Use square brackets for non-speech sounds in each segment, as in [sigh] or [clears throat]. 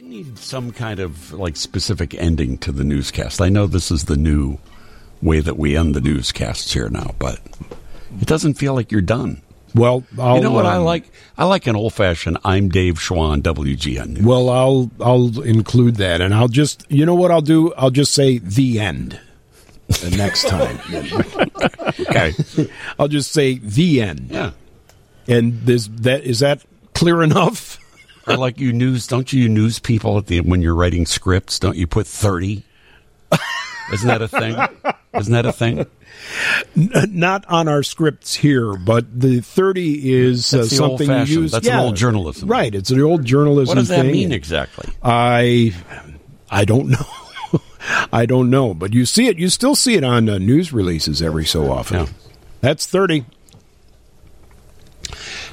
I need some kind of like specific ending to the newscast. I know this is the new way that we end the newscasts here now, but it doesn't feel like you're done. Well, I'll, you know what I um, like? I like an old fashioned. I'm Dave Schwan, WGN. News. Well, I'll I'll include that, and I'll just you know what I'll do? I'll just say the end. The next time, [laughs] okay. I'll just say the end. Yeah. And this that is that clear enough? Like you news, don't you news people at the when you're writing scripts? Don't you put thirty? Isn't that a thing? Isn't that a thing? Not on our scripts here, but the thirty is uh, the something you use. That's an old journalism. right? It's an old journalism. What does that thing. mean exactly? I I don't know. [laughs] I don't know, but you see it. You still see it on uh, news releases every so often. Yeah. That's thirty.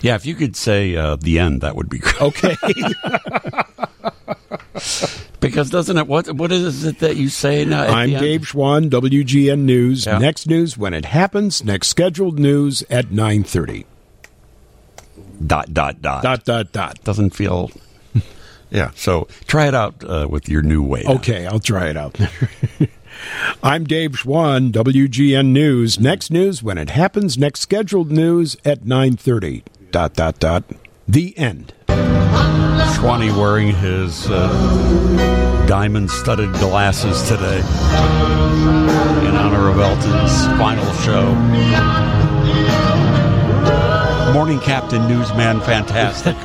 Yeah, if you could say uh, the end, that would be great. Okay. [laughs] Because doesn't it? What what is it that you say now? I'm? Dave Schwan, WGN News. Yeah. Next news when it happens. Next scheduled news at nine thirty. Dot dot dot. Dot dot dot. Doesn't feel. [laughs] Yeah. So try it out uh, with your new way. Okay, I'll try it out. [laughs] I'm Dave Schwan, WGN News. Next news when it happens. Next scheduled news at nine thirty. Dot dot dot. The end. Schwanny wearing his uh, diamond-studded glasses today in honor of Elton's final show. Morning Captain, Newsman, Fantastic.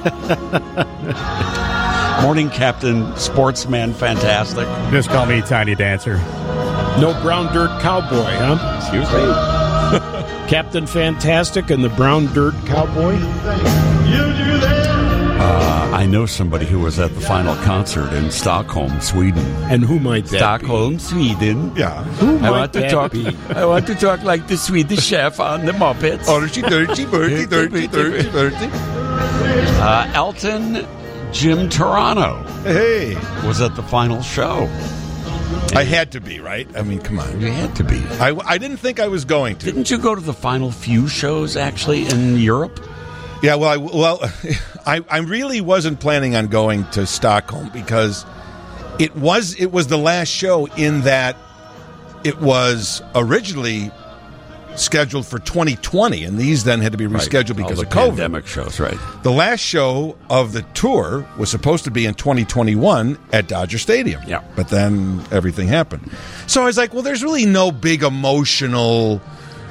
[laughs] Morning Captain, Sportsman, Fantastic. Just call me Tiny Dancer. No brown dirt cowboy, huh? Excuse me. [laughs] Captain Fantastic and the Brown Dirt Cowboy. You do that! Uh, I know somebody who was at the final concert in Stockholm, Sweden. And who might that Stockholm, Sweden. Yeah. Who I might want to talk. be? [laughs] I want to talk like the Swedish chef on the Muppets. Dirty, dirty, dirty, dirty, dirty, dirty. Uh, Elton Jim Turano Hey, was at the final show. I had to be right. I mean, come on. You had to be. I, I didn't think I was going to. Didn't you go to the final few shows actually in Europe? Yeah, well, I, well, [laughs] I, I really wasn't planning on going to Stockholm because it was it was the last show in that it was originally scheduled for 2020, and these then had to be rescheduled because All of COVID. pandemic shows, right? The last show of the tour was supposed to be in 2021 at Dodger Stadium. Yeah. But then everything happened. So I was like, well, there's really no big emotional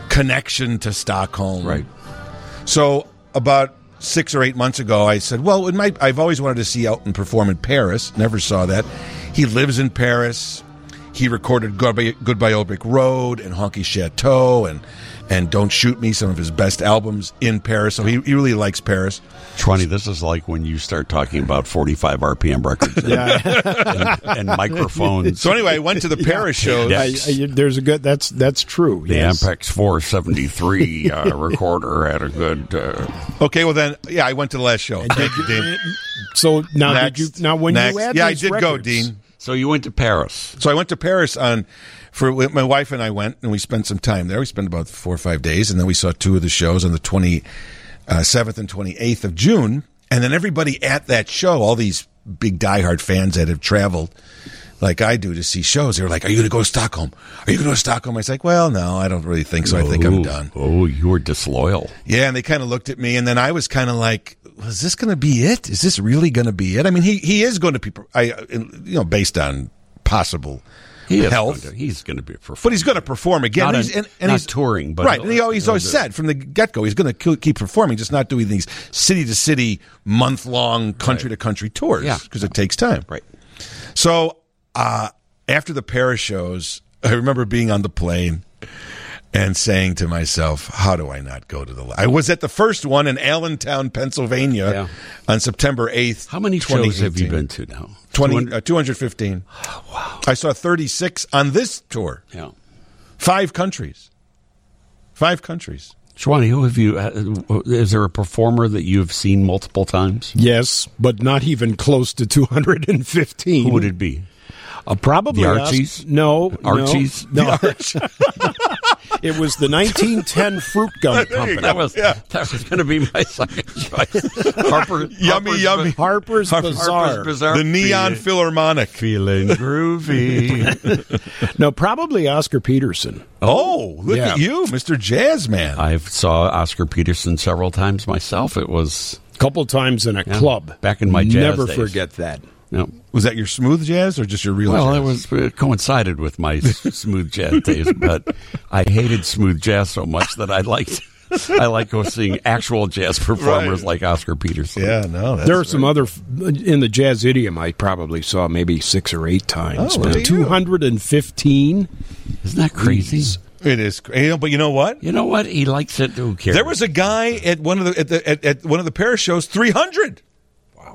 connection to Stockholm. Right. So about six or eight months ago, I said, well, it might, I've always wanted to see Elton perform in Paris. Never saw that. He lives in Paris. He recorded Goodbye, Goodbye Yellow Brick Road and Honky Chateau and and Don't Shoot Me, some of his best albums in Paris. So he, he really likes Paris. Twenty. This is like when you start talking about forty-five RPM records [laughs] and, and microphones. So anyway, I went to the Paris shows. Yeah. I, I, there's a good. That's that's true. the yes. Ampex 473 uh, [laughs] recorder had a good. Uh, Okay, well then, yeah, I went to the last show. Thank you, Dean. So now Next. did you? Now when Next. you add yeah, I these did go, Dean. So you went to Paris. So I went to Paris on for my wife and I went and we spent some time there. We spent about four or five days, and then we saw two of the shows on the twenty uh, seventh and twenty eighth of June. And then everybody at that show, all these big diehard fans that have traveled like I do to see shows, they were like, "Are you going to go to Stockholm? Are you going to go to Stockholm?" I was like, "Well, no, I don't really think so. I think I'm done." Oh, you were disloyal. Yeah, and they kind of looked at me, and then I was kind of like, "Was this going to be it? Is this really going to be it?" I mean, he he is going to be, I you know, based on possible He health, Going to, he's going to be a performer. but he's going to perform again. Not and he's, and, and not he's touring, but- right. And he always, he's always said from the get go, he's going to keep performing, just not doing these city to city, month long, country to country tours. Yeah. because it takes time. right. So uh, after the Paris shows, I remember being on the plane and saying to myself, "How do I not go to the?" I was at the first one in Allentown, Pennsylvania, Yeah. on September eighth. How many shows have you been to now? 20, uh, 215. [gasps] wow. I saw 36 on this tour. Yeah. Five countries. Five countries. Shwani, who have you? Uh, is there a performer that you've seen multiple times? Yes, but not even close to 215. Who would it be? Uh, probably The us. Archies? No, no, Archies? [laughs] No, It was the 1910 Fruit Gum Company. That was Yeah. that was going to be my second choice. Harper, [laughs] Yummy, Harper's, yummy. Harper's Harpers Bizarre. Harpers Bizarre. the Neon Feeling- Philharmonic. feeling groovy. [laughs] No, probably Oscar Peterson. Oh, look Yeah. at you, Mr. Jazzman. I saw Oscar Peterson several times myself. It was A couple times in a club. back in my jazz Never days. forget that. You Was that your smooth jazz or just your real well, jazz? it was it coincided with my [laughs] smooth jazz days, but I hated smooth jazz so much that I liked I like go seeing actual jazz performers Right. like Oscar Peterson. Yeah, no. That's There are some other in the jazz idiom. I probably saw maybe six or eight times. Oh, but there you go. 215. Isn't that crazy? It is, you but you know what? You know what? He likes it. Who cares? There was a guy at one of the at, the, at, at one of the Paris shows, three hundred.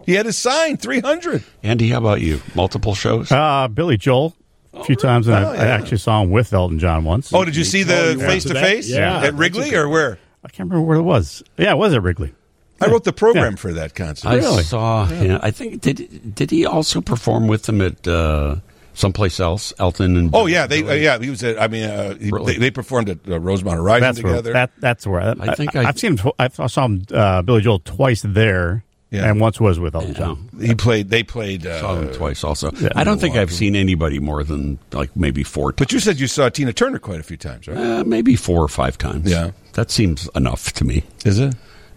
Wow. He had his sign, three hundred. Andy. How about you? Multiple shows? Uh, Billy Joel a few times, and Oh, I, yeah. I actually saw him with Elton John once. Oh, did you see Oh, the face to to that? face Yeah, at Wrigley or where? I can't remember where it was. Yeah, it was at Wrigley. I wrote the program Yeah. for that concert. I really? saw. him. I think did did he also perform with them at uh, someplace else? Elton and Oh yeah, they uh, yeah he was at. I mean, uh, he, Really? they, they performed at uh, Rosemont Horizon That's where that that's where I, I think I- have seen him. Tw- I saw him uh, Billy Joel twice there, Yeah. and once was with Elton John. he played. They played. Uh, saw them twice. Also, yeah. I don't think I've seen anybody more than like maybe four. times. but you said you saw Tina Turner quite a few times, right? uh, maybe four or five times. Yeah. that seems enough to me. Is it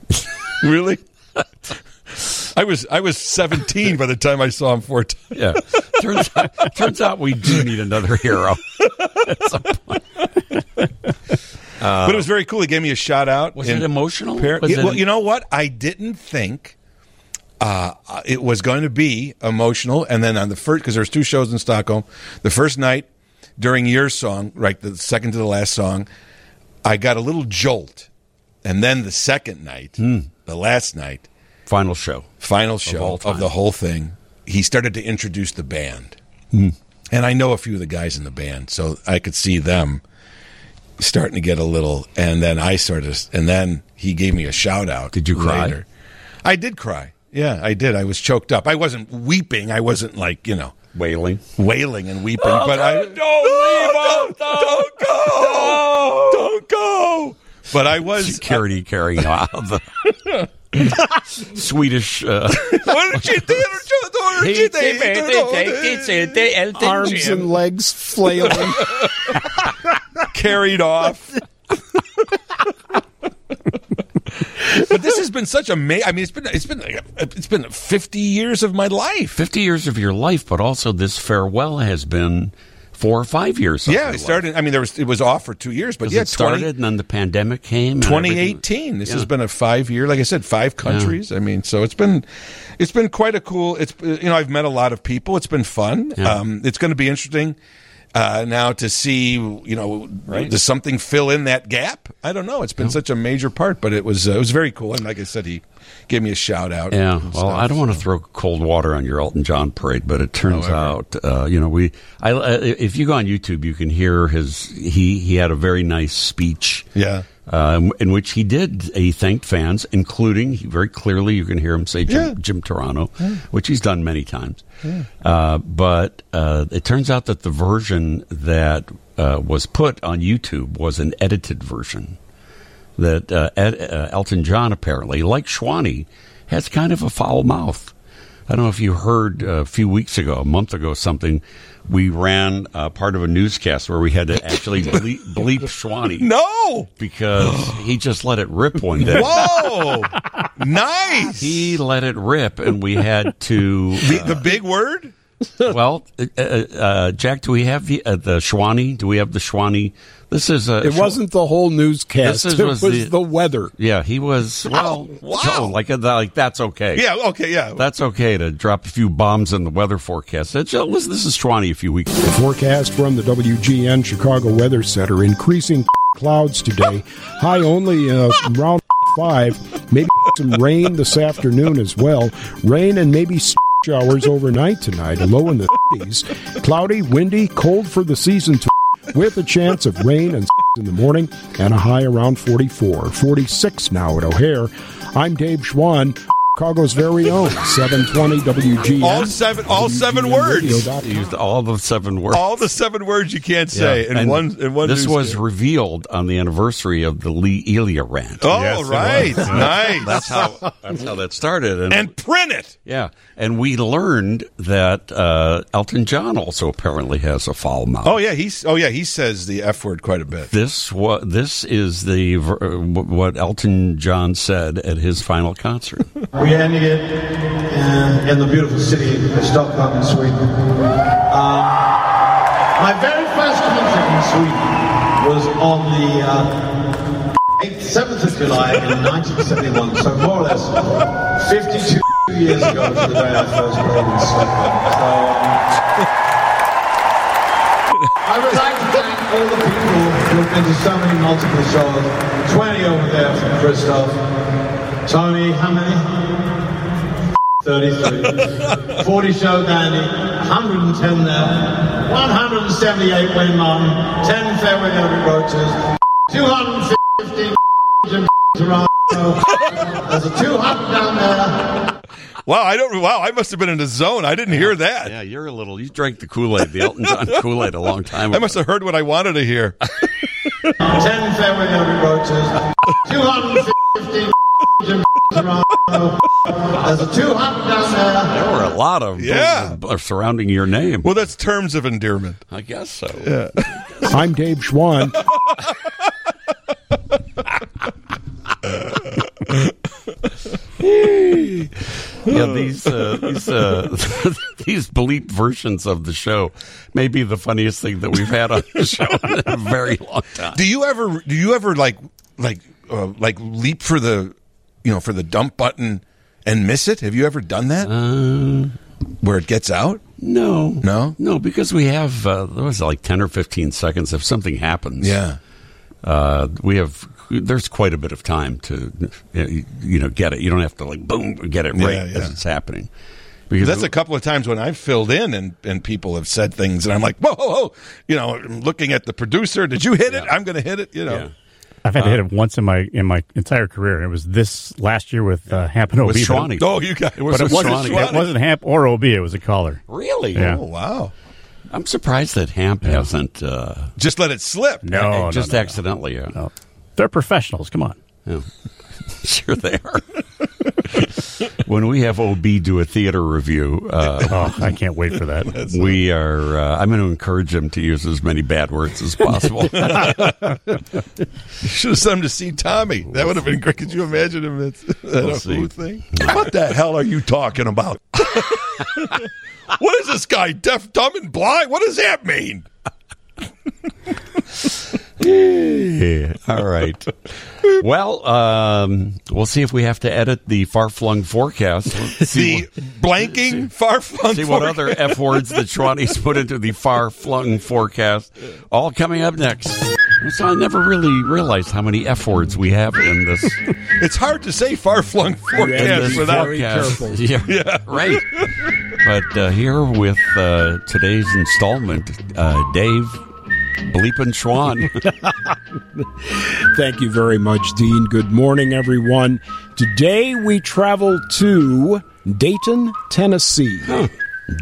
[laughs] really? I was I was seventeen by the time I saw him four times. Yeah, turns out, turns out we do need another hero. but it was very cool. He gave me a shout out. Was in it emotional? Par- Was Yeah, it- well, you know what? I didn't think uh, it was going to be emotional. And then on the first, because there's two shows in Stockholm, the first night during your song, right, the second to the last song, I got a little jolt. And then the second night, Hmm. the last night, Final show. final show of, time. the whole thing, he started to introduce the band. Hmm. And I know a few of the guys in the band, so I could see them starting to get a little. And then I started, and then he gave me a shout out. Did you cry? later. I did cry. Yeah, I did. I was choked up. I wasn't weeping. I wasn't like you know Wailing. wailing and weeping. but I don't leave don't, us, don't go, don't go. But I was Security carrying out the Swedish. Uh, What did you do? Arms and legs flailing. carried off. [laughs] but this has been such a ma- I mean, it's been it's been it's been fifty years of my life. 50 years of your life, but also this farewell has been four or five years. Yeah, it life. started. I mean, there was it was off for two years, but yeah, it started 20, and then the pandemic came. 2018. This Yeah. has been a five year, like I said, five countries. I mean, so it's been it's been quite a cool. It's you know I've met a lot of people. It's been fun. Yeah. Um, it's going to be interesting. Uh, now to see, you know, does something fill in that gap? I don't know. It's been such a major part, but it was uh, it was very cool. And like I said, he gave me a shout out. Yeah, well, stuff, I don't want to throw cold water on your Elton John parade, but it turns out, uh, you know, we. I, uh, if you go on YouTube, you can hear his. He he had a very nice speech. Yeah. Uh, in- which he did, he thanked fans, including he very clearly you can hear him say Jim, Yeah. Jim Turano, which he's done many times. Uh, but uh, it turns out that the version that uh, was put on YouTube was an edited version that uh, Ed, uh, Elton John apparently, like Schwani, has kind of a foul mouth. I don't know if you heard a few weeks ago, a month ago, something. We ran uh, part of a newscast where we had to actually [laughs] bleep, bleep Schwani No. because [gasps] he just let it rip one day. Whoa. [laughs] nice. He let it rip, and we had to. the, the big word. [laughs] well, uh, uh, uh, Jack, do we have the uh, the Schwani? Do we have the Schwani? This is a. It wasn't the whole newscast. This is- [laughs] it was was the- the, weather. Yeah, he was. Well, wow. oh, like uh, like that's okay. Yeah. Okay. Yeah. That's okay to drop a few bombs in the weather forecast. It's, uh, listen, this is Schwani a few weeks ago. The forecast from the WGN Chicago Weather Center increasing [laughs] clouds today. High only uh, around five. Maybe some rain this afternoon as well. Rain and maybe showers overnight tonight. Low in the 30s. Cloudy, windy, cold for the season. To- with a chance of rain and [laughs] in the morning and a high around 44. 46 now at O'Hare. I'm Dave Schwan. Chicago's very own [laughs] 720 WGN. All seven- all seven words. Used all the seven words. All the seven words you can't say Yeah. in And one in one. This was story. revealed on the anniversary of the Lee Elia rant. Oh, Yes, right, [laughs] nice. That's how that's how that started. And, and print it. yeah, and we learned that uh, Elton John also apparently has a foul mouth. Oh yeah, he's oh yeah, he says the f word quite a bit. This wa- this is the uh, what Elton John said at his final concert. We're ending it in, the beautiful city of Stockholm in Sweden. Um, my very first concert in Sweden was on the uh, 8th, 7th of July in 1971, so more or less 52 years ago to the day I first played in Stockholm. So, um, I would like to thank all the people who have been to so many multiple shows. 20 over there from Christoph. Tony, how many? 33. 40 show Dandy, 110 there, 178 Wayne Martin, 10 Fairway Elvis Roaches, 250 Jim Turano. There's a 200 down there. Wow, I don't. Wow, I must have been in a zone. I didn't hear that. yeah, you're a little. You drank the Kool Aid, the Elton John [laughs] Kool Aid, a long time ago. I must have heard what I wanted to hear. 10 Fairway Elvis Roaches, 250 Jim Turano. There's a 200 down there. There were a lot of Yeah. uh, surrounding your name. Well, that's terms of endearment. I guess so. [laughs] I'm Dave Schwan. Yeah, these uh, these uh, [laughs] these bleep versions of the show may be the funniest thing that we've had on the show in a very long time. Do you ever? Do you ever like like uh, like leap for the you know for the dump button and miss it? Have you ever done that? Uh, Where it gets out? no, No? no, because we have uh, there was like ten or fifteen seconds if something happens. Yeah. uh, we have. There's quite a bit of time to you know get it. You don't have to like boom get it right Yeah, yeah. as it's happening. Because That's a couple of times when I've filled in and, and people have said things and I'm like, whoa, whoa, whoa. You know, I'm looking at the producer. Did you hit it? I'm going to hit it. You know, yeah. I've had to hit it once in my in my entire career, it was this last year with uh, Hamp and OB. With but- Shawnee. Oh, you got It was But it wasn't, Shawnee. it wasn't Hamp or OB. It was a caller. Really? Yeah. Oh, wow. I'm surprised that Hamp hasn't uh, Just let it slip. No, no, just no, no. accidentally. Yeah. No. They're professionals. Come on. Yeah. [laughs] sure they are. [laughs] when we have OB do a theater review, uh, Oh, I can't wait for that. [laughs] we are. Uh, I'm going to encourage him to use as many bad words as possible. You should have sent him to see Tommy. That would have been great. Could you imagine him at that We'll a see. Who thing? What the hell are you talking about? what is this guy? Deaf, dumb, and blind? What does that mean? [laughs] Yeah. All right. Well, um, we'll see if we have to edit the far flung forecast. [laughs] See, The blanking, far flung. see what other F words that Schwanni's put into the far flung forecast. All coming up next. So I never really realized how many F words we have in this. [laughs] It's hard to say far flung forecast without. forecast. careful. Yeah, right. But uh, here with uh, today's installment, uh, Dave Bleepin Schwan. [laughs] Thank you very much, Dean. Good morning, everyone. Today we travel to Dayton, Tennessee.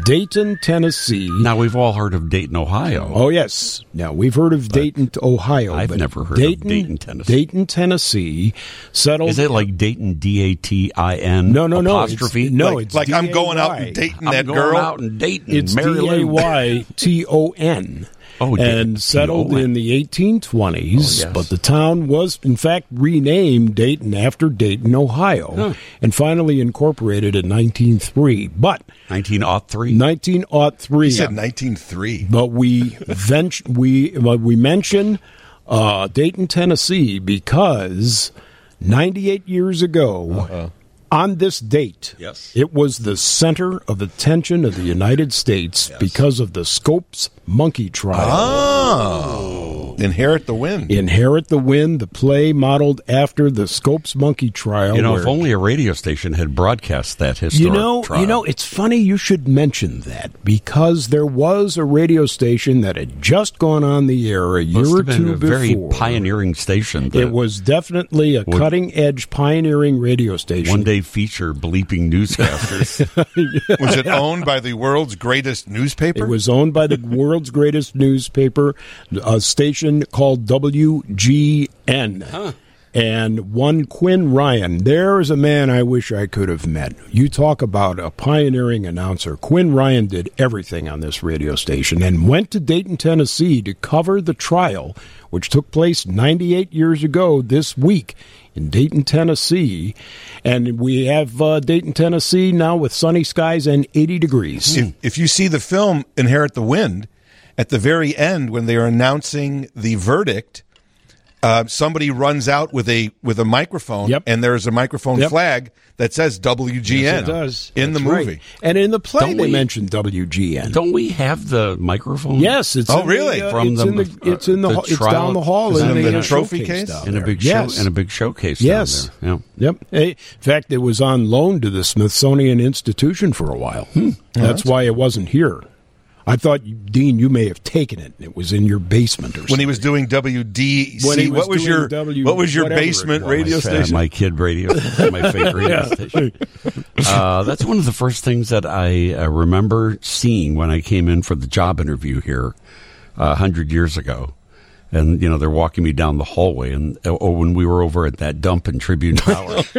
Dayton, Tennessee. now we've all heard of Dayton, Ohio. Oh yes. Now we've heard of Dayton, Ohio. I've but never heard of Dayton, Tennessee. Dayton, Tennessee, settled. Is it like Dayton D A T I N? no, no, no? it's- apostrophe? no, like, it's Like I'm going out and dating I'm that going girl. out and dating. It's Mary D A Lou. Y T O N. [laughs] Oh, D- and settled T-O-N. in the 1820s, Oh, yes. but the town was in fact renamed Dayton after Dayton, Ohio, and finally incorporated in 1903. But 1903. 1903, He said 193. but we vent- we well, we mention uh, Dayton, Tennessee because 98 years ago. On this date, Yes. it was the center of attention of the United States because of the Scopes monkey trial. Oh. Inherit the Wind. Inherit the Wind, the play modeled after the Scopes Monkey trial. You know, where- if only a radio station had broadcast that historic you know, trial. you know, it's funny you should mention that because there was a radio station that had just gone on the air a year Must or been two a before. very pioneering station. that it was definitely a cutting edge, pioneering radio station. one day feature bleeping newscasters. [laughs] Was it owned by the world's greatest newspaper? It was owned by the world's greatest newspaper, a station called WGN. And one Quinn Ryan. There is a man I wish I could have met. You talk about a pioneering announcer. Quinn Ryan did everything on this radio station and went to Dayton, Tennessee to cover the trial, which took place 98 years ago this week in Dayton, Tennessee. And we have uh, Dayton, Tennessee now with sunny skies and 80 degrees. if, if you see the film Inherit the Wind, at the very end when they are announcing the verdict, uh, somebody runs out with a with a microphone, Yep. and there's a microphone Yep. flag that says WGN. Yes, it does. in the That's right. movie. And in the play, Don't they we- mentioned WGN. Don't we have the microphone? Yes, it's Oh, really? The, uh, From it's, the- in the, it's in the, the ho- it's down the hall is in it the, in the uh, trophy case? in a big yes. show in a big showcase. Yes. down there. Yeah. Yep. Hey, In fact, it was on loan to the Smithsonian Institution for a while. Hmm. That's why it wasn't here. I thought, you- Dean, you may have taken it. It was in your basement or something. When he was doing WDC, When he was what was doing your W- what was your basement was. radio Uh, station? my kid radio, my favorite [laughs] radio station. Uh, that's one of the first things that I uh, remember seeing when I came in for the job interview here uh, a hundred years ago. And you know they're walking me down the hallway, and oh, when we were over at that dump in Tribune Tower, [laughs]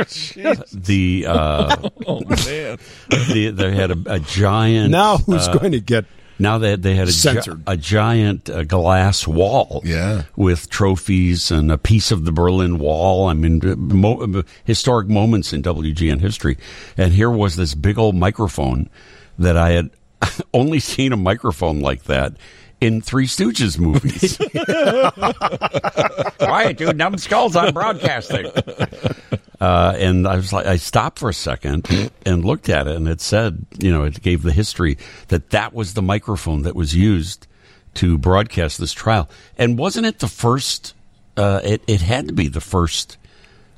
the uh, [laughs] oh man, the, they had a, a giant. now who's uh, going to get Now they they had a, gi- a giant uh, glass wall, Yeah. with trophies and a piece of the Berlin Wall. I mean, uh, mo- uh, historic moments in WGN history. And here was this big old microphone that I had [laughs] only seen a microphone like that in Three Stooges movies. [laughs] Quiet, dude. Numbskulls on broadcasting. Uh, and I was like, I stopped for a second and looked at it, and it said, you know, it gave the history that that was the microphone that was used to broadcast this trial. And wasn't it the first? Uh, it it had to be the first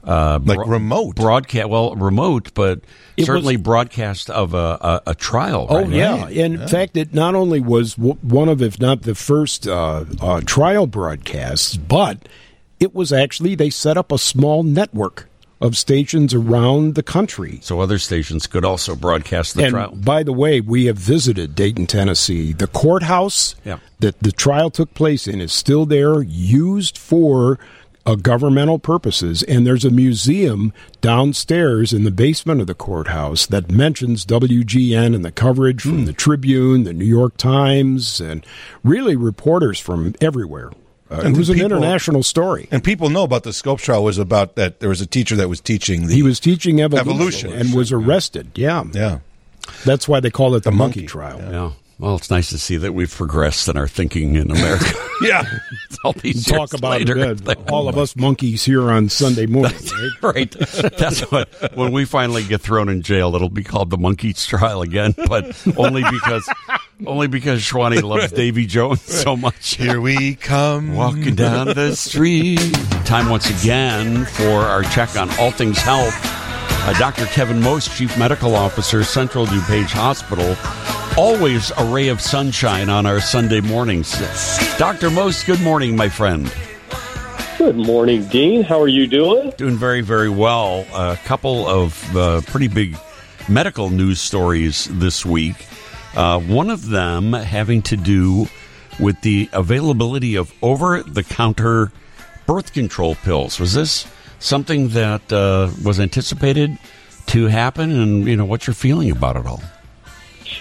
uh, like remote. broadcast. Well, remote, but It certainly was- broadcast of a, a, a trial. Oh right? yeah, in fact, it not only was w- one of, if not the first, uh, uh, trial broadcasts, but it was actually they set up a small network of stations around the country. So other stations could also broadcast the and trial. by the way, we have visited Dayton, Tennessee. The courthouse Yeah. that the trial took place in is still there, used for uh, governmental purposes. And there's a museum downstairs in the basement of the courthouse that mentions WGN and the coverage from the Tribune, the New York Times, and really reporters from everywhere. Uh, And it was an people- international story. and people know about the Scopes trial was about that. There was a teacher that was teaching the. He was teaching evolution, Evolution. and was arrested. Yeah. yeah. That's why they call it the, monkey, monkey, trial. yeah. Well, it's nice to see that we've progressed in our thinking in America. [laughs] Yeah. All these talk about later. uh, all of us monkeys here on Sunday [laughs] morning. right? right. That's what when we finally get thrown in jail, it'll be called the monkey's trial again, but only because only because Schwani [laughs] loves Davy Jones so much. Here we come. Walking down the [laughs] street. Time once again for our check on all things health. Uh, Dr. Kevin Most, Chief Medical Officer, Central DuPage Hospital. Always a ray of sunshine on our Sunday mornings. Dr. Most, good morning, my friend. Good morning, Dean. How are you doing? Doing very, very well. A couple of uh, pretty big medical news stories this week. Uh, one of them having to do with the availability of over the counter birth control pills. Was this something that uh, was anticipated to happen? And, you know, what's your feeling about it all?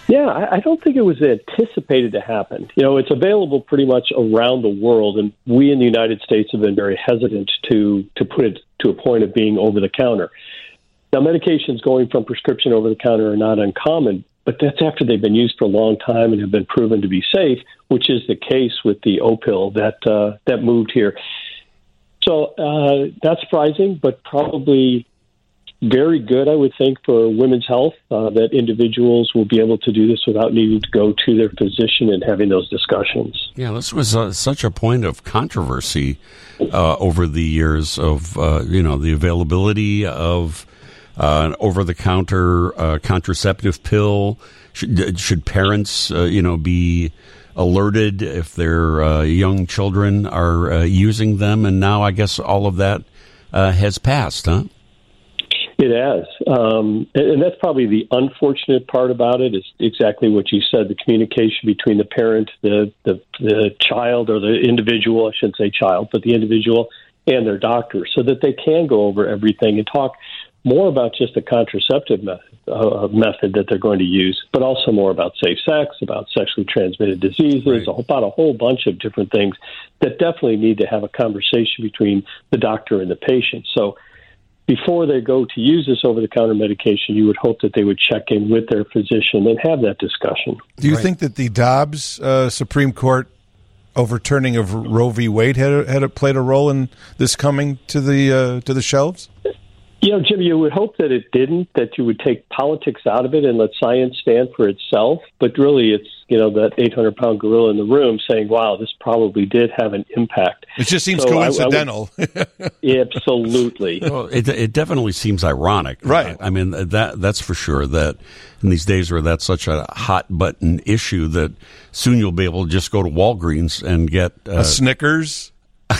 Yeah, I, don't think it was anticipated to happen. You know, it's available pretty much around the world, and we in the United States have been very hesitant to to put it to a point of being over the counter. Now, medications going from prescription over the counter are not uncommon, but that's after they've been used for a long time and have been proven to be safe, which is the case with the Opill that uh, that moved here. So uh, not surprising, but probably very good, I would think, for women's health uh, that individuals will be able to do this without needing to go to their physician and having those discussions. Yeah, this was uh, such a point of controversy uh, over the years of uh, you know the availability of uh, an over-the-counter uh, contraceptive pill. Should, should parents uh, you know be alerted if their young children are using them? And now I guess all of that has passed, huh? It has, um, and, and that's probably the unfortunate part about it. Is exactly what you said: the communication between the parent, the the, the child, or the individual. I shouldn't say child, but the individual and their doctor, so that they can go over everything and talk more about just the contraceptive method, uh, method that they're going to use, but also more about safe sex, about sexually transmitted diseases, Right. about a whole bunch of different things that definitely need to have a conversation between the doctor and the patient. So before they go to use this over the counter medication, you would hope that they would check in with their physician and have that discussion. Do you think that the Dobbs uh, Supreme Court overturning of Roe v. Wade had had played a role in this coming to the uh, to the shelves? You know, Jim, you would hope that it didn't, that you would take politics out of it and let science stand for itself. But really, it's, you know, that 800 pound gorilla in the room saying, wow, this probably did have an impact. It just seems So I- I would- coincidental. [laughs] Absolutely. Well, it, it definitely seems ironic, Right. I mean that that's for sure. That in these days where that's such a hot button issue, that soon you'll be able to just go to Walgreens and get uh, a Snickers, [laughs]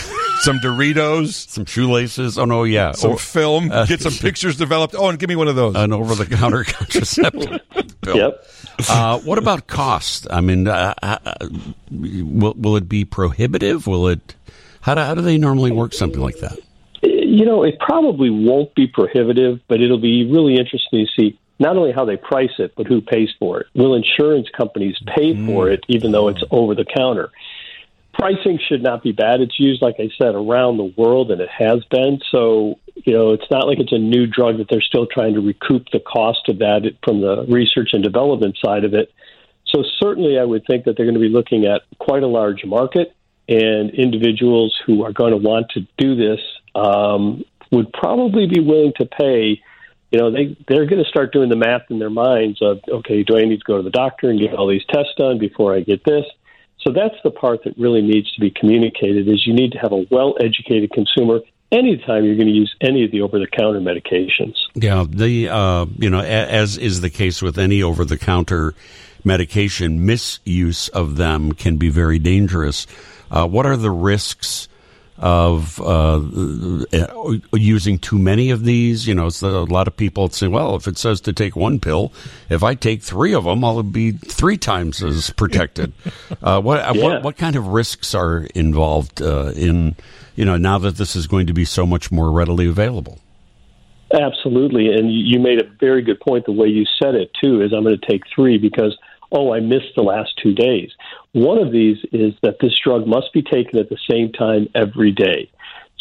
some Doritos, some shoelaces. Oh no, yeah, some Or film, get some [laughs] pictures developed. Oh, and give me one of those. an over-the-counter [laughs] contraceptive [laughs] pill. Yep. Uh, what about cost? I mean, uh, uh, will will it be prohibitive? Will it? How do how do they normally work something like that? You know, it probably won't be prohibitive, but it'll be really interesting to see not only how they price it, but who pays for it. Will insurance companies pay for it, even though it's over the counter? Pricing should not be bad. It's used, like I said, around the world, and it has been. So, you know, it's not like it's a new drug that they're still trying to recoup the cost of that from the research and development side of it. So, certainly, I would think that they're going to be looking at quite a large market, and individuals who are going to want to do this um, would probably be willing to pay. You know, they they're going to start doing the math in their minds of, okay, do I need to go to the doctor and get all these tests done before I get this? So that's the part that really needs to be communicated. Is you need to have a well-educated consumer anytime you're going to use any of the over-the-counter medications. Yeah, the uh, you know, as is the case with any over-the-counter medication, misuse of them can be very dangerous. Uh, what are the risks of uh, uh, using too many of these? You know, it's a lot of people say, "Well, if it says to take one pill, if I take three of them, I'll be three times as protected." [laughs] uh, what, Yeah. what what kind of risks are involved uh, in you know now that this is going to be so much more readily available? Absolutely, and you made a very good point. The way you said it too is, I'm going to take three because oh, I missed the last two days. One of these is that this drug must be taken at the same time every day.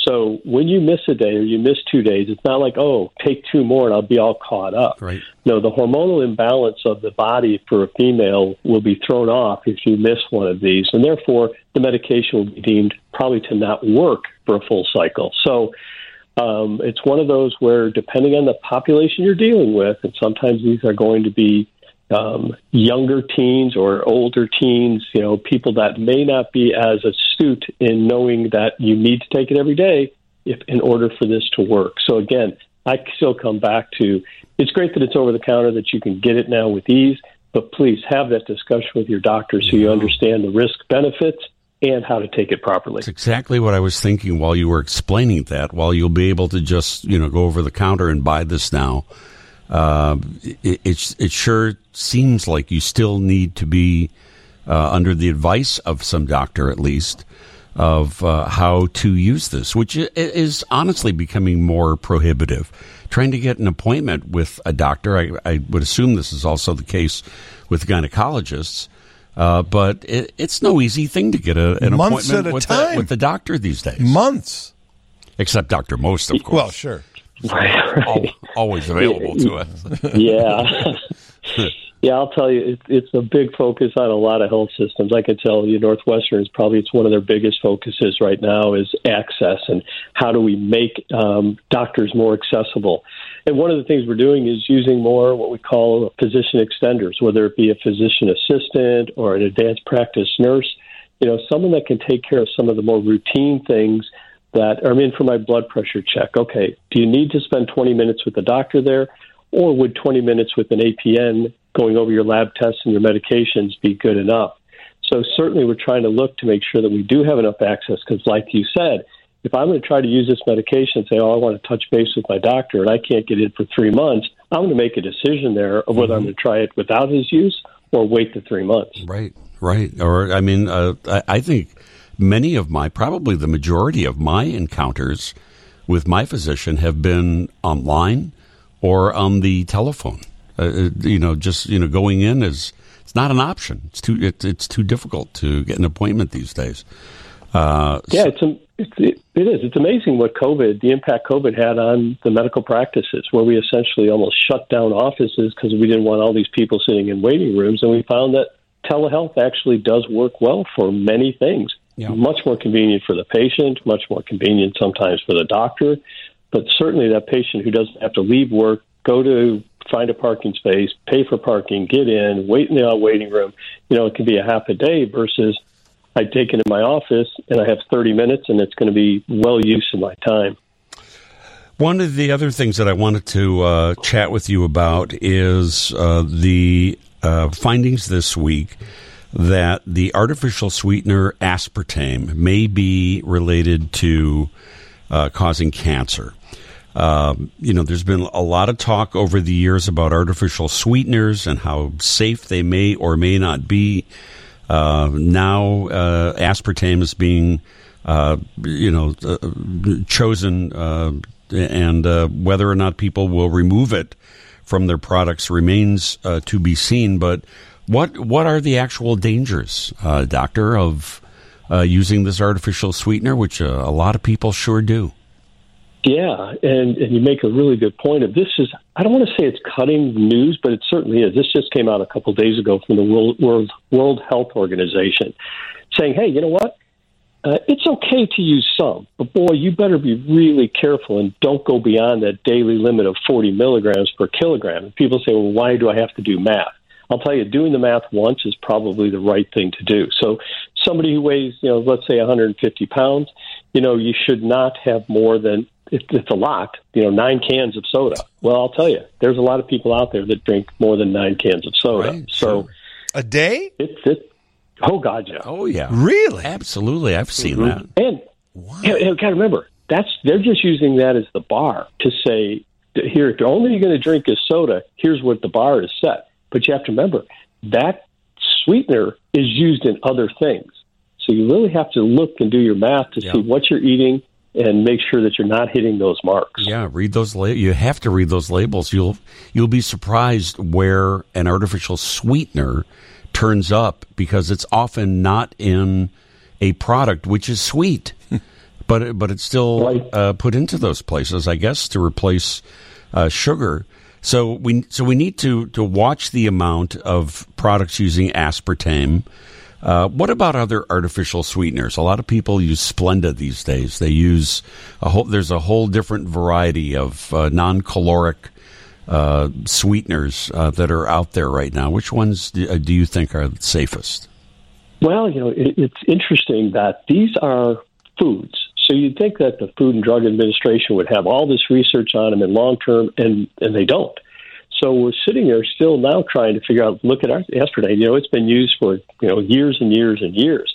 So when you miss a day or you miss two days, it's not like oh, take two more and I'll be all caught up. Right. No, the hormonal imbalance of the body for a female will be thrown off if you miss one of these, and therefore the medication will be deemed probably to not work for a full cycle. So um, it's one of those where, depending on the population you're dealing with, and sometimes these are going to be um, younger teens or older teens, you know, people that may not be as astute in knowing that you need to take it every day if in order for this to work. So again, I still come back to it's great that it's over the counter that you can get it now with ease, but please have that discussion with your doctor so you understand the risk benefits and how to take it properly. That's exactly what I was thinking while you were explaining that. While you'll be able to just you know go over the counter and buy this now, uh, it, it it sure seems like you still need to be uh, under the advice of some doctor at least of uh, how to use this, which is honestly becoming more prohibitive. Trying to get an appointment with a doctor, I, I would assume this is also the case with gynecologists. Uh, but it, it's no easy thing to get a, an Months appointment a with. The, with the doctor these days. Months. Except Dr. Most, of course. Well, sure. Right, Al- always available to us. [laughs] yeah. [laughs] Yeah, I'll tell you, it, it's a big focus on a lot of health systems. I can tell you, Northwestern is probably it's one of their biggest focuses right now is access and how do we make um, doctors more accessible. And one of the things we're doing is using more what we call physician extenders, whether it be a physician assistant or an advanced practice nurse. You know, someone that can take care of some of the more routine things that I'm in for my blood pressure check. Okay, do you need to spend 20 minutes with the doctor there? Or would 20 minutes with an APN going over your lab tests and your medications be good enough? So certainly we're trying to look to make sure that we do have enough access because, like you said, if I'm going to try to use this medication and say, oh, I want to touch base with my doctor and I can't get in for three months, I'm going to make a decision there of whether mm-hmm. I'm going to try it without his use or wait the three months. Right, right. Or, I mean, uh, I, I think many of my, probably the majority of my encounters with my physician have been online or on the telephone. Uh, uh, you know, just you know, going in is it's not an option. It's too it, it's too difficult to get an appointment these days. Uh, yeah, it's, a, it's it, it is. It's amazing what COVID, the impact COVID had on the medical practices, where we essentially almost shut down offices because we didn't want all these people sitting in waiting rooms, and we found that telehealth actually does work well for many things. Yeah. Much more convenient for the patient, much more convenient sometimes for the doctor, but certainly that patient who doesn't have to leave work, go to find a parking space, pay for parking, get in, wait in the waiting room. You know, it can be a half a day versus I take it in my office and I have 30 minutes and it's going to be well used of my time. One of the other things that I wanted to uh, chat with you about is uh, the uh, findings this week that the artificial sweetener aspartame may be related to uh, causing cancer. Um, you know, there's been a lot of talk over the years about artificial sweeteners and how safe they may or may not be. Uh, now, uh, aspartame is being, uh, you know, uh, chosen, uh, and whether or not people will remove it from their products remains to be seen. But what what are the actual dangers, uh, doctor, of uh, using this artificial sweetener, which uh, a lot of people sure do? Yeah, and, and you make a really good point. Of this is I don't want to say it's cutting news, but it certainly is. This just came out a couple days ago from the World World, World Health Organization, saying, "Hey, you know what? Uh, it's okay to use some, but boy, you better be really careful and don't go beyond that daily limit of 40 milligrams per kilogram." And people say, "Well, why do I have to do math?" I'll tell you, doing the math once is probably the right thing to do. So, somebody who weighs, you know, let's say 150 pounds, you know, you should not have more than it's a lot, you know, nine cans of soda. Well, I'll tell you, there's a lot of people out there that drink more than nine cans of soda. Right, so sure. a day? It's it. Oh God, yeah. Oh yeah. Really? Absolutely. I've seen mm-hmm. that. And wow. you, you got to remember that's they're just using that as the bar to say here, if you're only going to drink a soda, here's what the bar is set. But you have to remember that sweetener is used in other things. So you really have to look and do your math to yeah. see what you're eating and make sure that you're not hitting those marks. Yeah, read those. La- you have to read those labels. You'll you'll be surprised where an artificial sweetener turns up because it's often not in a product which is sweet, [laughs] but but it's still uh, put into those places, I guess, to replace uh, sugar. So we so we need to to watch the amount of products using aspartame. Uh, what about other artificial sweeteners? A lot of people use Splenda these days. They use a whole. There's a whole different variety of uh, non-caloric uh, sweeteners uh, that are out there right now. Which ones do, uh, do you think are safest? Well, you know, it, it's interesting that these are foods. So you'd think that the Food and Drug Administration would have all this research on them in long term, and and they don't. So we're sitting there still now trying to figure out. Look at our aspartame. You know, it's been used for you know years and years and years.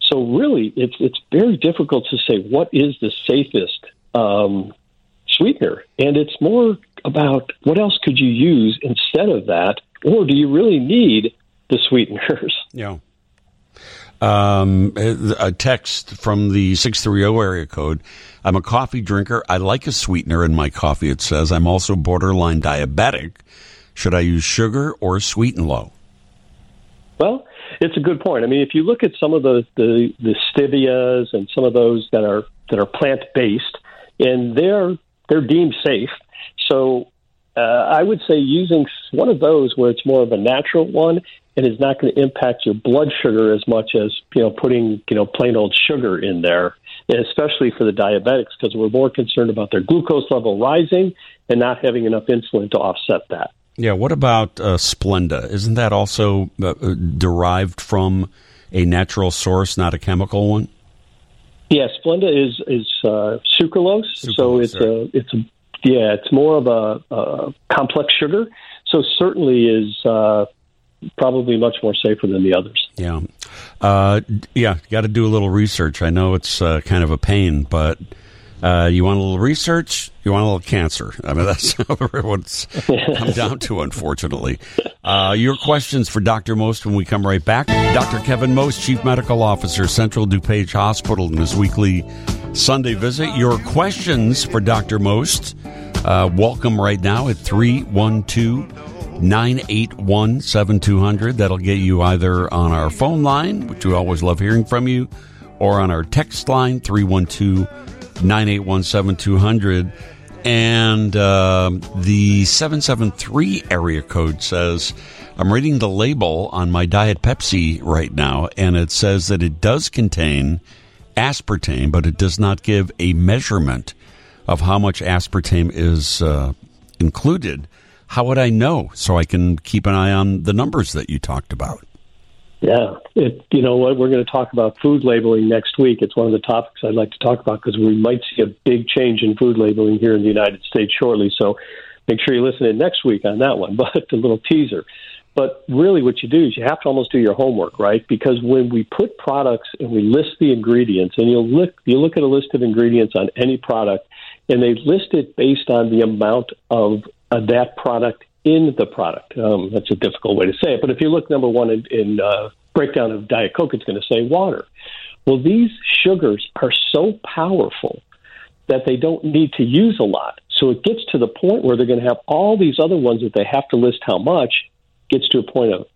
So really, it's it's very difficult to say what is the safest um, sweetener, and it's more about what else could you use instead of that, or do you really need the sweeteners? Yeah. Um, a text from the 630 area code. I'm a coffee drinker. I like a sweetener in my coffee, it says. I'm also borderline diabetic. Should I use sugar or sweet and low? Well, it's a good point. I mean, if you look at some of the, the, the stevias and some of those that are that are plant based, and they're they're deemed safe. So uh, I would say using one of those where it's more of a natural one and is not going to impact your blood sugar as much as you know putting you know plain old sugar in there, especially for the diabetics because we're more concerned about their glucose level rising and not having enough insulin to offset that. Yeah. What about uh, Splenda? Isn't that also uh, derived from a natural source, not a chemical one? Yeah, Splenda is is uh, sucralose, sucralose, so it's a it's a yeah, it's more of a, a complex sugar. So certainly is uh, probably much more safer than the others. Yeah, uh, yeah, got to do a little research. I know it's uh, kind of a pain, but uh, you want a little research, you want a little cancer. I mean, [laughs] that's what it's come down to, unfortunately. Uh, your questions for Dr. Most when we come right back. Dr. Kevin Most, Chief Medical Officer, Central DuPage Hospital, in his weekly Sunday visit. Your questions for Dr. Most, uh, welcome right now at 312 981 7200. That'll get you either on our phone line, which we always love hearing from you, or on our text line, 312 981 7200. And uh, the 773 area code says, I'm reading the label on my Diet Pepsi right now, and it says that it does contain aspartame, but it does not give a measurement of how much aspartame is uh, included. How would I know so I can keep an eye on the numbers that you talked about? Yeah, it, you know what? We're going to talk about food labeling next week. It's one of the topics I'd like to talk about because we might see a big change in food labeling here in the United States shortly. So make sure you listen in next week on that one. [laughs] But a little teaser. But really, what you do is you have to almost do your homework, right? Because when we put products and we list the ingredients, and you'll look, you look at a list of ingredients on any product, and they list it based on the amount of uh, that product in the product. Um, that's a difficult way to say it, but if you look number one in, in uh, breakdown of Diet Coke, it's going to say water. Well, these sugars are so powerful that they don't need to use a lot. So it gets to the point where they're going to have all these other ones that they have to list how much. Gets to a point of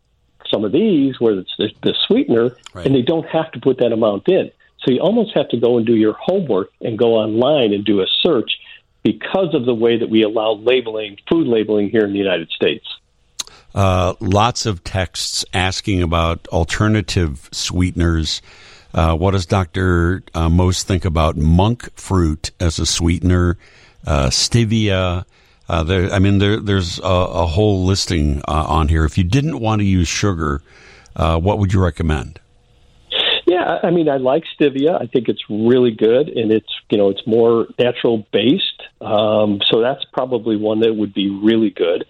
some of these where it's the, the sweetener, right. and they don't have to put that amount in. So you almost have to go and do your homework and go online and do a search because of the way that we allow labeling, food labeling here in the United States. Uh, lots of texts asking about alternative sweeteners. Uh, what does Dr. Uh, Most think about monk fruit as a sweetener, uh, stevia? Uh, there, I mean, there, there's a, a, whole listing uh, on here. If you didn't want to use sugar, what would you recommend? Yeah, I mean, I like stevia. I think it's really good, and it's you know it's more natural based. Um, so that's probably one that would be really good.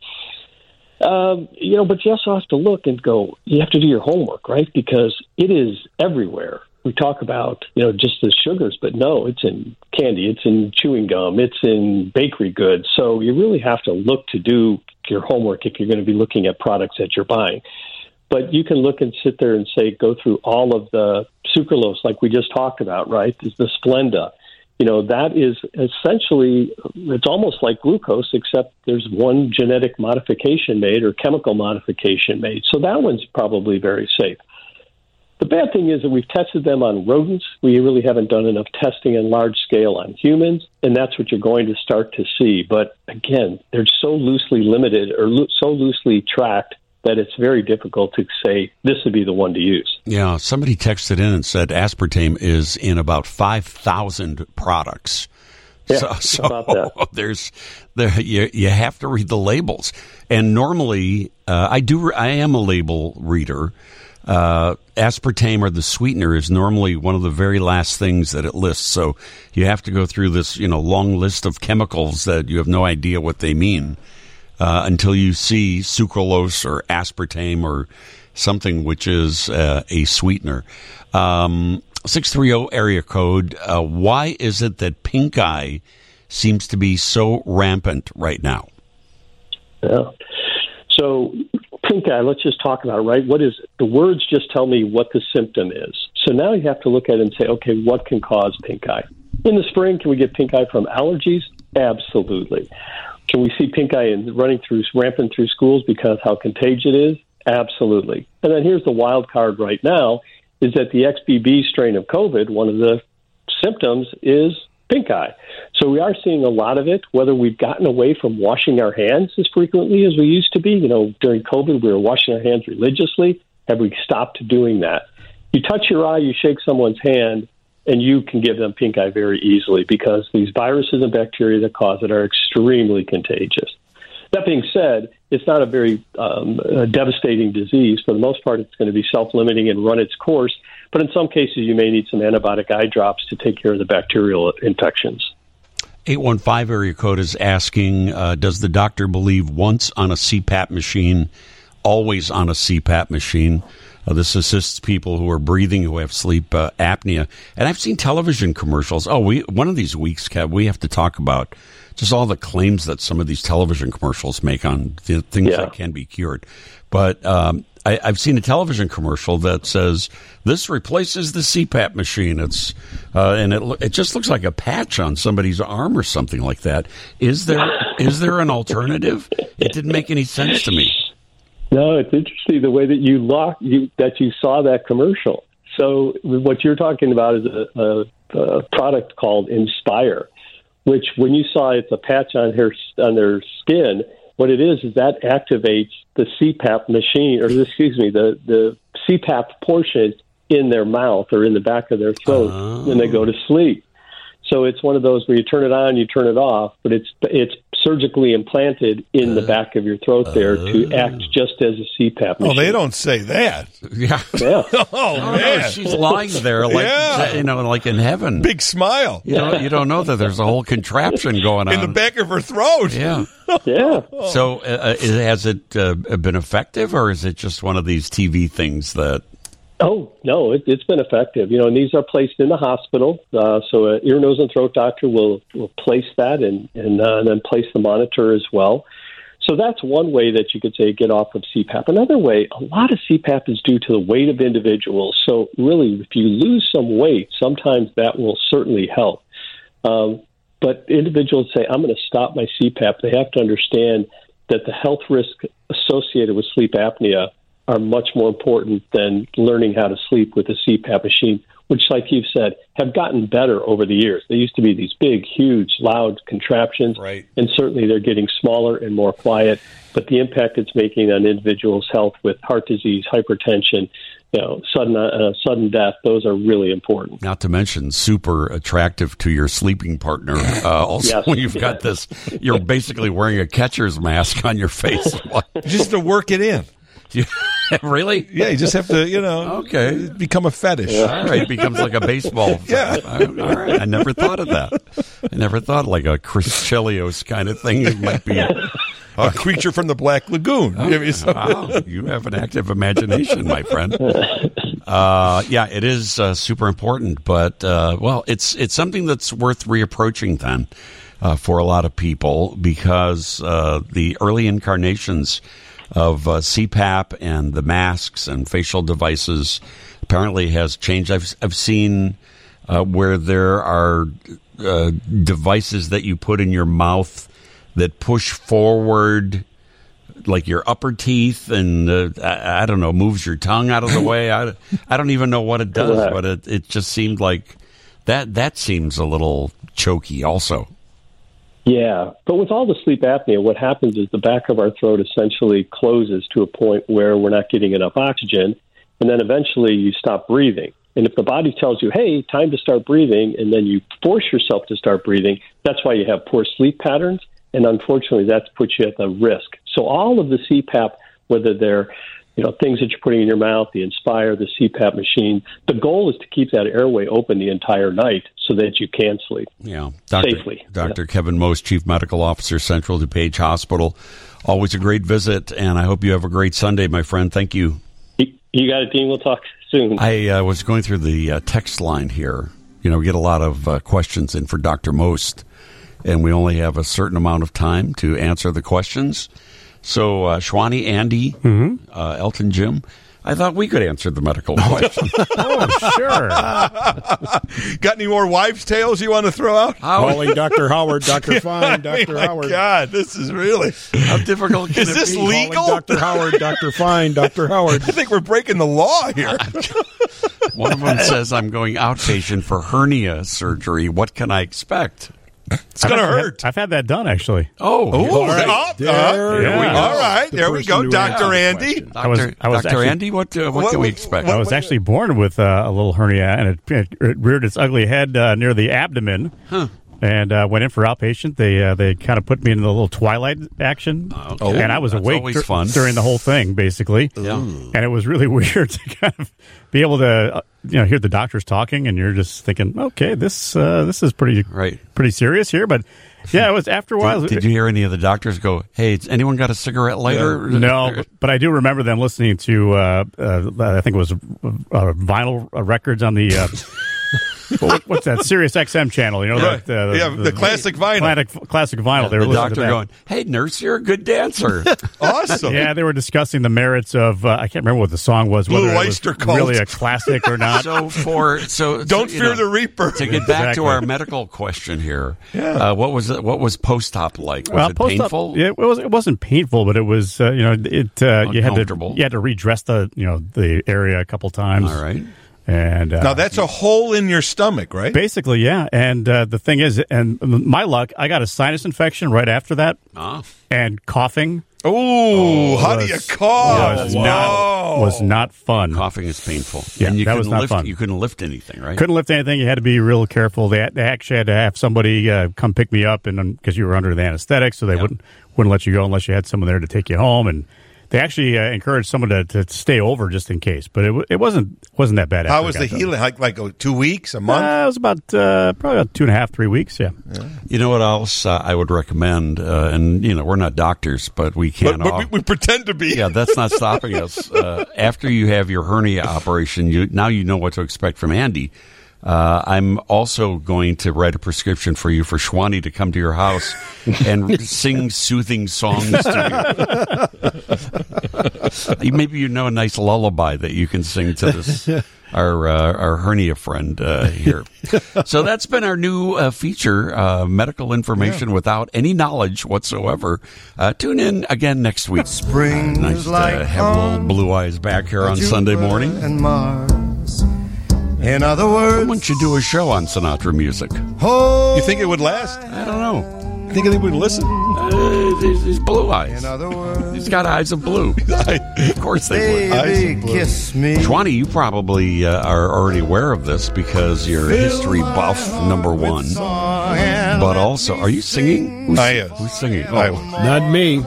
Um, you know, but you also have to look and go. You have to do your homework, right? Because it is everywhere. We talk about you know just the sugars, but no, it's in candy, it's in chewing gum, it's in bakery goods. So you really have to look to do your homework if you're going to be looking at products that you're buying. But you can look and sit there and say, go through all of the sucralose, like we just talked about, right? Is the Splenda. You know, that is essentially, it's almost like glucose, except there's one genetic modification made or chemical modification made. So that one's probably very safe. The bad thing is that we've tested them on rodents. We really haven't done enough testing on large scale on humans, and that's what you're going to start to see. But again, they're so loosely limited or lo- so loosely tracked that it's very difficult to say this would be the one to use. Yeah, somebody texted in and said aspartame is in about 5,000 products. Yeah, so, so [laughs] there's there you, you have to read the labels. And normally uh, I do I am a label reader. Uh, aspartame or the sweetener is normally one of the very last things that it lists. So you have to go through this, you know, long list of chemicals that you have no idea what they mean uh, until you see sucralose or aspartame or something which is uh, a sweetener. Um, 630 area code. Uh, why is it that pink eye seems to be so rampant right now? Yeah. So, pink eye, let's just talk about it, right? What is it? The words just tell me what the symptom is. So now you have to look at it and say, okay, what can cause pink eye? In the spring, can we get pink eye from allergies? Absolutely. Can we see pink eye and running through rampant through schools because how contagious it is? Absolutely. And then here's the wild card right now is that the XBB strain of COVID, one of the symptoms is pink eye. So we are seeing a lot of it. Whether we've gotten away from washing our hands as frequently as we used to be, you know, during COVID, we were washing our hands religiously. Have we stopped doing that? You touch your eye, you shake someone's hand, and you can give them pink eye very easily because these viruses and bacteria that cause it are extremely contagious. That being said, it's not a very um, uh, devastating disease. For the most part, it's going to be self limiting and run its course. But in some cases, you may need some antibiotic eye drops to take care of the bacterial infections. 815 area code is asking uh, Does the doctor believe once on a CPAP machine, always on a CPAP machine? Uh, this assists people who are breathing who have sleep uh, apnea. And I've seen television commercials. Oh, we one of these weeks, Kev, we have to talk about just all the claims that some of these television commercials make on th- things Yeah. that can be cured. But um, I, I've seen a television commercial that says this replaces the CPAP machine. It's uh, and it lo- it just looks like a patch on somebody's arm or something like that. Is there is there an alternative? It didn't make any sense to me. No, it's interesting the way that you lock you that you saw that commercial. So what you're talking about is a, a, a product called Inspire, which when you saw it's a patch on her on their skin, what it is is that activates the CPAP machine, or excuse me, the the CPAP portion in their mouth or in the back of their throat when they go to sleep. So it's one of those where you turn it on, you turn it off, but it's it's surgically implanted in the back of your throat there to act just as a CPAP machine. Oh, they don't say that. Yeah. Yeah. [laughs] Oh, Oh, man. she's lying there like Yeah. you know, like in heaven. Big smile You know, you don't know that there's a whole contraption going on in the back of her throat. Yeah. [laughs] Yeah. So, uh, has it uh, been effective, or is it just one of these TV things that? Oh no, it, it's been effective. You know, and these are placed in the hospital. Uh, so, an ear, nose, and throat doctor will will place that and and, uh, and then place the monitor as well. So that's one way that you could say get off of CPAP. Another way, a lot of CPAP is due to the weight of individuals. So really, if you lose some weight, sometimes that will certainly help. Um, but individuals say, I'm going to stop my CPAP. They have to understand that the health risk associated with sleep apnea are much more important than learning how to sleep with a CPAP machine, which, like you've said, have gotten better over the years. They used to be these big, huge, loud contraptions, Right. and certainly they're getting smaller and more quiet. But the impact it's making on individuals' health with heart disease, hypertension, you know, sudden uh, sudden death, those are really important. Not to mention, super attractive to your sleeping partner. Uh, [laughs] also, Yes. when you've got this, you're basically wearing a catcher's mask on your face. [laughs] Just to work it in. [laughs] Really? Yeah, you just have to, you know, Okay. become a fetish. All right, it becomes like a baseball. [laughs] Yeah. All right, I never thought of that. I never thought like a Chris Chelios kind of thing. It might be. A creature from the Black Lagoon. Oh, Give me some- Wow, you have an active imagination, my friend. Uh, yeah, it is uh, super important, but uh, well, it's it's something that's worth reapproaching then uh, for a lot of people because uh, the early incarnations of uh, CPAP and the masks and facial devices apparently has changed. I've I've seen uh, where there are uh, devices that you put in your mouth that push forward like your upper teeth and uh, I, I don't know moves your tongue out of the way. I, I don't even know what it does but it, it just seemed like that that seems a little choky also Yeah, but with all the sleep apnea, what happens is the back of our throat essentially closes to a point where we're not getting enough oxygen, and then eventually you stop breathing. And if the body tells you, hey, time to start breathing, and then you force yourself to start breathing, that's why you have poor sleep patterns. And unfortunately, that's puts you at the risk. So all of the CPAP, whether they're you know things that you're putting in your mouth, the Inspire, the CPAP machine, the goal is to keep that airway open the entire night so that you can sleep. yeah Dr. Safely. Dr. Kevin Most Chief Medical Officer Central DuPage Hospital always a great visit and I hope you have a great Sunday my friend thank you You you got it, Dean. We'll talk soon. I uh, was going through the uh, text line here. You know, we get a lot of uh, questions in for Dr. Most, and we only have a certain amount of time to answer the questions. So, uh, Schwani, Andy, uh, Elton, Jim, I thought we could answer the medical question. [laughs] Oh, sure. [laughs] Got any more wives' tales you want to throw out? how, Calling Dr. Howard, Dr. I [laughs] Fine, mean, Dr. my Howard. God, this is really. how difficult can Is it this be? legal? Calling Dr. Howard, Dr. Fine, Dr. Howard. I think we're breaking the law here. One of them says, I'm going outpatient for hernia surgery. What can I expect? It's going to hurt. I've had that done actually. Oh, Oh, all right. oh, There uh, we go. all right. The There we go, Doctor Andy. Dr. I was- I was Dr. actually- Andy, what, uh, what, What- can we what- expect? I was actually born with uh, a little hernia, and it, it reared its ugly head uh, near the abdomen. And uh, went in for outpatient. They uh, they kind of put me in the little twilight action, okay. and I was That's awake dur- fun. during the whole thing, basically. Yeah. And it was really [laughs] weird to kind of be able to, uh, you know, hear the doctors talking, and you're just thinking, okay, this uh, this is pretty Right. pretty serious here. But yeah, it was after a while. Did, did you hear any of the doctors go, hey, has anyone got a cigarette lighter? No, but- [laughs] but I do remember them listening to. Uh, uh, I think it was uh, vinyl records on the. Uh, what- what's that? Sirius XM channel. You know, Right. that, uh, Yeah, the classic vinyl. Classic, classic vinyl. They were The listening doctor to that. going, hey, nurse, you're a good dancer. [laughs] Awesome. Yeah, they were discussing the merits of. Uh, I can't remember what the song was. Blue Whether it was Oyster Cult. really a classic or not. [laughs] so for so Don't so, fear know, the Reaper. To get back Exactly. to our medical question here, Yeah. uh, what was it, what was post op like? Was well, it post-op- painful? Yeah, it was. It wasn't painful, but it was. Uh, you know, it. Uh, you had to. You had to redress the. You know, the area a couple times. All right. And uh, Now that's a hole in your stomach, right? Basically, yeah. And uh, the thing is, and my luck, I got a sinus infection right after that, Ah. and coughing Oh, how do you cough? was Whoa. not was not fun. Coughing is painful. Yeah, and you that was couldn't lift, fun. You couldn't lift anything, right? Couldn't lift anything. You had to be real careful. They, they actually had to have somebody uh, come pick me up, and because you were under the anesthetic, so they wouldn't wouldn't let you go unless you had someone there to take you home. And they actually uh, encouraged someone to, to stay over just in case. But it, w- it wasn't wasn't that bad. How was the done. healing? Like, like oh, two weeks, a month? Uh, it was about uh, probably about two and a half, three weeks. Yeah. You know what else uh, I would recommend? Uh, and you know, we're not doctors, but we can. but we, we pretend to be. yeah, that's not stopping us. [laughs] Uh, after you have your hernia operation, you now you know what to expect from Andy. Uh, I'm also going to write a prescription for you for Schwani to come to your house and [laughs] sing soothing songs to [laughs] you. Maybe you know a nice lullaby that you can sing to this [laughs] our uh, our hernia friend uh, here. So that's been our new uh, feature: uh, medical information without any knowledge whatsoever. Uh, tune in again next week. Spring Nice is to like have little blue eyes back here on Sunday morning. and Mars. In other words, Why words, don't you do a show on Sinatra music? hold. You think it would last? I don't know. You think anybody would listen? Uh, he's, he's blue eyes. In other words, He's got eyes of blue. [laughs] of course they would. Eyes of blue. kiss me. Schwani, you probably uh, are already aware of this because you're history buff number one. But also, are you singing? Who's, I am. Who's singing? Oh, was. Not me.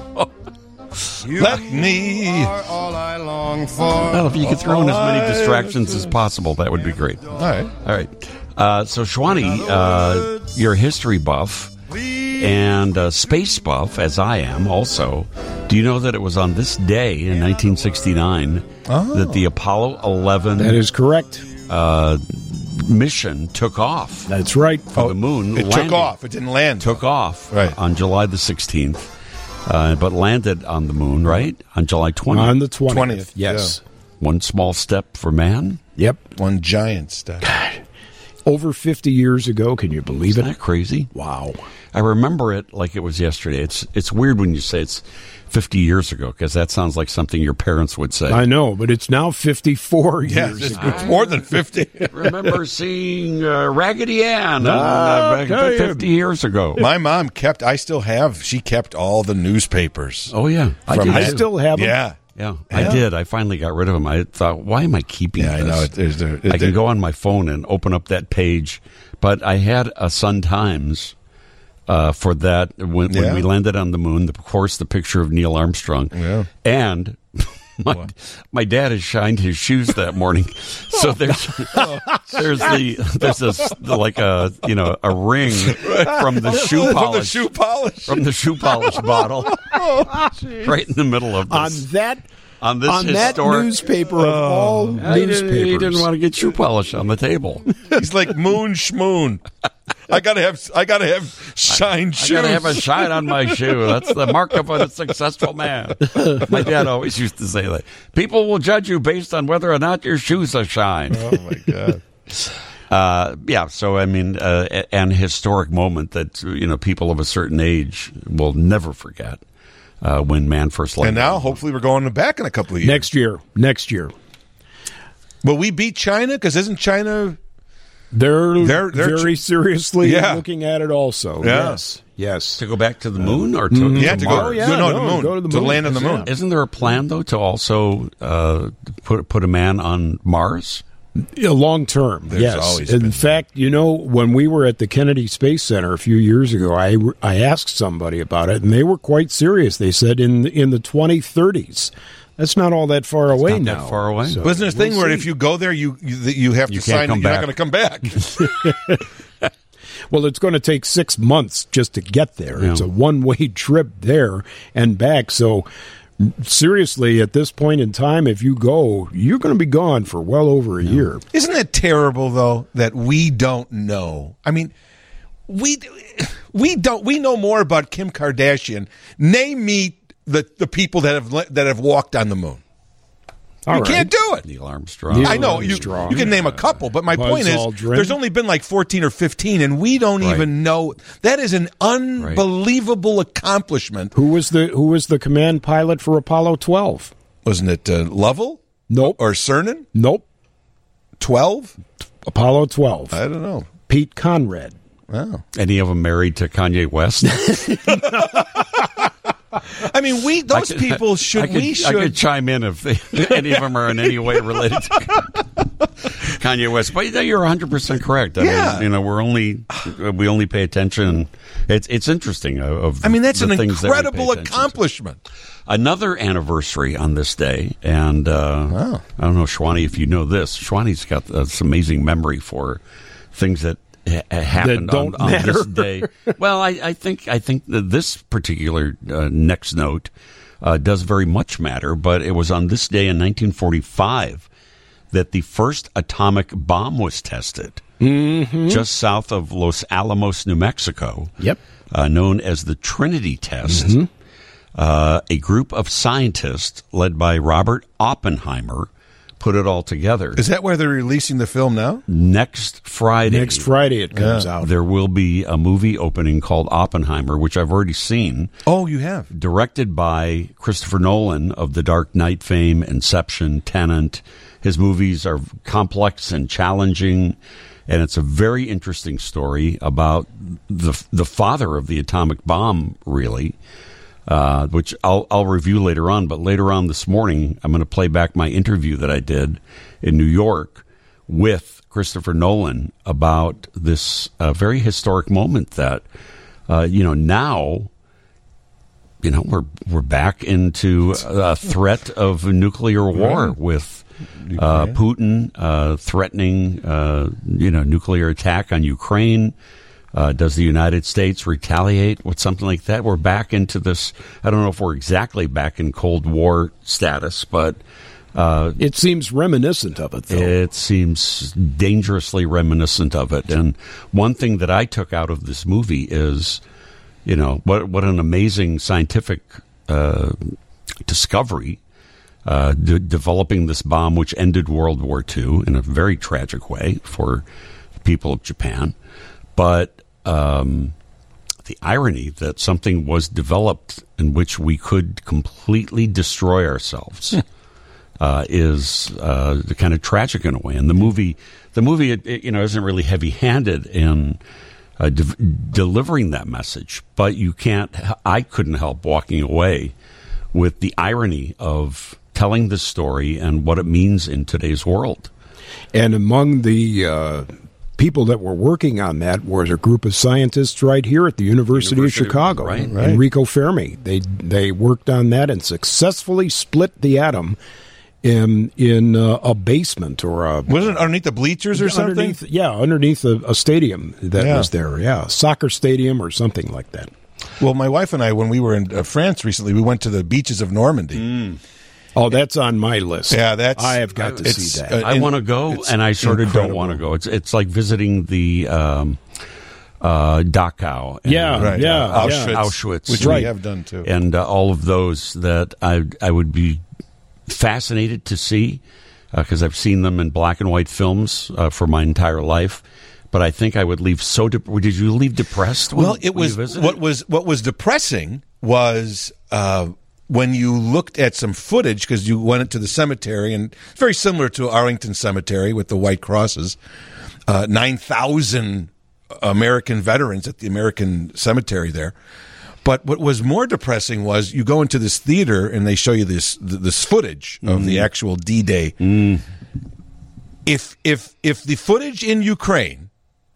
Let me. are all I long for. well, if you could throw in as many distractions as possible, that would be great. All right. All right. Uh, so, Schwani, uh, you're a history buff and a space buff, as I am also. Do you know that it was on this day in 1969 that the Apollo 11 That is correct. uh, mission took off That's right. for the moon? Oh, It took off. It didn't land. Took off Right. on July the 16th, uh, but landed on the moon, right? On July 20th. On the 20th. 20th, Yes. One small step for man. Yep. one giant step. Over 50 years ago. Can you believe Isn't it? that crazy? Wow. I remember it like it was yesterday. It's it's weird when you say it's 50 years ago because that sounds like something your parents would say. I know, but it's now 54 Yeah, years it's, ago. it's more than 50. [laughs] remember seeing uh, Raggedy Ann uh, Ah, back you. 50 years ago. My mom kept, I still have, she kept all the newspapers. oh, yeah. I did. I still have them. Yeah. Yeah, I did. I finally got rid of them. I thought, why am I keeping Yeah, I know. It, there's the, it, I can go on my phone and open up that page. But I had a Sun Times uh, for that when, Yeah. when we landed on the moon. Of course, the picture of Neil Armstrong. Yeah. And [laughs] my, my dad has shined his shoes that morning. [laughs] So there's there's the there's this like a you know a ring from the shoe From the polish shoe polish. from the shoe polish bottle [laughs] right in the middle of On that on this on that historic newspaper of all he didn't, newspapers. he didn't want to get shoe polish on the table. He's like moon schmoon. I gotta have, I gotta have shine I shoes. I gotta have a shine on my [laughs] shoe. That's the mark of a successful man. My dad always used to say that. People will judge you based on whether or not your shoes are shine. oh my god. [laughs] Uh, yeah, so I mean, uh, an historic moment that you know people of a certain age will never forget uh, when man first landed. And now, hopefully, we're going back in a couple of years. Next year. Next year. Will we beat China? Because isn't China? They're, They're- they're very ch- seriously Yeah. looking at it also. Yeah. Yes. Yes. To go back to the moon or to, Mhm. Yeah, to to Mars? go. Oh, yeah, no, no, no, the moon. go to the To land on the Yeah. moon. Isn't there a plan though to also uh, put put a man on Mars? Yeah, long term, There's yes. In been- fact, you know, when we were at the Kennedy Space Center a few years ago, I, I asked somebody about it, and they were quite serious. They said in in the 2030s. That's not all that far away not now. that far away. So Wasn't there a we'll thing where see. if you go there, you you, you have You to can't sign come you're back. not going to come back? [laughs] Well, it's going to take six months just to get there. Yeah. It's a one way trip there and back. So, seriously, at this point in time, if you go, you're going to be gone for well over a year. Isn't that terrible though that we don't know? I mean, we we don't we know more about Kim Kardashian. Name me the the people that have that have walked on the moon. All you right. can't do it. Neil Armstrong. Neil I know you, Armstrong. you can name a couple, but my Buzz point is Aldrin. there's only been like 14 or 15 and we don't Right. even know. That is an unbelievable accomplishment. Who was the Who was the command pilot for Apollo 12? Wasn't it uh, Lovell Nope. or Cernan? Nope. 12? Apollo 12. I don't know. Pete Conrad. Wow. Any of them married to Kanye West? [laughs] [laughs] I mean, we those could- people should I could, we I should could chime in if they, [laughs] any of them are in any way related to [laughs] Kanye West. But you're 100 percent correct. I Yeah. mean, you know, we're only we only pay attention. It's it's interesting. Of, of I mean, that's an things that incredible to. accomplishment. Another anniversary on this day, and uh, I don't know, Schwani, if you know this. Schwani's got this amazing memory for things that ha- happened on, on this day. Well, I, I think I think that this particular uh, next note uh, does very much matter. But it was on this day in 1945 that the first atomic bomb was tested, Mm-hmm. just south of Los Alamos, New Mexico. Yep. uh, known as the Trinity Test. Mm-hmm. Uh, a group of scientists led by Robert Oppenheimer put it all together. Is that where they're releasing the film now? Next Friday, Next Friday it comes out. there will be a movie opening called Oppenheimer, which I've already seen, Oh, you have. directed by Christopher Nolan of The Dark Knight fame, Inception, Tenant. His movies are complex and challenging, and it's a very interesting story about the the father of the atomic bomb, really. Uh, which I'll I'll review later on. But later on this morning, I'm going to play back my interview that I did in New York with Christopher Nolan about this uh, very historic moment that uh, you know now you know we're we're back into a threat of nuclear war with uh, Putin uh, threatening uh, you know nuclear attack on Ukraine. Uh, does the United States retaliate with something like that? We're back into this. I don't know if we're exactly back in Cold War status, but uh, It seems reminiscent of it, though. it seems dangerously reminiscent of it. And one thing that I took out of this movie is, you know, what what an amazing scientific uh, discovery. Uh, de- developing this bomb, which ended World War II in a very tragic way for the people of Japan, but um, the irony that something was developed in which we could completely destroy ourselves uh, is uh, kind of tragic in a way. And the movie, the movie, it, it, you know, isn't really heavy-handed in uh, de- delivering that message, but you can't. I couldn't help walking away with the irony of telling this story and what it means in today's world. And among the uh, people that were working on that was a group of scientists right here at the University, University, of Chicago. right, right. Enrico Fermi. They they worked on that and successfully split the atom in in uh, a basement or a Wasn't it underneath the bleachers or something? underneath yeah underneath a, a stadium that Yeah. was there yeah soccer stadium or something like that. Well, my wife and I, when we were in uh, France recently, we went to the beaches of Normandy. Oh, that's on my list. Yeah, that's- I have got to see that. uh, I want to go, and I sort of don't want to go. It's it's like visiting the um, uh, Dachau, and, Yeah, Right. yeah, Auschwitz, yeah. Auschwitz, which Right. we have done too. and uh, all of those that I I would be fascinated to see because I've seen them in black and white films uh, for my entire life. But I think I would leave so. De- did you leave depressed? When, well, it when was you what was what was depressing was uh, when you looked at some footage, because you went into the cemetery, and very similar to Arlington Cemetery with the white crosses, uh, 9,000 American veterans at the American Cemetery there. But what was more depressing was you go into this theater and they show you this this footage of the actual D Day. If if if the footage in Ukraine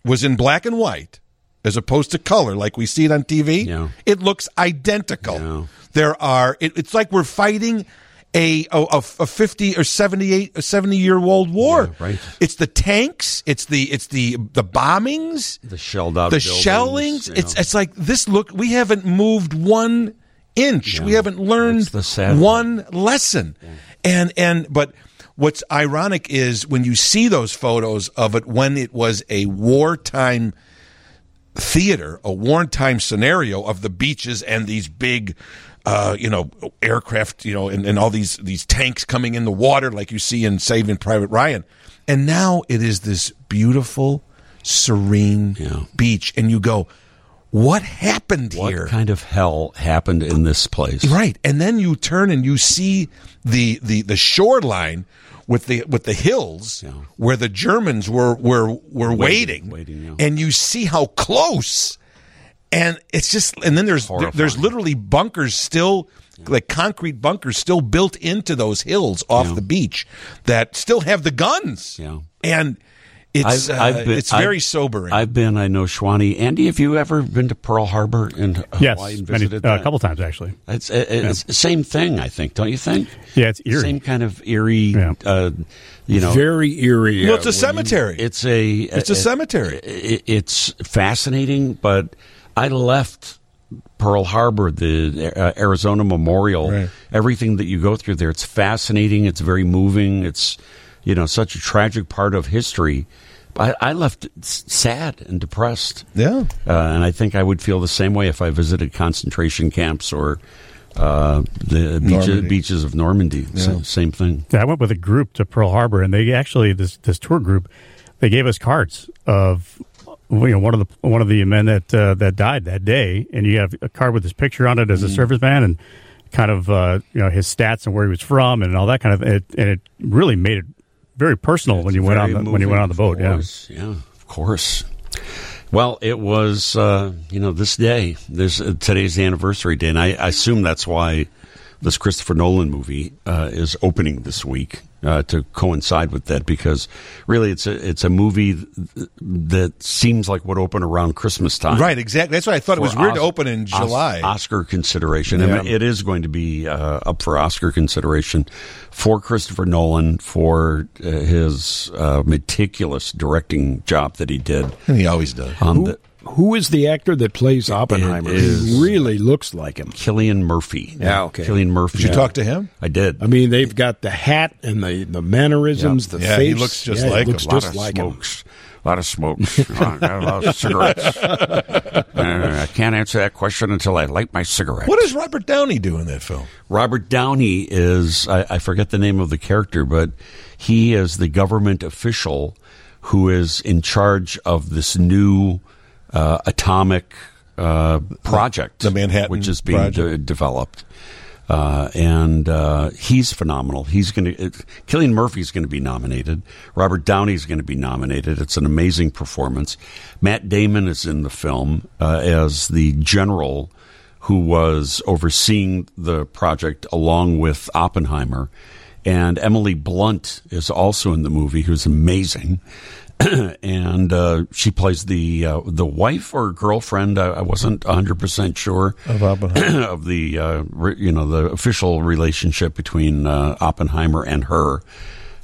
was in black and white as opposed to color like we see it on TV, Yeah. it looks identical. Yeah. There are it, it's like we're fighting a a, a, a 50 or 78 a 70 year old war. Yeah, right. It's the tanks, it's the it's the the bombings, The shelled out the buildings, shellings. you It's know. it's like this look we haven't moved one inch. We haven't learned That's the sad one lesson. And and but what's ironic is when you see those photos of it when it was a wartime theater, a wartime scenario of the beaches and these big, uh, you know, aircraft, you know, and, and all these these tanks coming in the water like you see in Saving Private Ryan. And now it is this beautiful, serene Yeah. beach, and you go, "What happened what here?" What kind of hell happened in this place? Right, and then you turn and you see the the the shoreline with the with the hills Yeah. where the Germans were were were waiting, waiting, yeah. and you see how close, and it's just and then there's there- there's literally bunkers still. Like concrete bunkers still built into those hills off Yeah. the beach that still have the guns. Yeah. And it's I've- uh, I've been- it's very I've- sobering. I've been, I know, Schwani. Andy, have you ever been to Pearl Harbor in Hawaii Yes, and many, visited uh, a couple times actually. It's, it's the same thing, I think, don't you think? Yeah, it's eerie. Same kind of eerie, Yeah. uh, you know. Very eerie. well, uh, it's a when you- cemetery. it's a It's a cemetery. i- It's fascinating, but I left Pearl Harbor, the uh, Arizona Memorial, Right. everything that you go through there. It's fascinating. It's very moving. It's you know such a tragic part of history. I, I left sad and depressed. yeah. Uh, and I think I would feel the same way if I visited concentration camps or uh, the beaches, beaches of Normandy. S- Yeah. same thing. Yeah, I went with a group to Pearl Harbor, and they actually this this tour group they gave us cards of you know one of the one of the men that uh, that died that day, and you have a card with his picture on it as a Mm. serviceman and kind of uh, you know his stats and where he was from and all that kind of it, and it really made it very personal when you went on the, when you went on the boat. of Yeah, yeah, of course. Well, it was uh, you know this day. This uh, today's the anniversary day, and I, I assume that's why this Christopher Nolan movie uh, is opening this week uh, to coincide with that. Because really, it's a it's a movie that seems like would open around Christmas time, Right, exactly. That's why I thought it was weird to open in Os- July. Oscar consideration. I mean, it is going to be uh, up for Oscar consideration for Christopher Nolan for uh, his uh, meticulous directing job that he did and he always does. on Who, the who is the actor that plays Oppenheimer? is- He really looks like him. Killian Murphy. Yeah, okay. Killian Murphy. Did you talk to him? I did. I mean, they've got the hat and the, the mannerisms, the Yeah, face. he looks just Yeah, like he looks him. a lot just of like him. smokes. A lot of smokes. A lot of cigarettes. [laughs] Uh, I can't answer that question until I light my cigarette. What does Robert Downey do in that film? Robert Downey is, I, I forget the name of the character, but he is the government official who is in charge of this new uh, atomic uh, project, the Manhattan which is being de- developed. Uh, and uh, he's phenomenal. He's going to. Killian Murphy's going to be nominated. Robert Downey's going to be nominated. It's an amazing performance. Matt Damon is in the film uh, as the general who was overseeing the project along with Oppenheimer. And Emily Blunt is also in the movie, who's amazing. [clears throat] and uh, she plays the uh, the wife or girlfriend. I, I wasn't 100 percent sure Of Oppenheimer. [clears throat] of the uh, re, you know the official relationship between uh, Oppenheimer and her.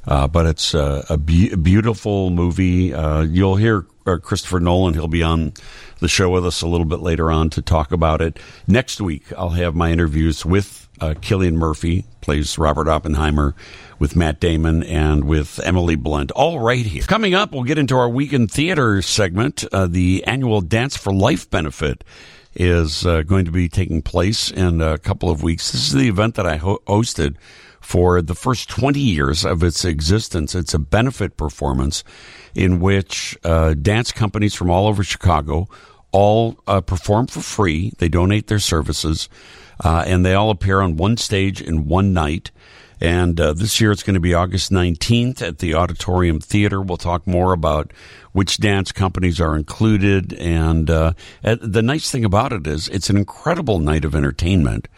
Uh, but it's uh, a be- beautiful movie. Uh, you'll hear uh, Christopher Nolan. He'll be on the show with us a little bit later on to talk about it. Next week, I'll have my interviews with uh, Killian Murphy, plays Robert Oppenheimer, with Matt Damon, and with Emily Blunt, all right here. Coming up, we'll get into our weekend theater segment. Uh, the annual Dance for Life benefit is uh, going to be taking place in a couple of weeks. This is the event that I ho- hosted for the first 20 years of its existence. It's a benefit performance in which uh, dance companies from all over Chicago all uh, perform for free. They donate their services, uh, and they all appear on one stage in one night. And uh, this year it's going to be August 19th at the Auditorium Theater. We'll talk more about which dance companies are included. And uh, the nice thing about it is it's an incredible night of entertainment.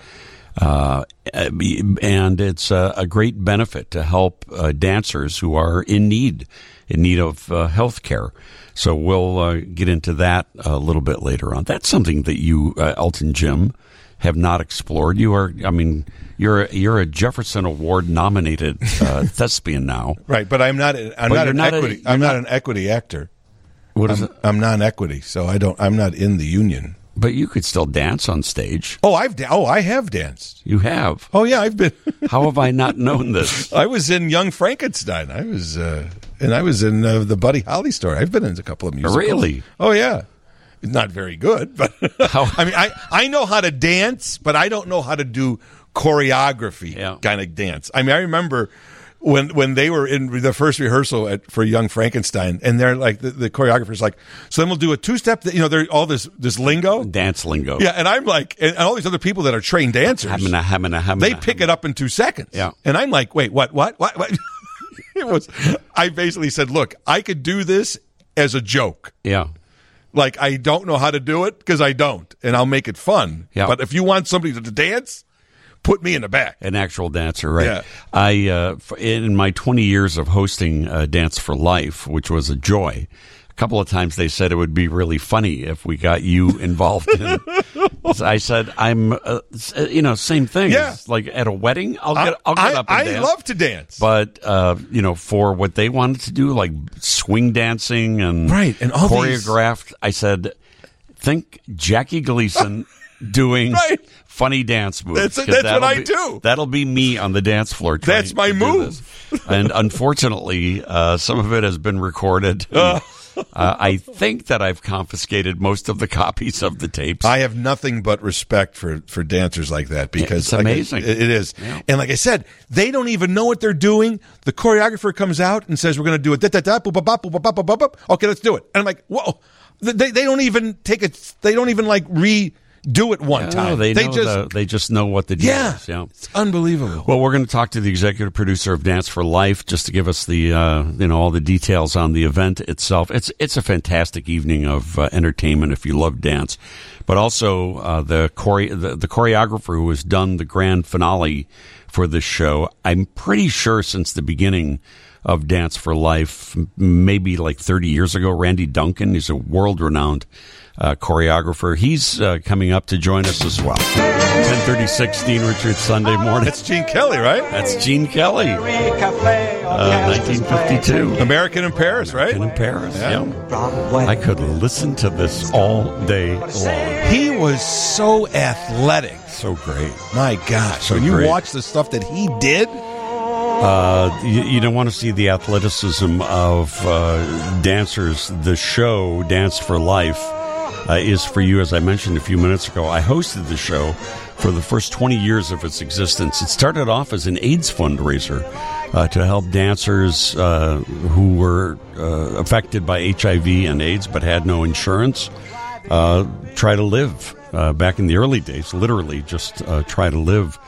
Uh, and it's a, a great benefit to help uh, dancers who are in need, in need of uh, health care. So we'll uh, get into that a little bit later on. That's something that you, uh, Elton Jim, have not explored. You are, I mean, you're a, you're a Jefferson Award nominated uh, [laughs] thespian now. Right, but I'm not. I'm But not an not equity. I'm not, not- an equity actor. What is I'm, it? I'm non-equity, so I don't. I'm not in the union. But you could still dance on stage. Oh, I've. Da- oh, I have danced. You have. Oh yeah, I've been. [laughs] How have I not known this? I was in Young Frankenstein. I was, uh, and I was in uh, the Buddy Holly story. I've been in a couple of musicals. Really? Oh yeah. Not very good, but [laughs] I mean, I I know how to dance, but I don't know how to do choreography Yeah. kind of dance. I mean, I remember when when they were in the first rehearsal at, for Young Frankenstein, and they're like the, the choreographer's like, so then we'll do a two step. You know, they're all this this lingo. Dance lingo. Yeah, and I'm like, and all these other people that are trained dancers, Hamina, hamina, hamina, they pick it up in two seconds. Yeah. And I'm like, wait, what, what, what, what? [laughs] it was, I basically said, look, I could do this as a joke. Yeah. Like, I don't know how to do it because I don't, and I'll make it fun. Yeah. But if you want somebody to dance, put me in the back. An actual dancer, right? Yeah. I uh, in my 20 years of hosting uh, Dance for Life, which was a joy. A couple of times they said it would be really funny if we got you [laughs] involved in. I said I'm, uh, uh, you know, same thing. Yeah. It's like at a wedding, I'll get, I'll get I, up and I dance. love to dance. but uh, you know, for what they wanted to do, like swing dancing and Right, and all these- choreographed, I said, think Jackie Gleason [laughs] doing Right. funny dance moves. That's- that's what I be- do. That'll be me on the dance floor. That's my move. and unfortunately, uh, some of it has been recorded. [laughs] uh, [laughs] Uh, I think that I've confiscated most of the copies of the tapes. I have nothing but respect for, for dancers like that because it's amazing. Like, it is. Yeah. And like I said, they don't even know what they're doing. The choreographer comes out and says, We're going to do it. Da, da, da. Okay, let's do it. And I'm like, Whoa. They, they don't even take it, they don't even like re redo it one Oh, time. they, just the- they just know what the deal yeah, is. Yeah. it's unbelievable. Well, we're going to talk to the executive producer of Dance for Life just to give us the uh, you know all the details on the event itself. It's it's a fantastic evening of uh, entertainment if you love dance, but also uh, the, chore- the the choreographer who has done the grand finale for this show. I'm pretty sure since the beginning of Dance for Life, maybe like 30 years ago, Randy Duncan is a world renowned. Uh, choreographer. He's uh, coming up to join us as well. 1036 Dean Richards Sunday morning. That's Gene Kelly, right? That's Gene Kelly, uh, 1952. American in Paris, right? In Paris, yeah. I could listen to this all day long. He was so athletic. So great. My gosh, So when you great. watch the stuff that he did, Uh, you, you don't want to see the athleticism of uh, dancers. The show, Dance for Life, uh, is for you, as I mentioned a few minutes ago. I hosted the show for the first 20 years of its existence. It started off as an AIDS fundraiser uh, to help dancers uh, who were uh, affected by HIV and AIDS but had no insurance uh, try to live. Uh, back in the early days, literally just try to live.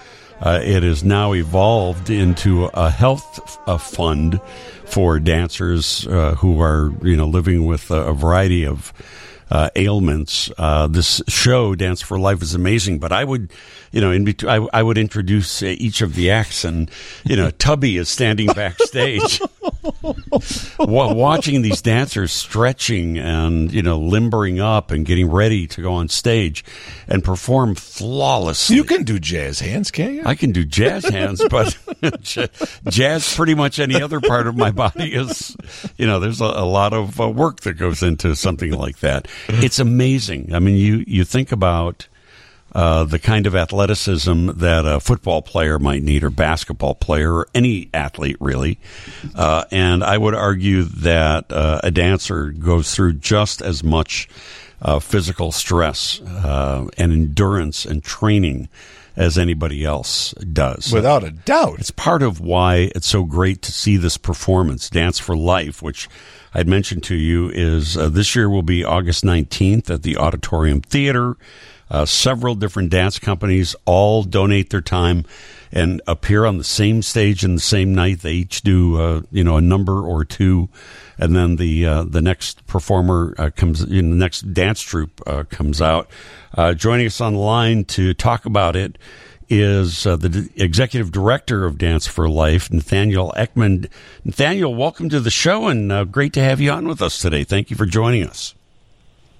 Uh, it has now evolved into a health uh, fund for dancers uh, who are, you know, living with a, a variety of uh, ailments. Uh, this show, Dance for Life, is amazing. But I would, you know, in between, I, I would introduce uh, each of the acts, and you know, [laughs] Tubby is standing backstage. [laughs] [laughs] Wa- watching these dancers stretching and you know limbering up and getting ready to go on stage and perform flawlessly. you can do jazz hands, can't you? I can do jazz hands, but [laughs] jazz, pretty much any other part of my body is, you know, there's a, a lot of uh, work that goes into something like that. It's amazing. I mean, you you think about. Uh, the kind of athleticism that a football player might need, or basketball player, or any athlete really. Uh, and I would argue that uh, a dancer goes through just as much uh, physical stress uh, and endurance and training as anybody else does. Without a doubt. It's part of why it's so great to see this performance, Dance for Life, which I'd mentioned to you is uh, this year will be August 19th at the Auditorium Theater. Uh, several different dance companies all donate their time and appear on the same stage in the same night. They each do, uh, you know, a number or two, and then the uh, the next performer uh, comes. Know, the next dance troupe uh, comes out. Uh, joining us on the line to talk about it is uh, the d- executive director of Dance for Life, Nathaniel Ekman. Nathaniel, welcome to the show, and great to have you on with us today. Thank you for joining us.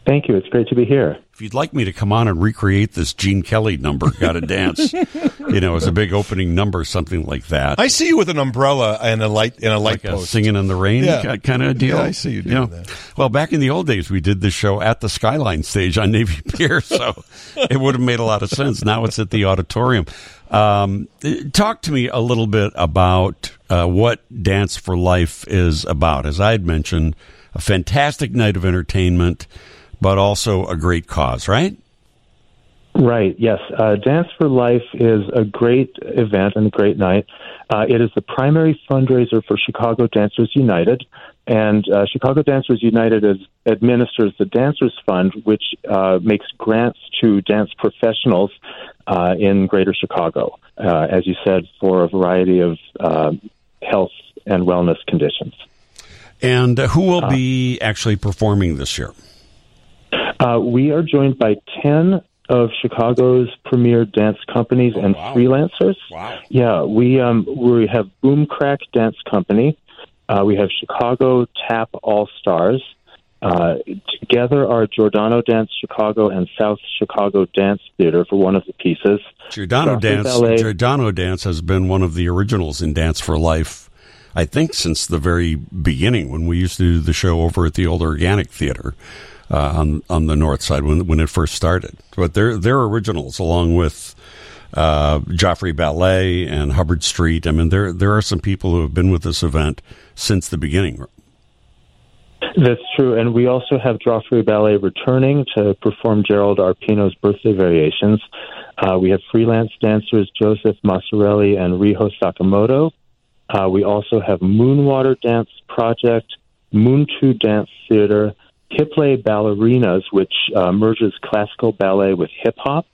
Thank you. It's great to be here. If you'd like me to come on and recreate this Gene Kelly number, "Got to Dance," [laughs] you know, as a big opening number, something like that, I see you with an umbrella and a light and a light like a singing in the rain Yeah. kind of deal. Yeah, I see you doing that. Well, back in the old days, we did the show at the Skyline stage on Navy [laughs] Pier, so it would have made a lot of sense. Now it's at the auditorium. Um, talk to me a little bit about uh, what Dance for Life is about. As I had mentioned, a fantastic night of entertainment, but also a great cause, right? Right. Yes. Uh, Dance for Life is a great event and a great night. Uh, it is the primary fundraiser for Chicago Dancers United, and uh, Chicago Dancers United is, administers the Dancers Fund, which uh, makes grants to dance professionals uh, in Greater Chicago, uh, as you said, for a variety of uh, health and wellness conditions. And uh, who will be actually performing this year? Uh, we are joined by 10 of Chicago's premier dance companies and freelancers. Wow. Yeah, we um, we have Boom Crack Dance Company. Uh, we have Chicago Tap All Stars. Uh, together are Giordano Dance Chicago and South Chicago Dance Theater for one of the pieces. Giordano Dance. Ballet. Giordano Dance has been one of the originals in Dance for Life. I think since the very beginning when we used to do the show over at the old Organic Theater uh, on on the north side when when it first started. But they're they're originals along with uh, Joffrey Ballet and Hubbard Street. I mean, there there are some people who have been with this event since the beginning. That's true, and we also have Joffrey Ballet returning to perform Gerald Arpino's birthday variations. Uh, we have freelance dancers Joseph Massarelli and Riho Sakamoto. Uh, we also have Moonwater Dance Project, Muntu Dance Theater, Hiplet Ballerinas, which uh, merges classical ballet with hip hop,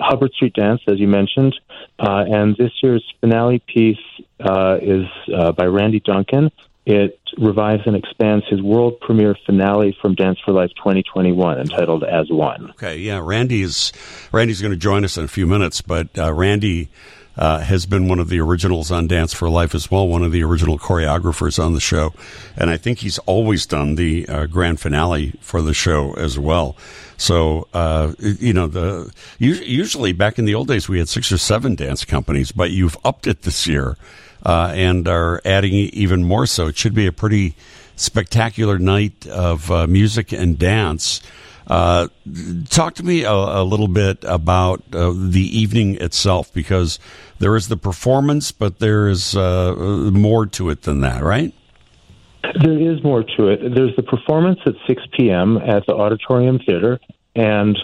Hubbard Street Dance, as you mentioned, uh, and this year's finale piece uh, is uh, by Randy Duncan. It revives and expands his world premiere finale from Dance for Life 2021, entitled As One. Okay, yeah, Randy is Randy's going to join us in a few minutes, but uh, Randy uh, has been one of the originals on Dance for Life as well, one of the original choreographers on the show, and I think he's always done the uh, grand finale for the show as well. So uh, you know, the usually back in the old days we had six or seven dance companies, but you've upped it this year uh, and are adding even more. So it should be a pretty spectacular night of uh, music and dance. Uh, talk to me a, a little bit about uh, the evening itself because there is the performance, but there is uh, more to it than that, right? There is more to it. There's the performance at 6 p.m. at the Auditorium Theater, and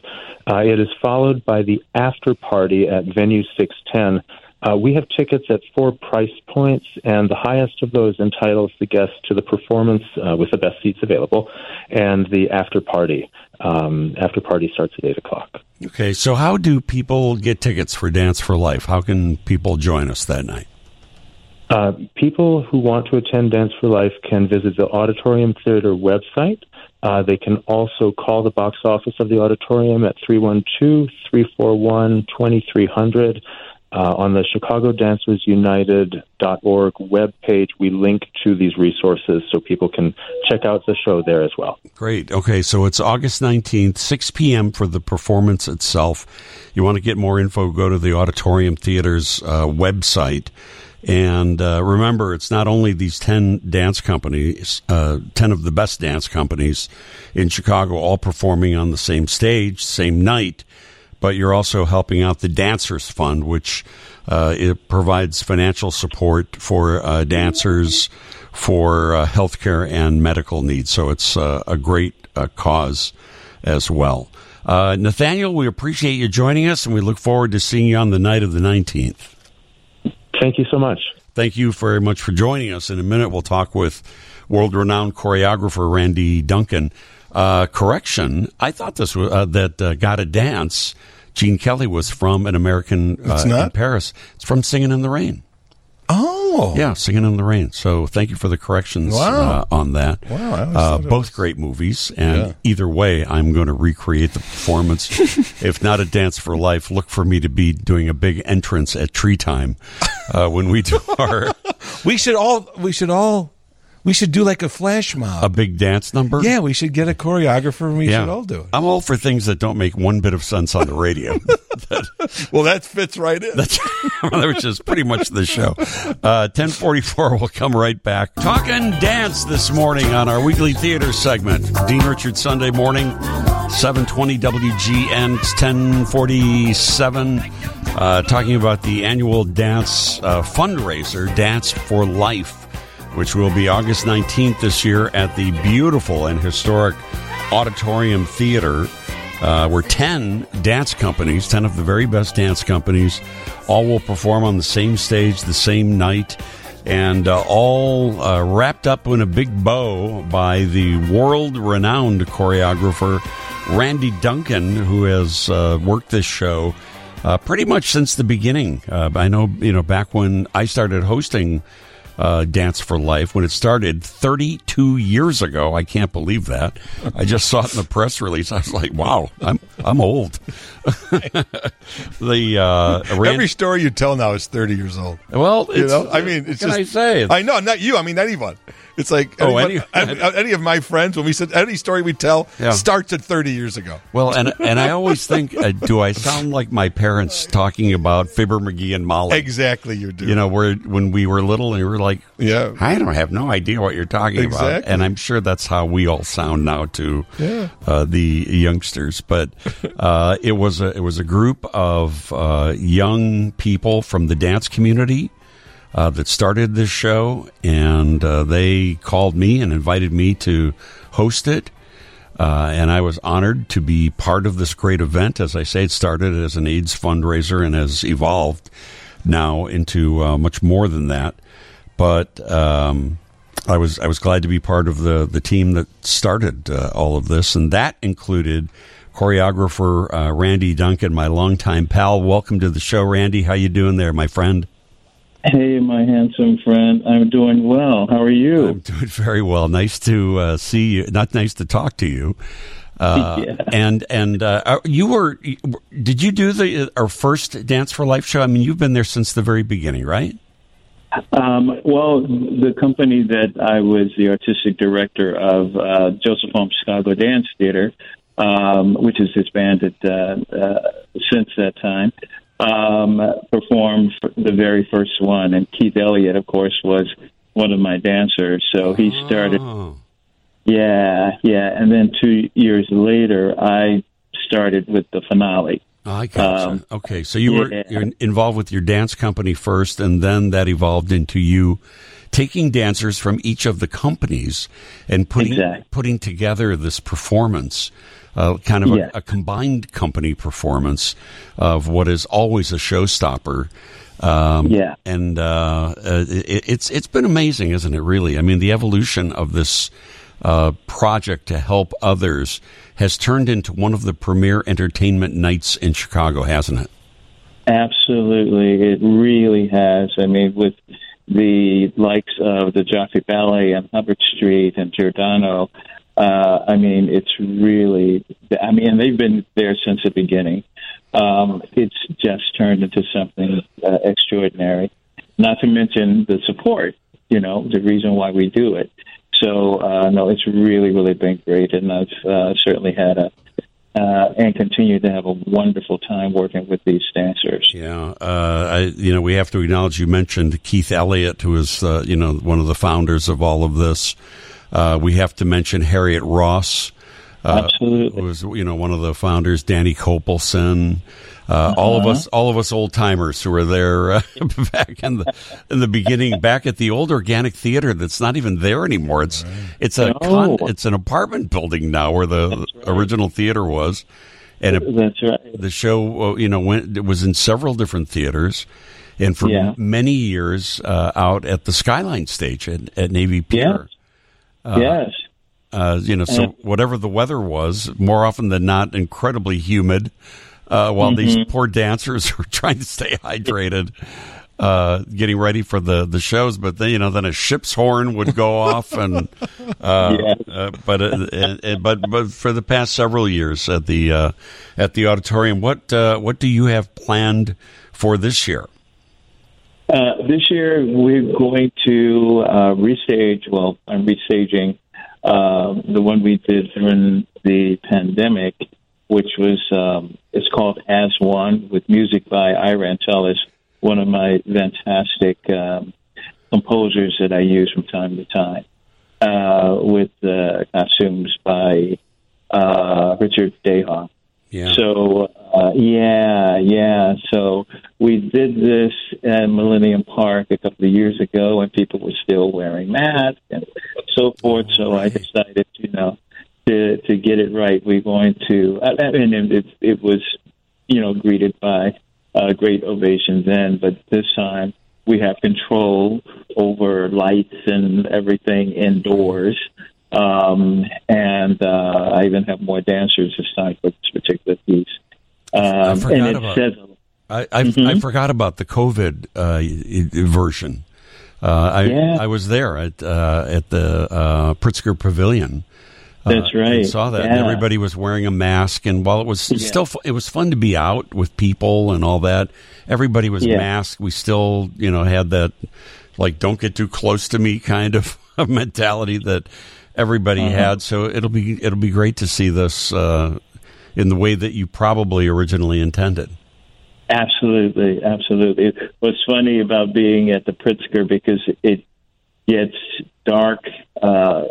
uh, it is followed by the after party at Venue 610. Uh, we have tickets at four price points, and the highest of those entitles the guest to the performance uh, with the best seats available, and the after party. Um, after party starts at eight o'clock. Okay, so how do people get tickets for Dance for Life? How can people join us that night? Uh, people who want to attend Dance for Life can visit the Auditorium Theater website. Uh, they can also call the box office of the auditorium at 312 341 2300. Uh, on the Chicago Dancers United.org webpage, we link to these resources so people can check out the show there as well. Great. Okay, so it's August 19th, 6 p.m. for the performance itself. You want to get more info, go to the Auditorium Theater's uh, website. And uh, remember, it's not only these 10 dance companies, uh, 10 of the best dance companies in Chicago, all performing on the same stage, same night, but you're also helping out the Dancers Fund, which uh, it provides financial support for uh, dancers for uh, healthcare and medical needs. So it's uh, a great uh, cause as well. Uh, Nathaniel, we appreciate you joining us, and we look forward to seeing you on the night of the 19th. Thank you so much. Thank you very much for joining us. In a minute, we'll talk with world renowned choreographer Randy Duncan. Uh, correction, I thought this was uh, that uh, Gotta Dance. Gene Kelly was from an American uh, in Paris. It's from Singing in the Rain. Oh, Yeah, Singing in the Rain. So thank you for the corrections Wow. uh, on that. Wow, Uh, both was- great movies, and Yeah. either way, I'm going to recreate the performance. [laughs] if not a Dance for Life, look for me to be doing a big entrance at Tree Time uh, when we do our [laughs] we should all we should all we should do like a flash mob. a big dance number. yeah, we should get a choreographer and we should all do it. I'm all for things that don't make one bit of sense on the radio. [laughs] Well, that fits right in. That's [laughs] which is pretty much the show. Uh, 1044, we'll come right back. Talking dance this morning on our weekly theater segment. Dean Richard Sunday morning, 720 WGN, it's 1047. Uh, talking about the annual dance uh, fundraiser, Dance for Life, which will be August 19th this year at the beautiful and historic Auditorium Theater uh, where 10 dance companies, 10 of the very best dance companies, all will perform on the same stage the same night. And uh, all uh, wrapped up in a big bow by the world renowned choreographer Randy Duncan, who has uh, worked this show uh, pretty much since the beginning. Uh, I know, you know, back when I started hosting uh, Dance for Life when it started 32 years ago. I can't believe that. I just saw it in the press release. I was like, wow, I'm I'm old. [laughs] the uh, Every story you tell now is thirty years old. well, You it's, know, I mean, it's what can just. I say? I know, not you. I mean, anyone. It's like Oh, anyone- any- any, any of my friends when we said any story we tell Yeah. starts at thirty years ago. well, and [laughs] and I always think, uh, do I sound like my parents talking about Fibber McGee and Molly? Exactly, you do. You know, where when we were little and we were like, Yeah. I don't have no idea what you're talking about. And I'm sure that's how we all sound now to uh, the youngsters. But uh, it was a it was a group of uh, young people from the dance community uh, that started this show, and uh, they called me and invited me to host it. Uh, and I was honored to be part of this great event. As I say, it started as an AIDS fundraiser and has evolved now into uh, much more than that. But um, I was I was glad to be part of the the team that started uh, all of this, and that included choreographer uh, Randy Duncan, my longtime pal. Welcome to the show, Randy. How you doing there, my friend? Hey, my handsome friend. I'm doing well. How are you? I'm doing very well. Nice to uh, see you. Not nice to talk to you. Uh, [laughs] Yeah. And and uh, you were did you do the our first Dance for Life show? I mean, you've been there since the very beginning, right? Um, well, the company that I was the artistic director of, uh, Joseph Holmes Chicago Dance Theater, um, which has disbanded uh, uh, since that time, um, performed the very first one. And Keith Elliott, of course, was one of my dancers. So he started. Oh. Yeah, yeah. And then two years later, I started with the finale. I gotcha. Um, okay, so you were yeah. you're involved with your dance company first, and then that evolved into you taking dancers from each of the companies and putting Exact. putting together this performance, uh, kind of a, a combined company performance of what is always a showstopper. Um, Yeah. and uh, uh, it, it's it's been amazing, isn't it? Really, I mean, the evolution of this uh, project to help others has turned into one of the premier entertainment nights in Chicago, hasn't it? Absolutely, it really has. I mean, with the likes of the Joffrey Ballet and Hubbard Street and Giordano, uh, I mean, it's really. I mean, they've been there since the beginning. Um, it's just turned into something uh, extraordinary. Not to mention the support. You know, the reason why we do it. So uh, no, it's really, really been great, and I've uh, certainly had a uh, and continue to have a wonderful time working with these dancers. Yeah, uh, I, you know, we have to acknowledge you mentioned Keith Elliott, who is, uh, you know, one of the founders of all of this. Uh, we have to mention Harriet Ross, uh, Absolutely. who was, you know, one of the founders. Danny Copelson, uh, all of us, all of us old timers who were there uh, [laughs] back in the in the beginning, back at the old organic theater that's not even there anymore. It's it's a con, it's an apartment building now where the original theater was. and it, That's right. the show, uh, you know, went it was in several different theaters, and for Yeah. many years uh, out at the Skyline stage at, at Navy Pier. Yes. Uh, you know, so whatever the weather was, more often than not, incredibly humid. Uh, while these Mm-hmm. poor dancers [laughs] were trying to stay hydrated, uh, getting ready for the, the shows, but then you know, then a ship's horn would go off, and [laughs] uh, Yeah. uh, but uh, uh, uh, but but for the past several years at the uh, at the auditorium, what uh, what do you have planned for this year? Uh, this year, we're going to uh, restage. Well, I'm restaging uh, the one we did during the pandemic, which was um, it's called As One with music by Ira Antelis, one of my fantastic um, composers that I use from time to time, uh, with uh, costumes by uh, Richard Dayhoff. Yeah, So uh, yeah, yeah. So we did this at Millennium Park a couple of years ago, and people were still wearing masks and so forth. So I decided, you know, to to get it right, we're going to. I I mean, it, it was, you know, greeted by uh, great ovation then, but this time we have control over lights and everything indoors. Um, and uh, I even have more dancers this time for this particular piece. Um, and it about- says I I, Mm-hmm. I forgot about the COVID uh, version. Uh, I Yeah. I was there at uh, at the uh, Pritzker Pavilion. uh, That's right. saw that. And Yeah. everybody was wearing a mask, and while it was still, fu- it was fun to be out with people and all that. Everybody was Yeah. masked. We still, you know, had that like "don't get too close to me" [laughs] kind of mentality that everybody Uh-huh. had. So it'll be it'll be great to see this uh, in the way that you probably originally intended. Absolutely, absolutely. What's funny about being at the Pritzker because it gets dark uh,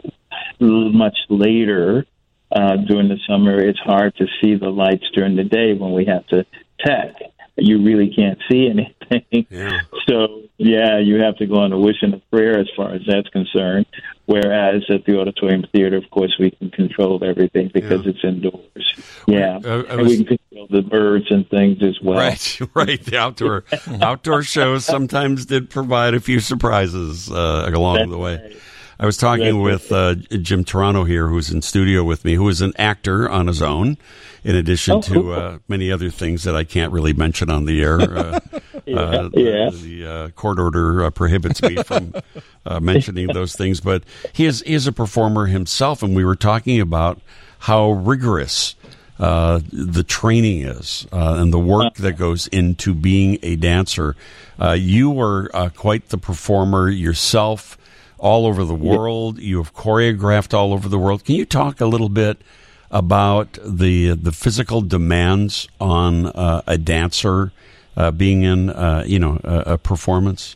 much later uh, during the summer. It's hard to see the lights during the day when we have to tech. You really can't see anything. Yeah. [laughs] So yeah, you have to go on a wish and a prayer as far as that's concerned. Whereas at the auditorium theater, of course, we can control everything because Yeah. it's indoors. Yeah, I and was- we can control the birds and things as well. Right, [laughs] right. The outdoor [laughs] outdoor shows sometimes did provide a few surprises uh, along That's the way. right. I was talking with uh, Jim Turano here, who's in studio with me, who is an actor on his own, in addition Oh, to cool. uh, many other things that I can't really mention on the air. Uh, [laughs] uh, yeah. The, uh, court order uh, prohibits me from [laughs] uh, mentioning those things, but he is he is a performer himself, and we were talking about how rigorous uh, the training is uh, and the work that goes into being a dancer. Uh, you were uh, quite the performer yourself, all over the world. You have choreographed all over the world. Can you talk a little bit about the the physical demands on uh, a dancer uh, being in uh, you know a, a performance?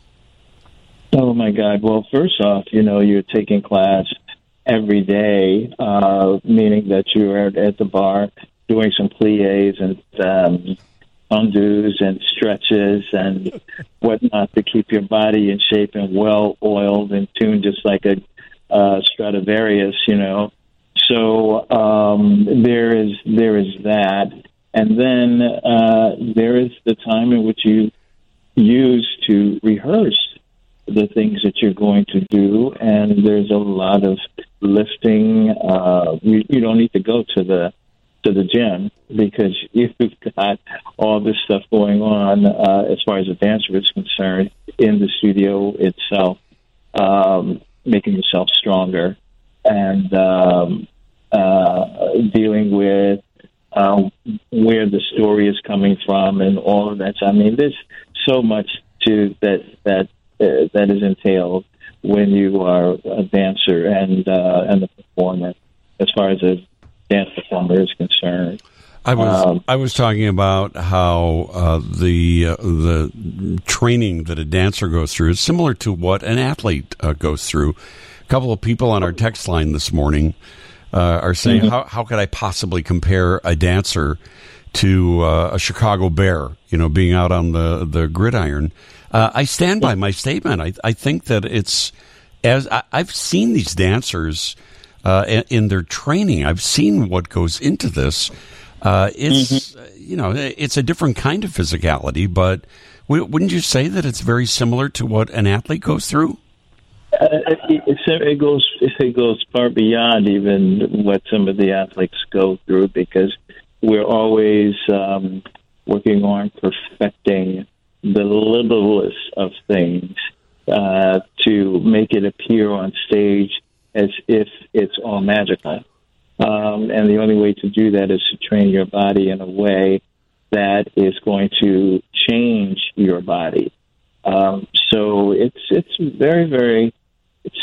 Oh my God! Well, first off, you know you're taking class every day, uh, meaning that you are at the bar doing some plies and um, undos and stretches and [laughs] whatnot to keep your body in shape and well oiled and tuned, just like a uh, Stradivarius, you know. So um, there is there is that, and then uh, there is the time in which you use to rehearse the things that you're going to do, and there's a lot of lifting. Uh, you, you don't need to go to the to the gym because [laughs] you've got all this stuff going on uh, as far as a dancer is concerned in the studio itself, um, making yourself stronger and um, uh, dealing with uh, where the story is coming from and all of that. I mean, there's so much to that that uh, that is entailed when you are a dancer and uh, and the performer, as far as a dance performer is concerned. I was Um, I was talking about how uh, the uh, the training that a dancer goes through is similar to what an athlete uh, goes through. A couple of people on our text line this morning uh, are saying, Mm-hmm. "How how could I possibly compare a dancer to uh, a Chicago Bear? You know, being out on the the gridiron." Uh, I stand by my statement. I I think that it's as I, I've seen these dancers uh, in, their training. I've seen what goes into this. Uh, it's uh, you know it's a different kind of physicality, but w- wouldn't you say that it's very similar to what an athlete goes through? Uh, it, it, it goes it goes far beyond even what some of the athletes go through because we're always um, working on perfecting the littlest of things uh, to make it appear on stage as if it's all magical. Um, and the only way to do that is to train your body in a way that is going to change your body. Um, so it's it's very very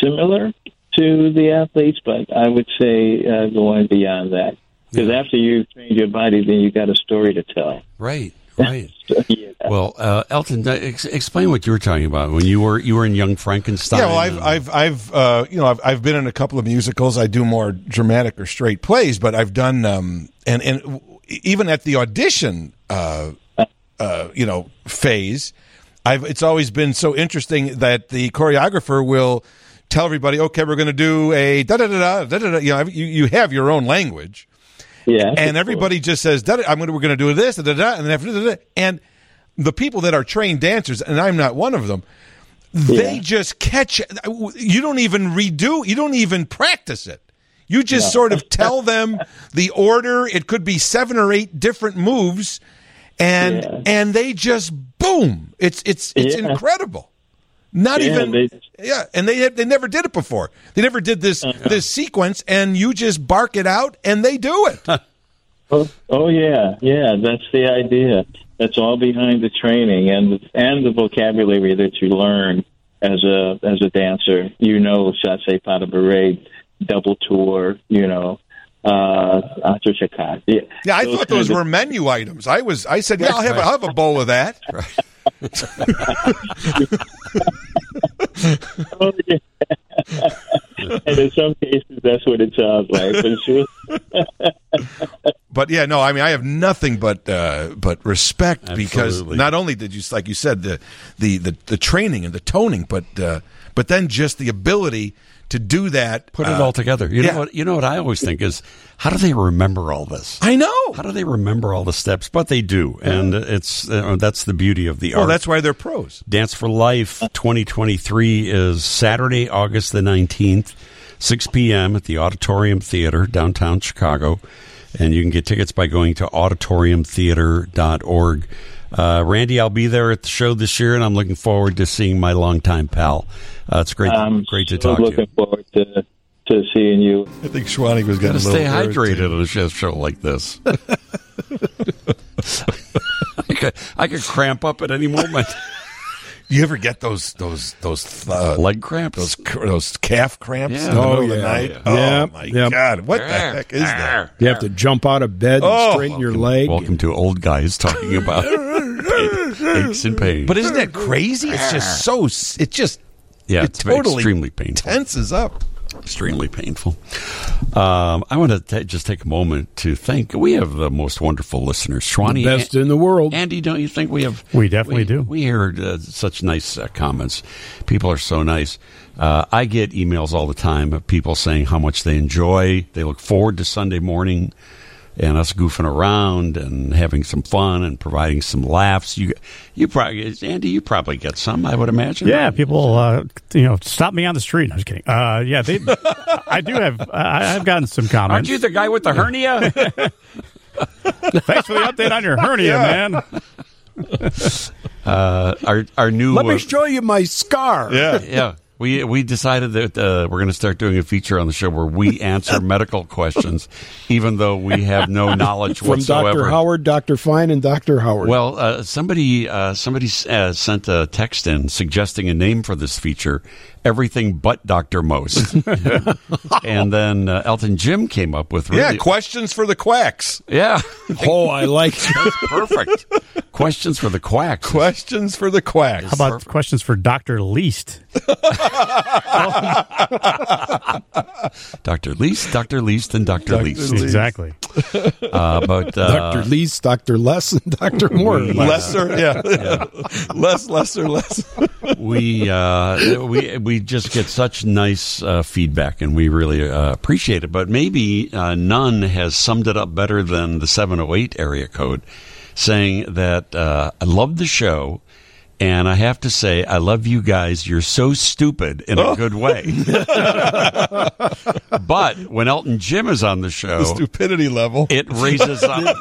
similar to the athletes, but I would say uh, going beyond that. Because after you train your body, then you got a story to tell. Right, right. [laughs] yeah. Well, uh, Elton, ex- explain what you were talking about when you were you were in Young Frankenstein. Yeah, well, I've and- I've I've uh, you know I've I've been in a couple of musicals. I do more dramatic or straight plays, but I've done um and and even at the audition uh, uh you know phase, I've it's always been so interesting that the choreographer will tell everybody, okay, we're going to do a da da da da da da. You know, you you have your own language. Yeah. and everybody just says, "Da-da, "I'm going to we're going to do this," da, da, and then after, da, da, da. and the people that are trained dancers, and I'm not one of them, they Yeah. just catch. You don't even redo. You don't even practice it. You just sort of [laughs] tell them the order. It could be seven or eight different moves, and Yeah. and they just boom. It's it's it's Yeah. incredible. Not Yeah, even they- yeah, and they they never did it before. They never did this Uh-huh. this sequence, and you just bark it out, and they do it. [laughs] Oh, oh yeah, yeah. That's the idea. That's all behind the training and and the vocabulary that you learn as a as a dancer. You know, chasse pas de bourrée, double tour. You know, uh, entre chakat. Yeah, Yeah, I Those thought those kinds of- were menu items. I was, I said, yeah, I'll have, a, I'll have a bowl of that. [laughs] Oh, yeah. [laughs] and in some cases, that's what it sounds like. But [laughs] sure. But yeah, no, I mean, I have nothing but uh, but respect because not only did you, like you said, the the the, the training and the toning, but uh, but then just the ability to do that. put it uh, all together. You yeah. know what? You know what I always think is, how do they remember all this? I know. How do they remember all the steps? But they do, and it's uh, that's the beauty of the art. Well, art. that's why they're pros. Dance for Life 2023 is Saturday, August the 19th, 6 p.m. at the Auditorium Theater, downtown Chicago. And you can get tickets by going to auditoriumtheatre.org. Uh, Randy, I'll be there at the show this year, and I'm looking forward to seeing my longtime pal. Uh, it's great, I'm great to so talk to looking forward to to seeing you. I think Schwanny was going to stay hydrated on a show- show like this. [laughs] I, could, I could cramp up at any moment. [laughs] You ever get those those those uh, Leg cramps. those those calf cramps Yeah. in the Oh, middle of the yeah. night? Yeah. Oh Yep. my Yep. god! What the heck is that? You have to jump out of bed and Oh, straighten your leg. Welcome to old guys talking [laughs] about aches and pains. But isn't that crazy? It's just so. s- It just yeah, it it's totally extremely painful. tenses up. Extremely painful. Um, I want to ta just take a moment to thank. We have the most wonderful listeners, Schwani. Best in the world. Andy, don't you think we have? We definitely do. We hear uh, such nice uh, comments. People are so nice. Uh, I get emails all the time of people saying how much they enjoy. They look forward to Sunday morning and us goofing around and having some fun and providing some laughs. You, you probably, Andy, you probably get some. I would imagine. Yeah, people, uh, you know, stop me on the street. I'm just kidding. Uh, yeah, they. I do have. I, I've gotten some comments. Aren't you the guy with the hernia? [laughs] Thanks for the update on your hernia, man. uh, our our new. Let me uh, show you my scar. Yeah. [laughs] yeah. We we decided that uh, we're going to start doing a feature on the show where we answer [laughs] medical questions, even though we have no knowledge From whatsoever. Dr. Howard, Dr. Fine, and Dr. Howard. Well, uh, somebody uh, somebody uh, sent a text in suggesting a name for this feature, everything but Doctor Most, [laughs] [laughs] and then uh, Elton Jim came up with really, Yeah, questions for the quacks. yeah, [laughs] oh, I like that. perfect questions for the quacks. Questions for the quacks. How about questions for Doctor Least? Dr. Least, Dr. Least, and Dr. Least. Exactly. Uh, but uh, Dr. Least, Dr. Less, and Dr. Moore. lesser? Yeah. less, lesser, less. we uh, we we just get such nice uh, feedback, and we really uh, appreciate it. But maybe uh, none has summed it up better than the seven hundred eight area code, saying that uh, I love the show. And I have to say, I love you guys. You're so stupid in a oh. good way. [laughs] but when Elton Jim is on the show, the Stupidity level. it raises up.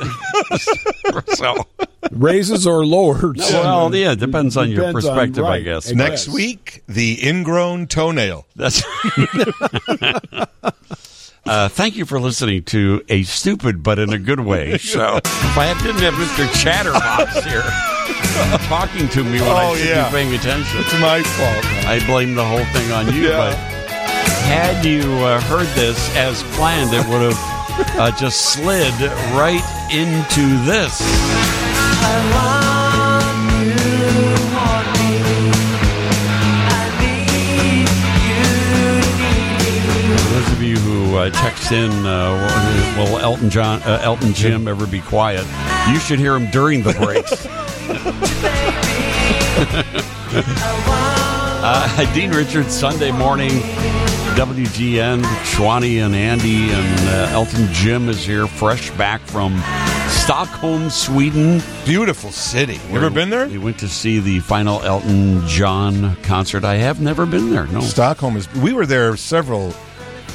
[laughs] so, Raises or lowers? well, yeah, it depends on your Depends on- perspective, I right. guess. It Next week, the ingrown toenail. That's. [laughs] Uh, thank you for listening to a stupid but in a good way [laughs] show. If I didn't have Mr. Chatterbox here [laughs] talking to me when I Oh, should yeah. be paying attention, It's my fault. I blame the whole thing on you. Yeah. But had you uh, heard this as planned, it would have uh, just slid right into this. Of uh, text in, uh, will will Elton John, uh, Elton Jim ever be quiet? You should hear him during the breaks. [laughs] [laughs] uh, Dean Richards, Sunday morning, WGN, Schwani and Andy and uh, Elton Jim is here, fresh back from Stockholm, Sweden. Beautiful city. You ever been there? We went to see the final Elton John concert. I have never been there. No. Stockholm is. We were there several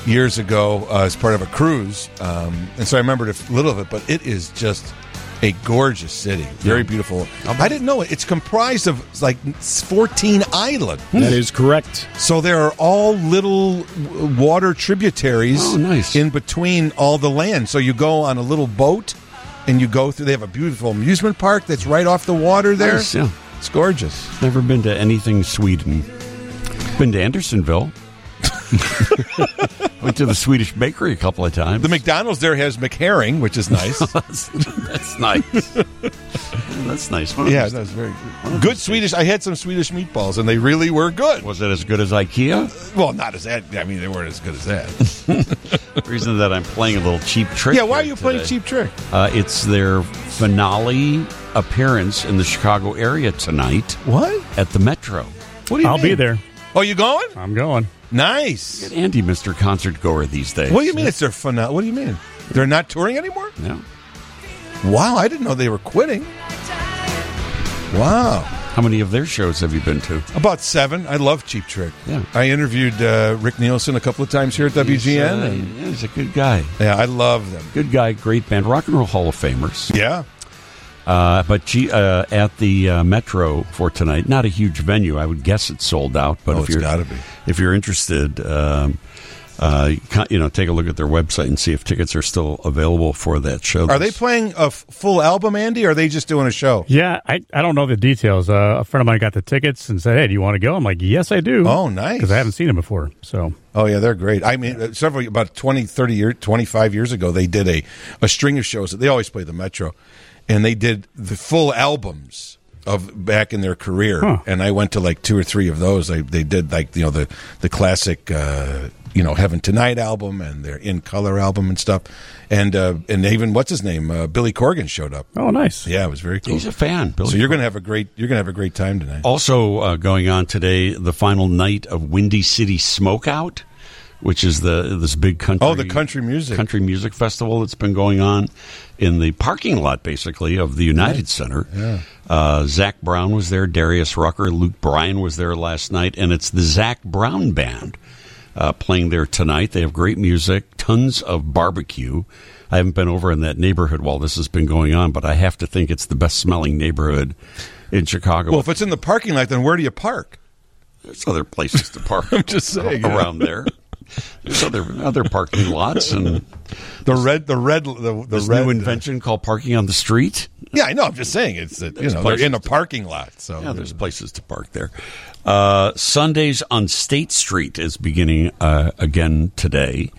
years ago uh, as part of a cruise, um, and so I remembered a little of it. But it is just a gorgeous city, very beautiful. I didn't know it. It's comprised of like fourteen islands, That is correct. so there are all little w- water tributaries. Oh, nice. in between all the land. So you go on a little boat. And you go through. They have a beautiful amusement park that's right off the water there. Nice, yeah. It's gorgeous. Never been to anything Sweden. Been to Andersonville. [laughs] Went to the Swedish bakery a couple of times. The McDonald's there has McHerring, which is nice. [laughs] that's, that's nice. [laughs] that's nice. One Yeah, that's very good. Good Swedish. I had some Swedish meatballs, and they really were good. Was it as good as IKEA? Well, not as that. I mean, they weren't as good as that. The reason that I'm playing a little cheap trick. yeah, why are here you playing Cheap Trick? Uh, it's their finale appearance in the Chicago area tonight What? at the Metro. What do you I'll mean? be there. Oh, you going? I'm going. Nice. Andy, Mr. Concert Goer these days. What do you mean it's their finale? What do you mean? They're not touring anymore? No. Wow, I didn't know they were quitting. Wow. How many of their shows have you been to? About seven. I love Cheap Trick. Yeah. I interviewed uh, Rick Nielsen a couple of times here at WGN. He's, uh, and, yeah, he's a good guy. yeah, I love them. Good guy, great band, rock and roll Hall of Famers. Yeah. Uh, but G, uh, at the uh, Metro for tonight, not a huge venue. I would guess it's sold out. But Oh, if you're gotta be. if you're interested, um, uh, you know, take a look at their website and see if tickets are still available for that show. Are they playing a f- full album, Andy, or are they just doing a show? Yeah, I, I don't know the details. Uh, a friend of mine got the tickets and said, "Hey, do you want to go?" I'm like, "Yes, I do." Oh, nice. Because I haven't seen them before. So Oh yeah, they're great. I mean, uh, several about 20, 30 years, 25 years ago, they did a a string of shows. They always play the Metro, and they did the full albums of back in their career. Huh. And I went to like two or three of those. They they did like you know the the classic. Uh, you know, Heaven Tonight album and their In Color album and stuff, and uh, and even what's his name, uh, Billy Corgan showed up. oh, nice. Yeah, it was very cool. He's a fan. Billy so you're gonna have a great you're gonna have a great time tonight. Also uh, going on today, the final night of Windy City Smokeout, which is the this big country Oh, the country music. country music festival that's been going on in the parking lot, basically of the United Center. Yeah. Uh, Zac Brown was there, Darius Rucker, Luke Bryan was there last night, and it's the Zac Brown Band uh, playing there tonight. They have great music, tons of barbecue. I haven't been over in that neighborhood while this has been going on, but I have to think it's the best smelling neighborhood in Chicago. Well, if it's in the parking lot, then where do you park? There's other places to park. [laughs] I'm just saying, yeah. around there. [laughs] There's other other parking lots and The red, the red, the, the this red new invention called parking on the street. Yeah, I know. I'm just saying it's that you know they're in a parking lot. So Yeah, there's places to park there. Uh, Sundays on State Street is beginning uh, again today.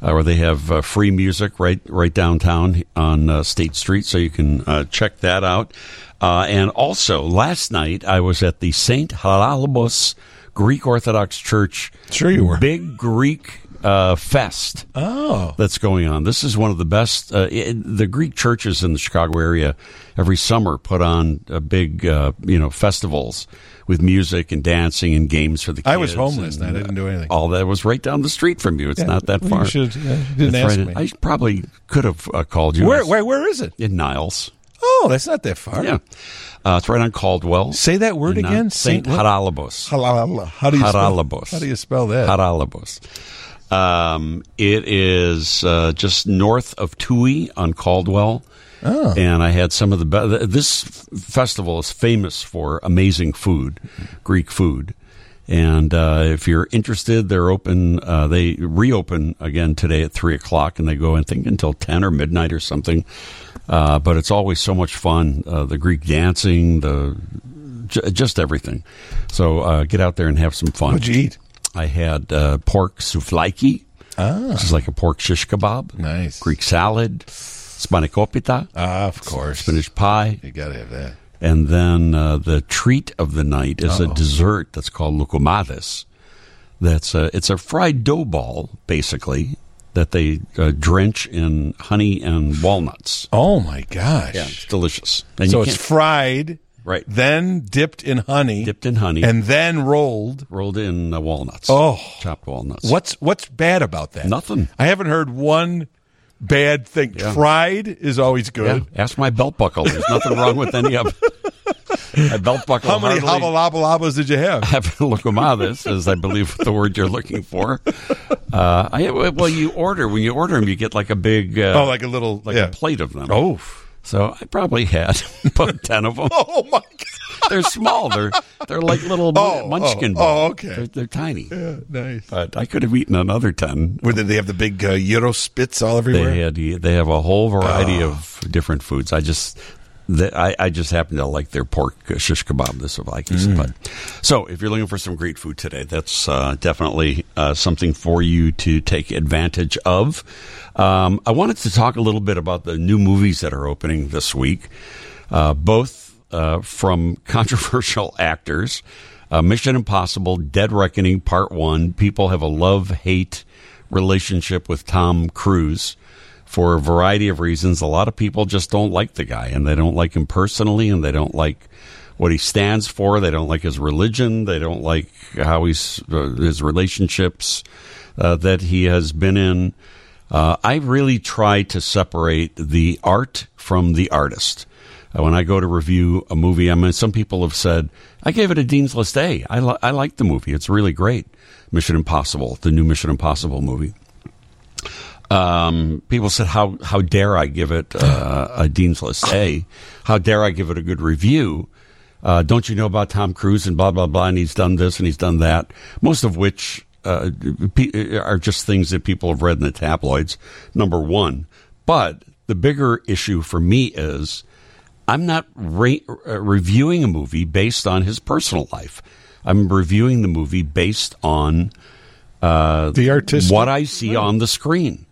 uh, where they have uh, free music right right downtown on uh, State Street, so you can uh, check that out. Uh, and also, last night I was at the Saint Haralambos Greek Orthodox Church. Sure you were. Big Greek uh, fest Oh. that's going on. This is one of the best. Uh, i the Greek churches in the Chicago area every summer put on a big, uh, you know, festivals with music and dancing and games for the kids. I was homeless. last and. I didn't do anything. All that was right down the street from you. It's not that Well, far. You, should, yeah, didn't ask right- me. I probably could have uh, called you. where, where, where is it? in Niles. Oh, that's not that far. Yeah, uh, it's right on Caldwell. Say that word in, again. Saint what? Haralambos. How do you spell? Haralambos. How do you spell that? Haralambos. Um, it is uh, just north of Touhy on Caldwell. Oh. And I had some of the best. This festival is famous for amazing food, Greek food. And uh, if you're interested, they're open. Uh, they reopen again today at three o'clock, and they go I think until ten or midnight or something. Uh, but it's always so much fun. Uh, the Greek dancing, the j- just everything. So uh, get out there and have some fun. What'd you eat? I had uh, pork souvlaki, Ah. which is like a pork shish kebab. Nice. Greek salad, spanakopita, Ah, of course. spinach pie, You got to have that. And then uh, the treat of the night is a Uh-oh. dessert that's called loukoumades. That's a, it's a fried dough ball, basically, that they uh, drench in honey and walnuts. Oh my gosh. Yeah, it's delicious. And So it's fried, right, then dipped in honey, dipped in honey and then rolled. rolled in uh, walnuts. Oh. chopped walnuts. What's what's bad about that? Nothing. I haven't heard one bad thing. Yeah. Fried is always Yeah, good. ask my belt buckle. There's nothing wrong with any of it. My belt buckle. How many hobble did you have? have loukoumades, as I believe the word you're looking for. Uh, I, well, you order when you order them, you get like a big, uh, Oh, like a little, like yeah. a plate of them. Oh, so I probably had [laughs] about ten of them. [laughs] oh my god! They're small. They're they're like little Oh, munchkin oh, balls. oh, okay. They're, they're tiny. Yeah, nice. But I could have eaten another ten. Where did they have the big uh, Euro spits all everywhere? They had they have a whole variety Oh. of different foods. I just the, I, I just happen to like their pork shish kebab. This of like Mm. but so if you're looking for some great food today, that's uh, definitely uh, something for you to take advantage of. Um, I wanted to talk a little bit about the new movies that are opening this week, uh, both uh, from [laughs] controversial actors. Uh, Mission Impossible: Dead Reckoning Part One. People have a love hate relationship with Tom Cruise for a variety of reasons. A lot of people just don't like the guy, and they don't like him personally, and they don't like what he stands for. They don't like his religion. They don't like how he's uh, his relationships uh, that he has been in. Uh, I really try to separate the art from the artist. Uh, when I go to review a movie, I mean, some people have said I gave it a Dean's List A. I, li- I like the movie; it's really great. Mission Impossible, the new Mission Impossible movie. Um, people said, "How how dare I give it uh, a Dean's List A? How dare I give it a good review? Uh, don't you know about Tom Cruise and blah blah blah? And he's done this and he's done that. Most of which uh, pe- are just things that people have read in the tabloids. Number one, but the bigger issue for me is I'm not re- uh, reviewing a movie based on his personal life. I'm reviewing the movie based on uh, The artistic- what I see on the screen.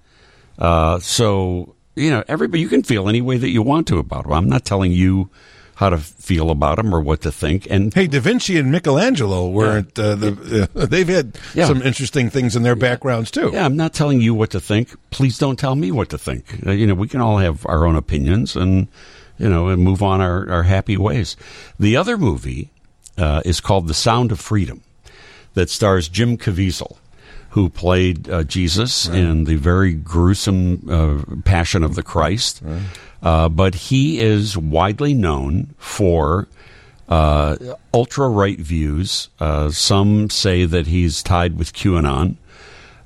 Uh, so you know, everybody you can feel any way that you want to about him. I'm not telling you how to feel about him or what to think. And Hey, Da Vinci and Michelangelo weren't uh, the. Uh, [laughs] they've had Yeah. some interesting things in their backgrounds too. Yeah, I'm not telling you what to think. Please don't tell me what to think. Uh, you know, we can all have our own opinions and, you know, and move on our, our happy ways. The other movie uh, is called The Sound of Freedom that stars Jim Caviezel, who played uh, Jesus in the very gruesome uh, Passion of the Christ. Uh, but he is widely known for uh, ultra right views. Uh, some say that he's tied with QAnon.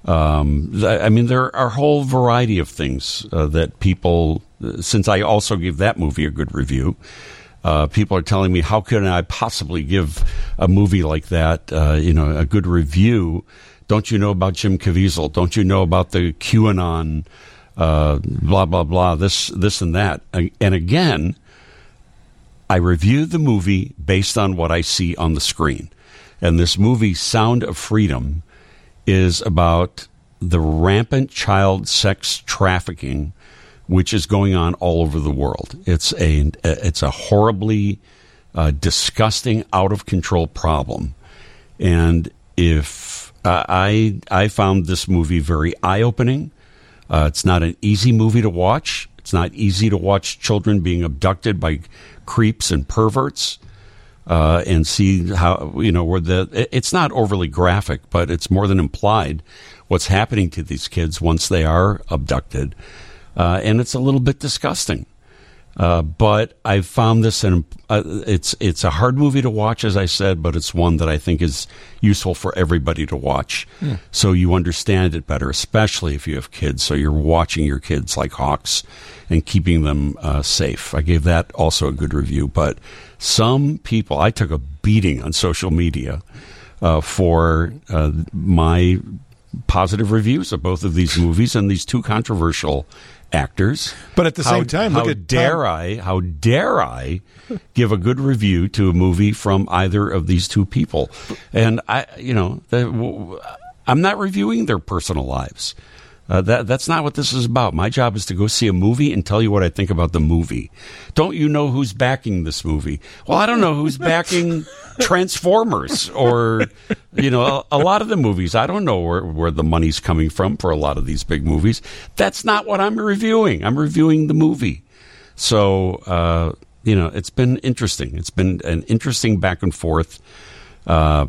Um, I mean, there are a whole variety of things uh, that people, since I also gave that movie a good review, uh, people are telling me, how can I possibly give a movie like that, uh, you know, a good review? Don't you know about Jim Caviezel? Don't you know about the QAnon, uh, blah, blah, blah, this, this and that? And again, I review the movie based on what I see on the screen. And this movie, Sound of Freedom, is about the rampant child sex trafficking, which is going on all over the world. It's a it's a horribly uh, disgusting, out of control problem, and if uh, I I found this movie very eye opening. Uh, it's not an easy movie to watch. It's not easy to watch children being abducted by creeps and perverts uh, and see how you know where the it's not overly graphic, but it's more than implied what's happening to these kids once they are abducted, uh, and it's a little bit disgusting. Uh, but I found this and uh, it's it's a hard movie to watch, as I said, but it's one that I think is useful for everybody to watch, so you understand it better, especially if you have kids. So you're watching your kids like hawks and keeping them uh, safe. I gave that also a good review, but some people I took a beating on social media uh, for uh, my positive reviews of both of these movies and these two controversial actors. But at the How- same time, how look at dare Tom- I? How dare I give a good review to a movie from either of these two people? And I, you know, the, I'm not reviewing their personal lives. Uh, that that's not what this is about. My job is to go see a movie and tell you what I think about the movie. Don't you know who's backing this movie? Well, I don't know who's backing [laughs] Transformers or you know a, a lot of the movies. I don't know where where the money's coming from for a lot of these big movies. That's not what I'm reviewing. I'm reviewing the movie. So uh, you know, it's been interesting. It's been an interesting back and forth. Uh,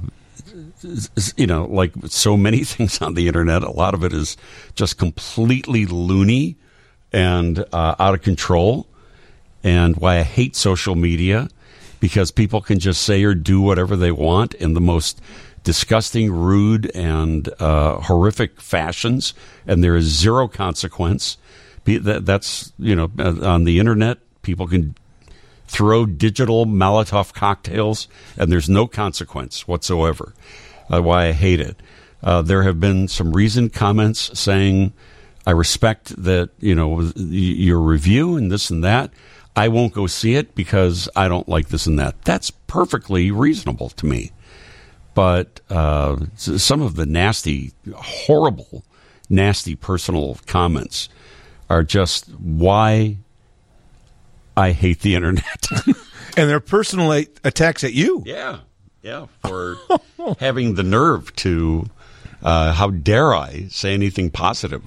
you know, like so many [laughs] things on the internet, a lot of it is just completely loony and uh, out of control. And why I hate social media because people can just say or do whatever they want in the most disgusting, rude, and uh, horrific fashions, and there is zero consequence. That's you know uh, on the internet, people can throw digital Molotov cocktails, and there's no consequence whatsoever. Uh, why I hate it. Uh, there have been some reasoned comments saying, "I respect that you know your review and this and that. I won't go see it because I don't like this and that." That's perfectly reasonable to me. But uh, some of the nasty, horrible, nasty personal comments are just why I hate the [laughs] internet. and their personal attacks at you. Yeah, yeah, for [laughs] having the nerve to. Uh, how dare I say anything positive?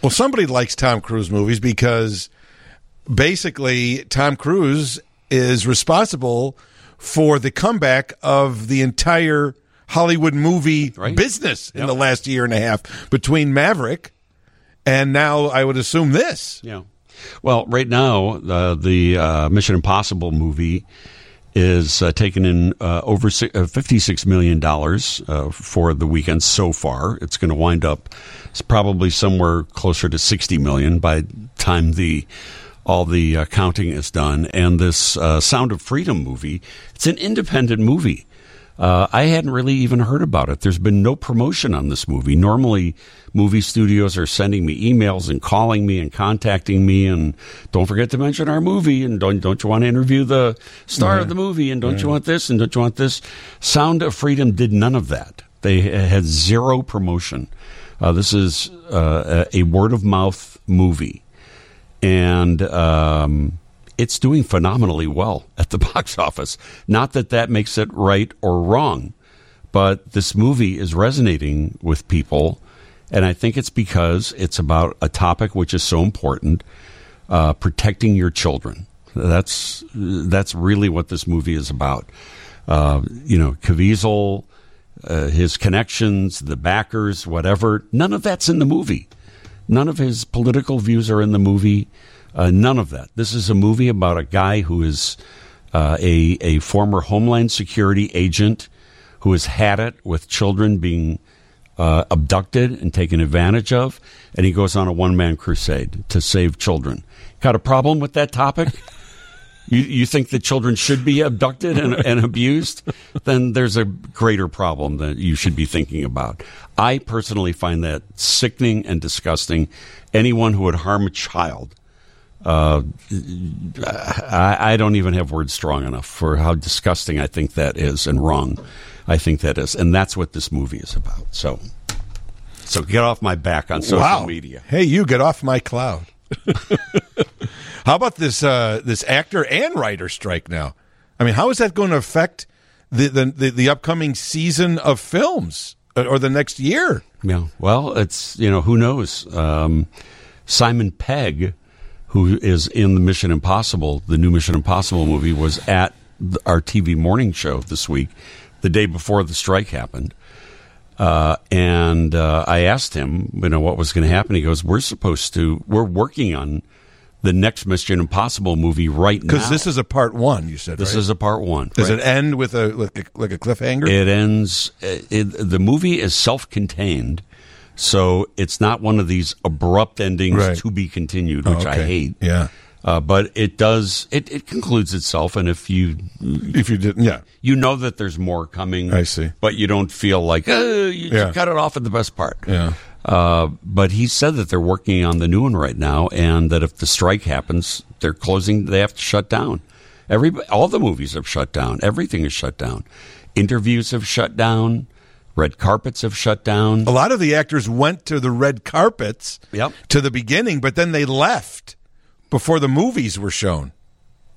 Well, somebody likes Tom Cruise movies because basically Tom Cruise is responsible for the comeback of the entire Hollywood movie Right. business in Yep. the last year and a half between Maverick and now I would assume this. Yeah. Well, right now, uh, the uh, Mission Impossible movie is uh, taking in uh, over uh, $56 million uh, for the weekend so far. It's going to wind up probably somewhere closer to 60 million by time the all the uh, counting is done. And this uh, Sound of Freedom movie, it's an independent movie. Uh, I hadn't really even heard about it. There's been no promotion on this movie. Normally, movie studios are sending me emails and calling me and contacting me, and don't forget to mention our movie, and don't don't you want to interview the star of the movie, and don't you want this, and don't you want this? Sound of Freedom did none of that. They had zero promotion. Uh, this is uh, a a word of mouth movie and um, it's doing phenomenally well at the [laughs] box office. Not that that makes it right or wrong, but this movie is resonating with people, and I think it's because it's about a topic which is so important: uh, protecting your children. That's that's really what this movie is about. Uh, you know, Caviezel, uh, his connections, the backers, whatever. None of that's in the movie. None of his political views are in the movie. Uh, none of that. This is a movie about a guy who is uh, a a former Homeland Security agent who has had it with children being uh, abducted and taken advantage of, and he goes on a one man crusade to save children. Got a problem with that topic? [laughs] You, you think that children should be abducted and, and abused? Then there's a greater problem that you should be thinking about. I personally find that sickening and disgusting. Anyone who would harm a child, uh, I, I don't even have words strong enough for how disgusting I think that is and wrong I think that is. And that's what this movie is about. So So get off my back on social wow. media. Hey, you get off my cloud. [laughs] how about this uh, this actor and writer strike now? I mean, how is that going to affect the the, the, the upcoming season of films uh, or the next year? Yeah. Well, it's you know who knows. Um, Simon Pegg, who is in the Mission Impossible, the new Mission Impossible movie, was at the, our TV morning show this week, the day before the strike happened. Uh, and uh, I asked him, you know, what was going to happen. He goes, "We're supposed to. We're working on the next Mission Impossible movie right now Because this is a part one. You said this right? is a part one. Does right? it end with a like a, like a cliffhanger? It ends. It, the movie is self-contained, so it's not one of these abrupt endings Right. to be continued, Oh, which I hate. Yeah. Uh, but it does. It, it concludes itself, and if you If you didn't, yeah. you know that there's more coming, I see. but you don't feel like uh, you Yeah. cut it off at the best part. Yeah. Uh, but he said that they're working on the new one right now, and that if the strike happens, they're closing. They have to shut down. Every all the movies have shut down. Everything is shut down. Interviews have shut down. Red carpets have shut down. A lot of the actors went to the red carpets Yep. to the beginning, but then they left before the movies were shown.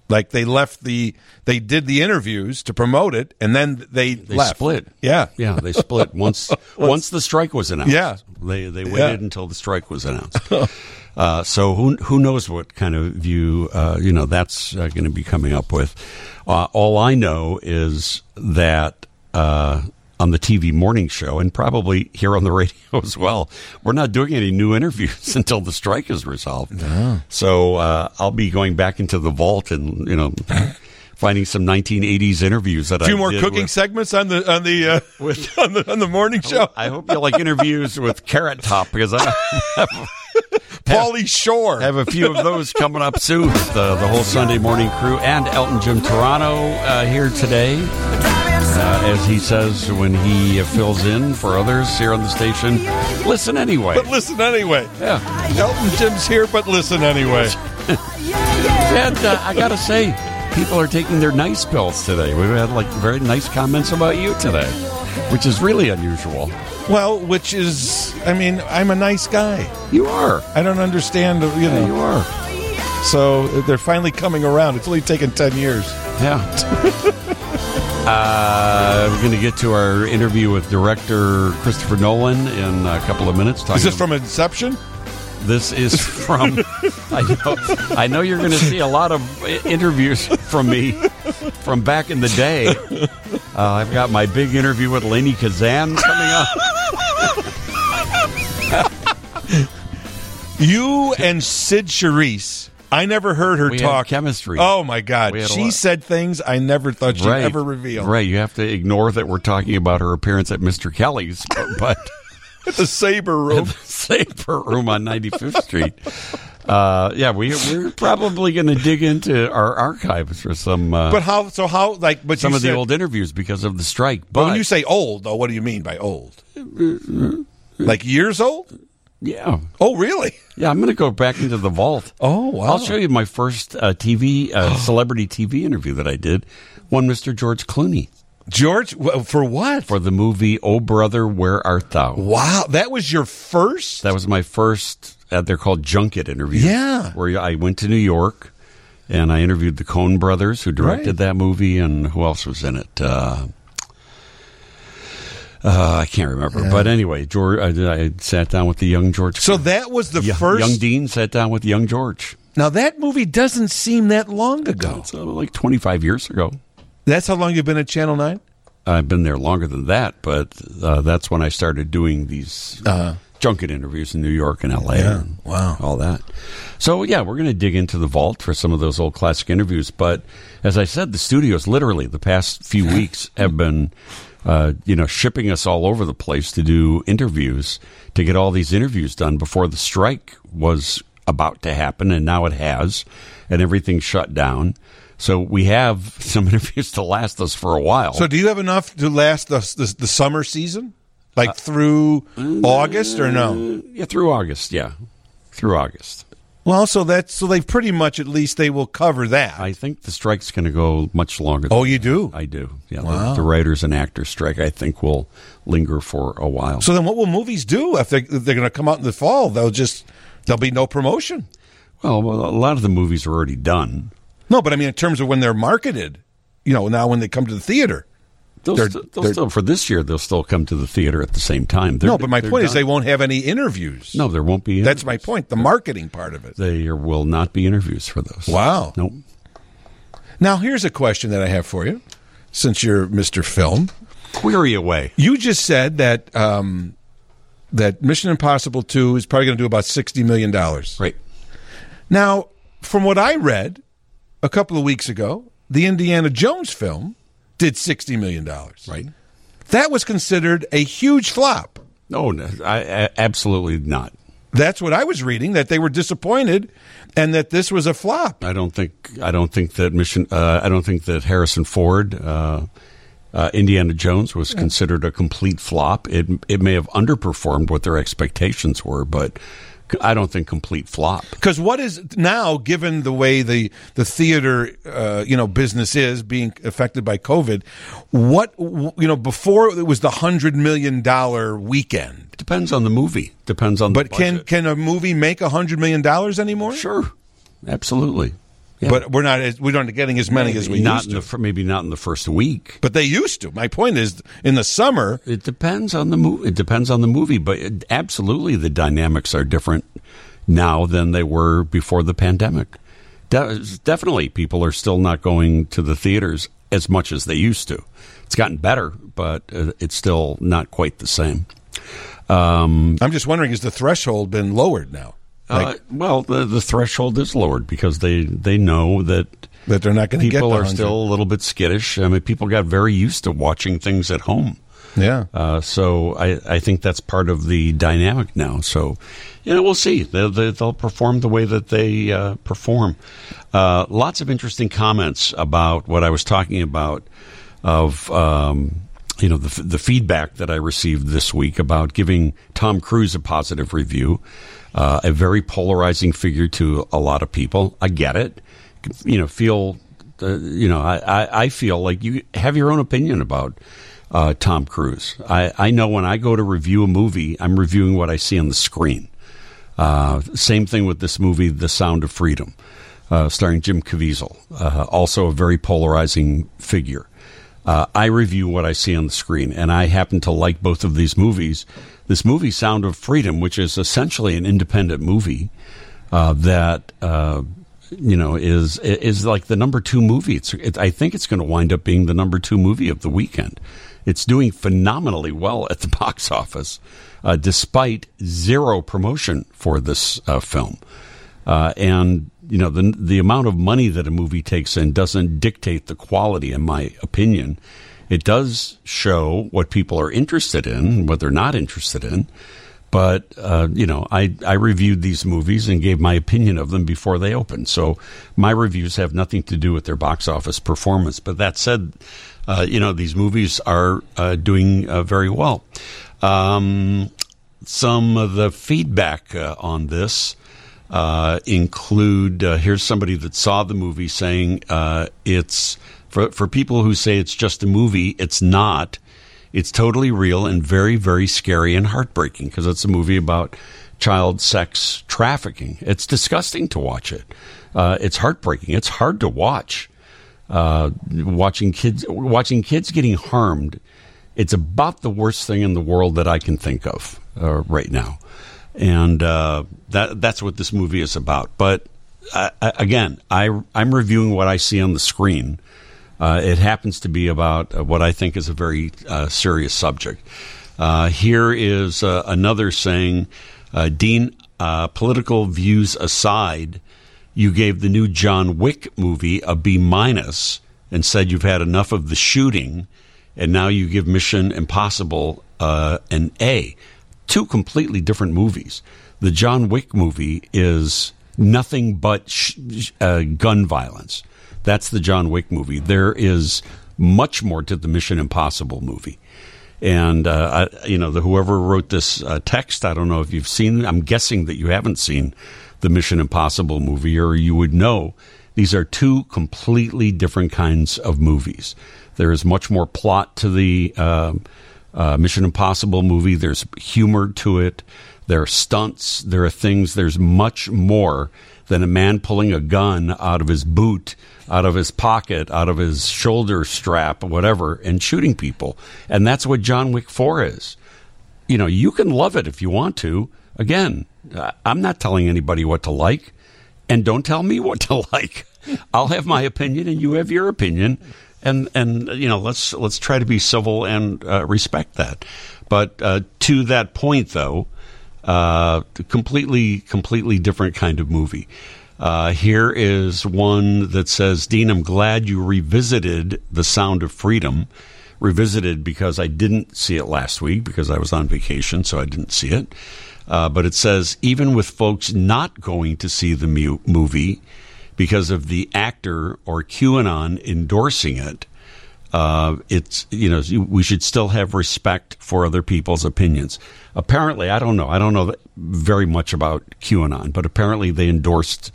Like they left the they did the interviews to promote it, and then they They left. split. Yeah, Yeah, they split [laughs] once once the strike was announced. Yeah. they they waited Yeah. until the strike was announced. [laughs] uh, so who who knows what kind of view uh, you know that's uh, going to be coming up with. Uh, all I know is that. On the TV morning show and probably here on the [laughs] radio as well. We're not doing any new interviews [laughs] until the strike is resolved. So uh, I'll be going back into the vault and you know finding some 1980s interviews that a few I more cooking with- segments on the on the uh, [laughs] With- on the on the morning show. I hope you like interviews with Carrot Top because I have, Pauly Shore. have a few of those coming up soon. The, the whole Sunday morning crew and Elton Jim Turano uh, here today. Uh, as he says when he uh, fills in for others here on the station, listen anyway. but listen anyway. Yeah. Elton Jim's here, but listen anyway. [laughs] And uh, I got to say, people are taking their nice pills today. We've had like very nice comments about you today, which is really unusual. Well, which is, I mean, I'm a nice guy. You are. I don't understand, you know. You are. So they're finally coming around. It's only taken ten years. Yeah. [laughs] uh, we're going to get to our interview with director Christopher Nolan in a couple of minutes. Is this from Inception? This is [laughs] from. I know. I know you're going to see a lot of i- interviews from me from back in the day. Uh, I've got my big interview with Lainie Kazan coming up. [laughs] You and Cyd Charisse. I never heard her We had talk chemistry. Oh my God, We had a she said things I never thought she'd Right. ever reveal. Right. You have to ignore that we're talking about her appearance at Mr. Kelly's, but. [laughs] At the Sabre [laughs] Room. Sabre Room on 95th Street. Uh, yeah, we, we're probably going to dig into our archives for some uh, but how? So how? Like, but some of the old interviews because of the strike. But But, when you say old, though, what do you mean by old? like years old? Yeah, Oh, really? yeah, I'm going to go back into the vault. Oh, wow. I'll show you my first uh, TV uh, [gasps] celebrity TV interview that I did. One Mr. George Clooney George, for what? for the movie "Oh Brother, Where Art Thou." wow, that was your first. That was my first. Uh, they're called junket interviews. Yeah. where I went to New York and I interviewed the Coen brothers who directed Right. that movie, and who else was in it? Uh, uh, I can't remember, but anyway, George. I, I sat down with the young George. so that was the first. young Dean sat down with young George. now that movie doesn't seem that long ago. It's uh, like 25 years ago. That's how long you've been at Channel Nine. I've been there longer than that, but uh, that's when I started doing these Uh-huh. junket interviews in New York and L.A. Yeah. and Wow. all that. So yeah, we're going to dig into the vault for some of those old classic interviews. But as I said, the studios literally the past few weeks have been, uh, you know, shipping us all over the place to do interviews to get all these interviews done before the strike was about to happen, and now it has, and everything shut down. So we have [laughs] some interviews to last us for a while. So do you have enough to last the the, the summer season, like through August or no? Yeah, through August. Yeah, through August. Well, so that's so they pretty much at least they will cover that. I think the strike's going to go much longer. oh, you do. I do. Yeah, the- Wow. the, writers and actors strike, I think, will linger for a while. So then, what will movies do if they if they're going to come out in the fall? They'll just there'll be no promotion. well, a lot of the movies are already done. No, but I mean in terms of when they're marketed, you know, now when they come to the theater. They'll, They're- st- they'll they're- still for this year. They'll still come to the theater at the same time. They're- no, but my point is they won't have any interviews. No, there won't be. that's my point. The marketing part of it. There will not be interviews for those. Wow. Nope. Now here's a question that I have for you, since you're Mr. Film. Query away. You just said that um, that Mission Impossible Two is probably going to do about sixty million dollars. Right. Now, from what I read a couple of weeks ago, the Indiana Jones film did sixty million dollars. Right. That was considered a huge flop. No, no I, I, absolutely not. That's what I was reading. That they were disappointed, and that this was a flop. I don't think. I don't think that mission. Uh, I don't think that Harrison Ford, uh, uh, Indiana Jones, was considered a complete flop. It it may have underperformed what their expectations were, but I don't think complete flop. Because what is now, given the way the the theater uh, you know business is being affected by COVID, what you know before it was the hundred million dollar weekend. Depends on the movie. Depends on. But the can can a movie make a hundred million dollars anymore? sure, absolutely. Yeah. But we're not as- we're not getting as many as we not used to. the maybe not in the first week. but they used to. My point is, in the summer, It depends on the movie. It depends on the movie, but it, absolutely the dynamics are different now than they were before the pandemic. De- definitely, people are still not going to the theaters as much as they used to. It's gotten better, but uh, it's still not quite the same. Um, I'm just wondering: has the threshold been lowered now? Like uh, well, the, the threshold is lowered because they, they know that that they're not going to get people are 100. still a little bit skittish. I mean, people got very used to watching things at home. yeah. Uh, so I, I think that's part of the dynamic now. So, you know, we'll see. They'll, they'll perform the way that they uh, perform. Uh, lots of interesting comments about what I was talking about of, um, you know, the, the feedback that I received this week about giving Tom Cruise a positive review. Uh, a very polarizing figure to a lot of people. I get it. You know, feel, uh, you know, I, I, I feel like you have your own opinion about uh, Tom Cruise. I, I know when I go to review a movie, I'm reviewing what I see on the screen. Uh, same thing with this movie, The Sound of Freedom, uh, starring Jim Caviezel, uh, also a very polarizing figure. Uh, I review what I see on the screen, and I happen to like both of these movies. This movie, Sound of Freedom, which is essentially an independent movie uh, that uh, you know is is like the number two movie. It's, it, I think it's going to wind up being the number two movie of the weekend. It's doing phenomenally well at the [laughs] box office, uh, despite zero promotion for this uh, film. Uh, and you know the the amount of money that a movie takes in doesn't dictate the quality, in my opinion. It does show what people are interested in, what they're not interested in. But uh, you know, I I reviewed these movies and gave my opinion of them before they opened. So my reviews have nothing to do with their box office performance. But that said, uh, you know, these movies are uh, doing uh, very well. Um, some of the feedback uh, on this uh, include uh, here's somebody that saw the movie saying uh, it's for for people who say it's just a movie. It's not. It's totally real and very very scary and heartbreaking because it's a movie about child sex trafficking. It's disgusting to watch it. Uh, it's heartbreaking. It's hard to watch. Uh, watching kids watching kids getting harmed. It's about the worst thing in the world that I can think of uh, right now and uh, that that's what this movie is about. But uh, again, I I'm reviewing what I see on the screen. Uh, it happens to be about uh, what I think is a very uh, serious subject. Uh, here is another saying, Dean. political views aside, you gave the new John Wick movie a B minus and said you've had enough of the shooting, and now you give Mission Impossible an A two completely different movies. The John Wick movie is nothing but sh- uh, gun violence. That's the John Wick movie. There is much more to the Mission Impossible movie. And uh, I, you know, the, whoever wrote this uh, text, I don't know if you've seen. I'm guessing that you haven't seen the Mission Impossible movie, or you would know these are two completely different kinds of movies. There is much more plot to the uh, uh, Mission Impossible movie. There's humor to it. There are stunts. There are things. There's much more than a man pulling a gun out of his boot, out of his pocket, out of his shoulder strap, whatever, and shooting people. And that's what John Wick 4 is. You know, you can love it if you want to. Again, I'm not telling anybody what to like, and don't tell me [laughs] what to like. I'll have my opinion, and you have your opinion, and and you know, let's let's try to be civil and uh, respect that. But uh, to that point, though, uh, completely completely different kind of movie. Uh, here is one that says, Dean, I'm glad you revisited The Sound of Freedom. Revisited because I didn't see it last week because I was on vacation, so I didn't see it. Uh, but it says, even with folks not going to see the mu- movie because of the actor or QAnon endorsing it, uh, it's you know we should still have respect for other people's opinions. Apparently, I don't know. I don't know very much about QAnon, but apparently they endorsed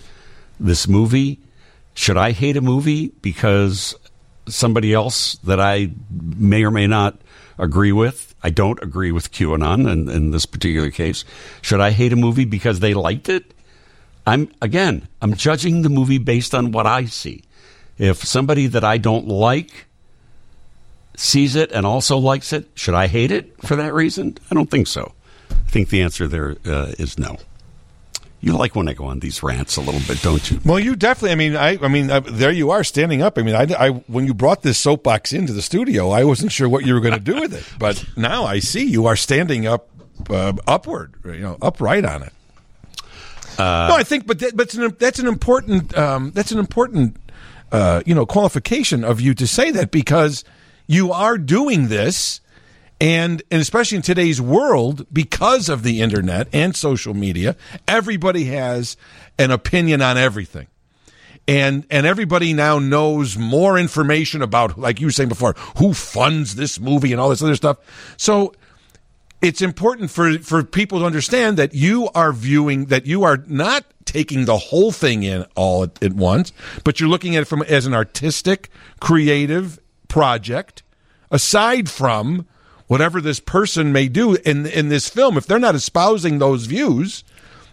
this movie. Should I hate a movie because somebody else that I may or may not agree with? I don't agree with QAnon in, in this particular case. Should I hate a movie because they liked it? I'm again, I'm judging the movie based on what I see. If somebody that I don't like sees it and also likes it, should I hate it for that reason? I don't think so. I think the answer there uh, is no. You like when I go on these rants a little bit, don't you? Well, you definitely. I mean, I, I mean, uh, there you are standing up. I mean, I, I, when you brought this soapbox into the studio, I wasn't sure what you were going to do with it, but now I see you are standing up, uh, upward, you know, upright on it. no, I think, but that, but an, that's an important, um, that's an important, uh, you know, qualification of you to say that because you are doing this. And, and especially in today's world, because of the internet and social media, everybody has an opinion on everything. And, and everybody now knows more information about, like you were saying before, who funds this movie and all this other stuff. So it's important for, for people to understand that you are viewing, that you are not taking the whole thing in all at, at once, but you're looking at it from as an artistic, creative project, aside from whatever this person may do in in this film. If they're not espousing those views,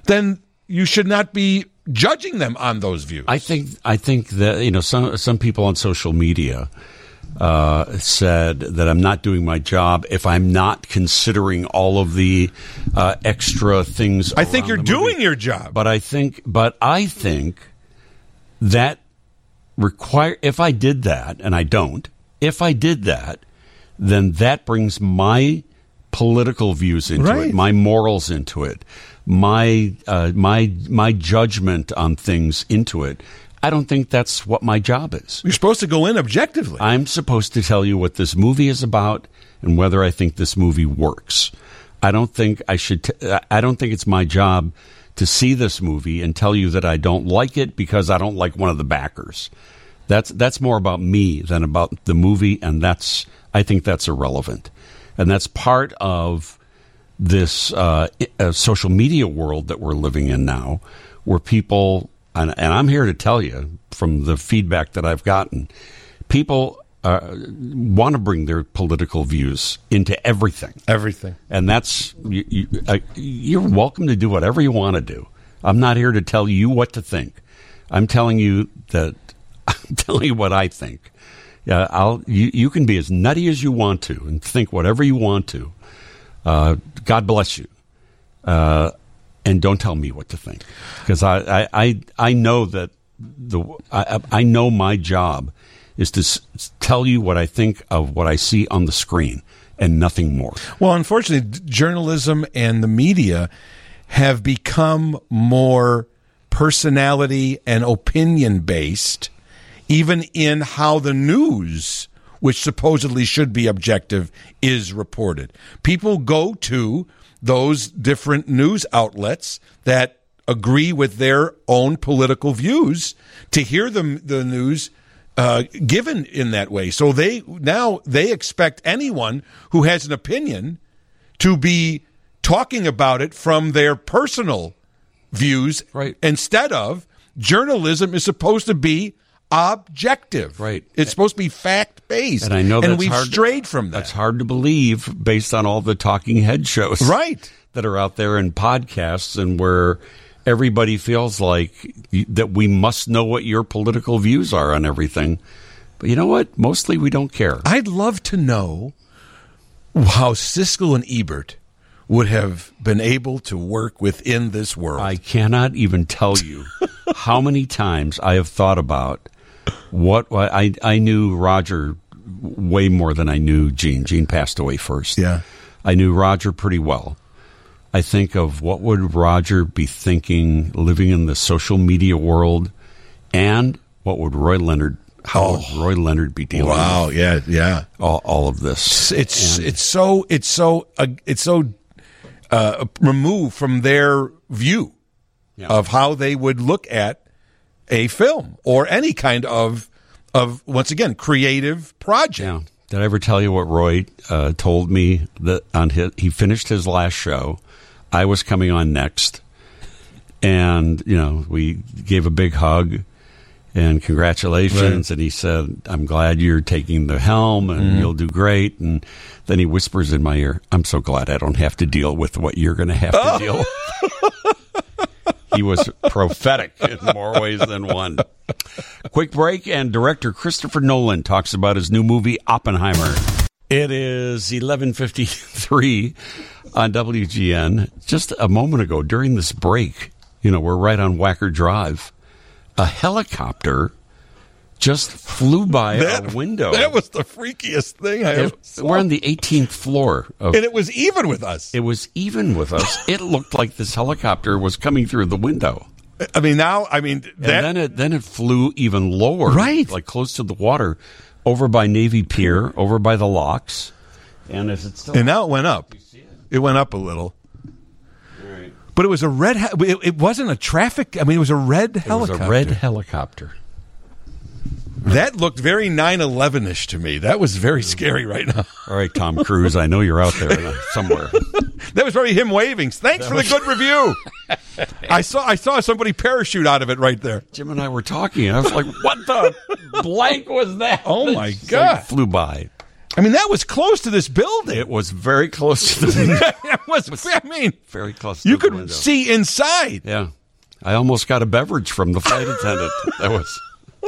then you should not be judging them on those views. I think I think that you know some some people on social media uh, said that I'm not doing my job if I'm not considering all of the uh, extra things. I think you're doing your job. but I think but I think that require if I did that and I don't if I did that then that brings my political views into Right. it my morals into it my uh, my my judgment on things into it I don't think that's what my job is You're supposed to go in objectively. I'm supposed to tell you what this movie is about and whether I think this movie works. I don't think I should. T- I don't think it's my job to see this movie and tell you that I don't like it because I don't like one of the backers. That's that's more about me than about the movie, and that's I think that's irrelevant, and that's part of this uh, uh, social media world that we're living in now, where people and, and I'm here to tell you from the feedback that I've gotten, people uh, want to bring their political views into everything, Everything. and that's you, you, uh, you're welcome to do whatever you want to do. I'm not here to tell you what to think. I'm telling you that [laughs] I'm telling you what I think. Yeah, I'll. You, you can be as nutty as you want to and think whatever you want to. Uh, God bless you. Uh, and don't tell me what to think because I, I, I, I know that the I, I know my job is to s- tell you what I think of what I see on the screen and nothing more. Well, unfortunately, journalism and the media have become more personality and opinion based, even in how the news, which supposedly should be objective, is reported. People go to those different news outlets that agree with their own political views to hear the, the news uh, given in that way. So they now they expect anyone who has an opinion to be talking about it from their personal views Right. instead of journalism is supposed to be objective. Right. It's supposed to be fact based. And I know and we've hard, strayed from that. That's hard to believe based on all the talking head shows, Right. That are out there in podcasts, and where everybody feels like that we must know what your political views are on everything. But you know what? Mostly we don't care. I'd love to know how Siskel and Ebert would have been able to work within this world. I cannot even tell you [laughs] how many times I have thought about what I I knew Roger way more than I knew Gene. Gene passed away first. Yeah. I knew Roger pretty well. I think of what would Roger be thinking living in the social media world and what would Roy Leonard how would Roy Leonard be dealing Oh. wow, with yeah, yeah. all, all of this? It's it's so it's so uh, it's so uh, removed from their view Yeah. of how they would look at a film or any kind of of once again creative project. Yeah. Did I ever tell you what Roy uh, told me that on his he finished his last show? I was coming on next, and you know we gave a big hug and congratulations. Right. And he said, "I'm glad you're taking the helm, and you'll do great." And then he whispers in my ear, "I'm so glad I don't have to deal with what you're going to have to deal." with." [laughs] [laughs] he was prophetic in more ways than one. Quick break, and director Christopher Nolan talks about his new movie Oppenheimer. It is 11:53 on WGN. Just a moment ago, during this break, you know, we're right on Wacker Drive. A helicopter just flew by a window. That was the freakiest thing I ever saw. we're on the 18th floor of and it was even with us. it was even with us. [laughs] It looked like this helicopter was coming through the window. I mean, now I mean And that then it then it flew even lower, Right. like close to the water, over by Navy Pier, over by the locks. And is it still? and now it went up. It went up a little. But it was a red. It, it wasn't a traffic. I mean, it was a red it was helicopter. a red helicopter. That looked very 9/11ish to me. That was very scary right now. All right, Tom Cruise, I know you're out there uh, somewhere. [laughs] That was probably him waving. Thanks for the good [laughs] review. I saw I saw somebody parachute out of it right there. Jim and I were talking, and I was like, "What the [laughs] blank was that?" Oh, my That God. Flew by. I mean, that was close to this building. It was very close to the window. it was. I mean, very close. To you could see inside. Yeah. I almost got a beverage from the flight attendant that was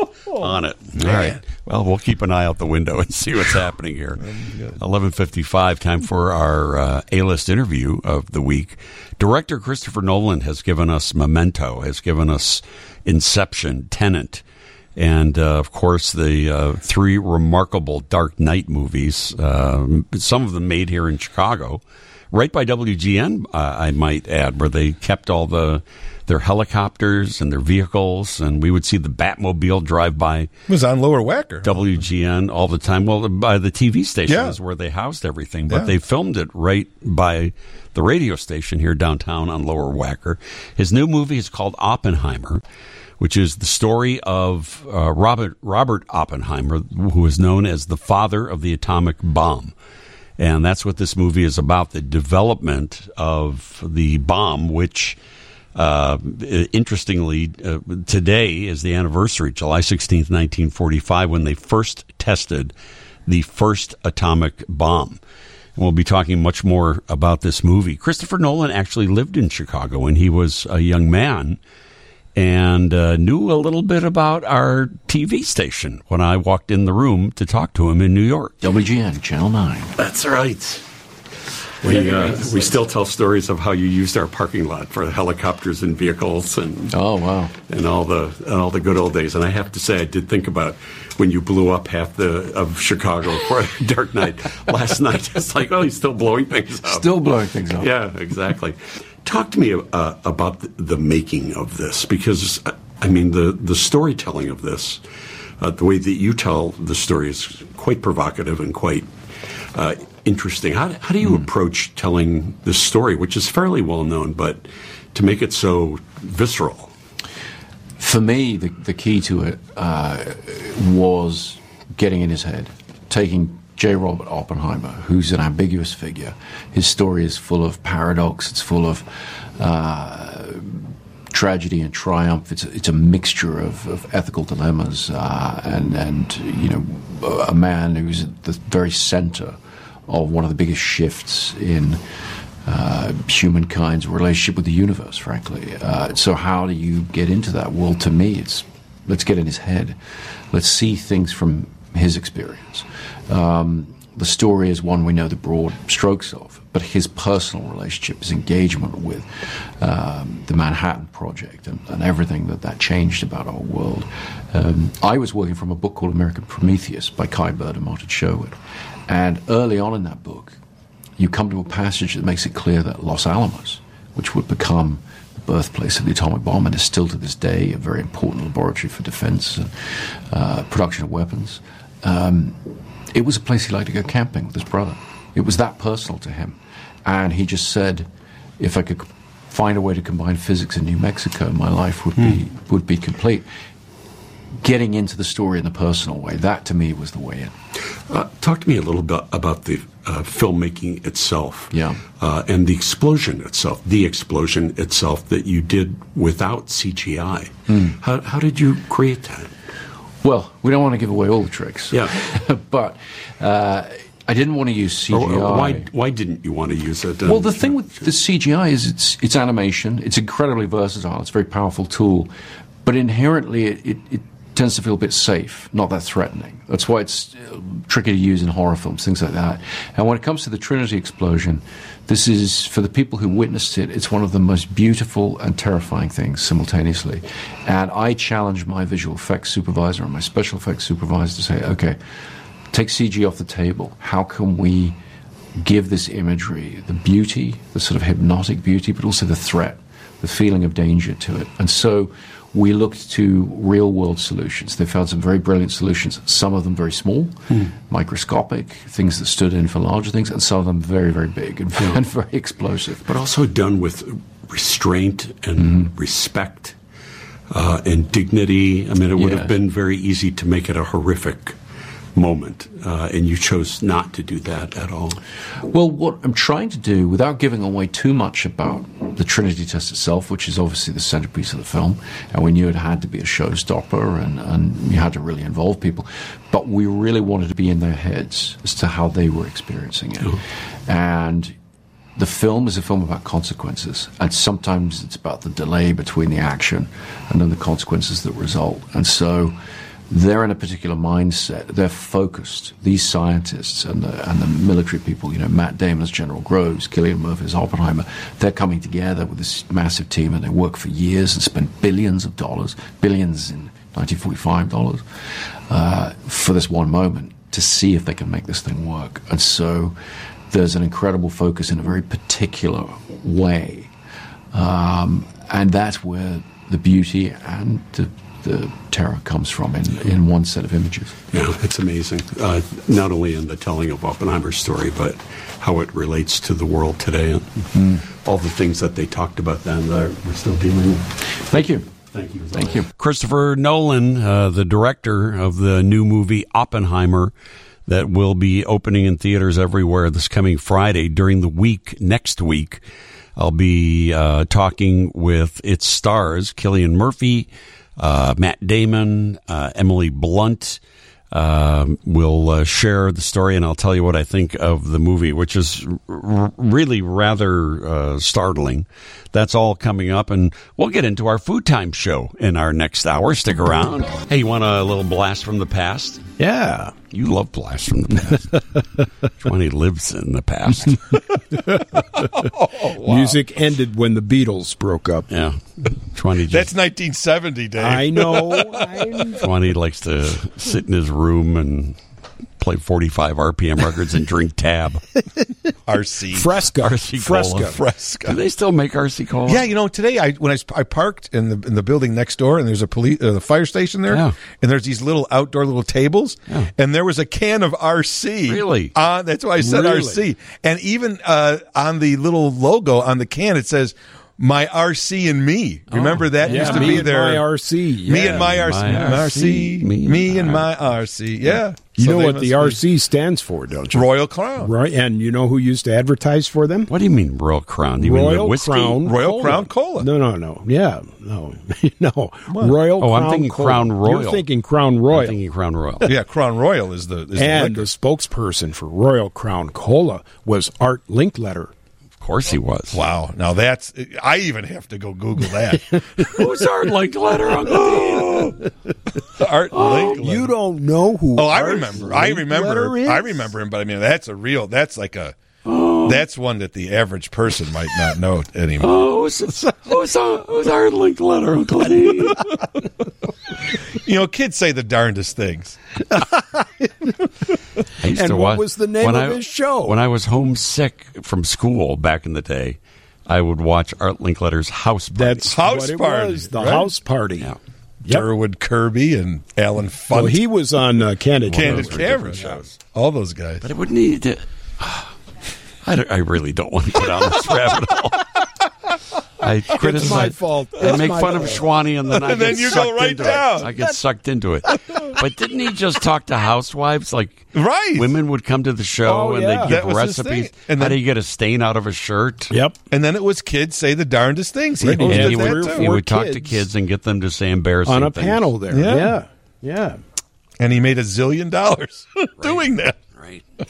[laughs] on it. [laughs] All right. Well, we'll keep an eye out the window and [laughs] see what's happening here. 11:55 time for our uh, A-list interview of the week. Director Christopher Nolan has given us Memento, has given us Inception, Tenet, and uh, of course the uh, three remarkable Dark Knight movies. Um some of them made here in Chicago, right by WGN. Uh, I might add, where they kept all the their helicopters and their vehicles, and we would see the Batmobile drive by It was on Lower Wacker. WGN all the time. Well, by the TV station Yeah. is where they housed everything, but Yeah. they filmed it right by the radio station here downtown on Lower Wacker. His new movie is called Oppenheimer, which is the story of uh, Robert Robert Oppenheimer, who is known as the father of the atomic bomb. And that's what this movie is about the development of the bomb, which, uh, interestingly, uh, today is the anniversary, July 16th, 1945, when they first tested the first atomic bomb. And we'll be talking much more about this movie. Christopher Nolan actually lived in Chicago when he was a young man and uh, knew a little bit about our TV station when I walked in the room to talk to him in New York. WGN Channel 9. That's right. We uh, we still tell stories of how you used our parking lot for helicopters and vehicles and Oh, wow. and all the and all the good old days. And I have to say, I did think about when you blew up half the of Chicago [laughs] for Dark Knight last night. [laughs] It's like, oh, he's still blowing things up. Still blowing things up. Yeah, exactly. Talk to me uh, about the, the making of this because uh, I mean the the storytelling of this, uh, the way that you tell the story is quite provocative and quite uh, interesting. How, how do you approach telling this story, which is fairly well known, but to make it so visceral? For me, the, the key to it uh, was getting in his head, taking J. Robert Oppenheimer, who's an ambiguous figure. His story is full of paradox, it's full of uh, tragedy and triumph. It's a, it's a mixture of, of ethical dilemmas uh, and and you know a man who's at the very center of one of the biggest shifts in uh, humankind's relationship with the universe. Frankly, uh, so how do you get into that? Well, to me, it's let's get in his head. Let's see things from his experience. Um, the story is one we know the broad strokes of, but his personal relationship, his engagement with um, the Manhattan Project, and, and, everything that that changed about our world. Um, I was working from a book called American Prometheus by Kai Bird and Martin Sherwin, and early on in that book, you come to a passage that makes it clear that Los Alamos, which would become the birthplace of the atomic bomb and is still to this day a very important laboratory for defense and uh, production of weapons. Um, it was a place he liked to go camping with his brother. It was that personal to him. And he just said, if I could find a way to combine physics in New Mexico, my life would be Hmm. would be complete. Getting into the story in the personal way, that to me was the way in. Uh, talk to me a little bit about the uh, filmmaking itself. Yeah. Uh, and the explosion itself, the explosion itself that you did without CGI. Hmm. How, how did you create that? Well, we don't want to give away all the tricks. Yeah. [laughs] but uh, I didn't want to use CGI. or why, why didn't you want to use it? Well, the thing with the CGI is it's it's animation. It's incredibly versatile. It's a very powerful tool, but inherently it, it, it tends to feel a bit safe, not that threatening. That's why it's uh, tricky to use in horror films, things like that. And when it comes to the Trinity explosion, this is for the people who witnessed it. It's one of the most beautiful and terrifying things simultaneously. And I challenged my visual effects supervisor and my special effects supervisor to say, okay, take CG off the table. How can we give this imagery the beauty, the sort of hypnotic beauty, but also the threat, the feeling of danger to it. And so we looked to real world solutions. They found some very brilliant solutions, some of them very small, microscopic, things that stood in for larger things, and some of them very, very big and, [laughs] and very explosive. but also done with restraint and Mm-hmm. respect uh, and dignity. I mean, it would have been very easy to make it a horrific moment, uh, and you chose not to do that at all. Well, what I'm trying to do, without giving away too much about the Trinity test itself, which is obviously the centerpiece of the film, and we knew it had to be a showstopper and, and you had to really involve people, but we really wanted to be in their heads as to how they were experiencing it. And the film is a film about consequences, and sometimes it's about the delay between the action and then the consequences that result. And so they're in a particular mindset. They're focused. These scientists and the, and the military people, you know, Matt Damon as General Groves, Cillian Murphy as Oppenheimer, they're coming together with this massive team and they work for years and spend billions of dollars, billions in 1945 dollars, uh, for this one moment to see if they can make this thing work. And so there's an incredible focus in a very particular way. Um, and that's where the beauty and the, the terror comes from in, in one set of images. Yeah, it's amazing. Uh, not only in the telling of Oppenheimer's story, but how it relates to the world today and Mm-hmm. all the things that they talked about then that we're still dealing with. Thank you. Thank you. Thank you. Christopher Nolan, uh, the director of the new movie Oppenheimer, that will be opening in theaters everywhere this coming Friday during the week next week. I'll be uh, talking with its stars, Cillian Murphy, uh, Matt Damon, uh, Emily Blunt. Um, we'll uh, share the story and I'll tell you what I think of the movie, which is r- really rather uh, startling. That's all coming up, and we'll get into our food time show in our next hour. Stick around. Hey, you want a little blast from the past? Yeah. You love blast from the past. [laughs] Johnny lives in the past. [laughs] Oh, Music ended when the Beatles broke up. Yeah. Johnny That's 1970, Dave. I know. I'm [laughs] Johnny likes to sit in his room and play 45 RPM records and drink Tab. [laughs] RC. Fresca. RC Cola. Fresca. Fresca. Do they still make RC Cola? Yeah, you know, today I when I, I parked in the in the building next door, and there's a police uh, the fire station there, Yeah. and there's these little outdoor little tables, Yeah. and there was a can of RC. Really? Uh, that's why I said Really? RC, and even uh, on the little logo on the can it says "My RC and Me." Remember that Yeah, used to me be there. my RC. Me and my RC, My my RC, RC, me, me and and my RC. Yeah, You So know what the must be- RC stands for, don't you? Royal Crown. Right, and you know who used to advertise for them? What do you mean Royal Crown? Do you mean the Royal whiskey? Crown, Royal Crown Cola. No, no, no. Yeah, no, [laughs] no. Royal. Oh, I'm thinking Cola. Crown Royal. You're thinking Crown Royal. I'm thinking Crown Royal. Yeah, Crown Royal is the is and the liquor. spokesperson for Royal Crown Cola was Art Linkletter. Of course he was. Wow. Now that's I even have to go Google that. [laughs] Who's Art Linkletter Uncle Art Linkletter. You don't know who? Oh, I Art remember. I remember. Is? I remember him, but I mean, that's a real. That's like a. That's one that the average person might not know anymore. Oh, who's, who's, our, who's Art Linkletter Uncle Eddie? [laughs] You know, kids say the darndest things. [laughs] I used And to what watch- was the name of I- his show? When I was homesick from school back in the day, I would watch Art Linkletter's House Party. That's House what it Party, was. The right? house party. Yeah. Yep. Durward Kirby and Allen Funt. Well, he was on uh, Candid. Candid Camera. Camera shows. All those guys. but it wouldn't need to. I, don't- I really don't want to go down this rabbit hole. I criticize. my fault. I It's make my fun of fault. Schwani, and then [laughs] I And get then you go sucked right into down. It. I get sucked into it. But didn't he just talk to housewives? Like Right. women would come to the show Oh, and yeah. they'd give was recipes. thing. And How then- do you get a stain out of a shirt? Yep. And then it was kids say the darndest things. He Right, and he would, that he too. would talk to kids kids and get them to say embarrassing things. On a things. panel there. Yeah. Yeah. Yeah. And he made a zillion dollars [laughs] doing that.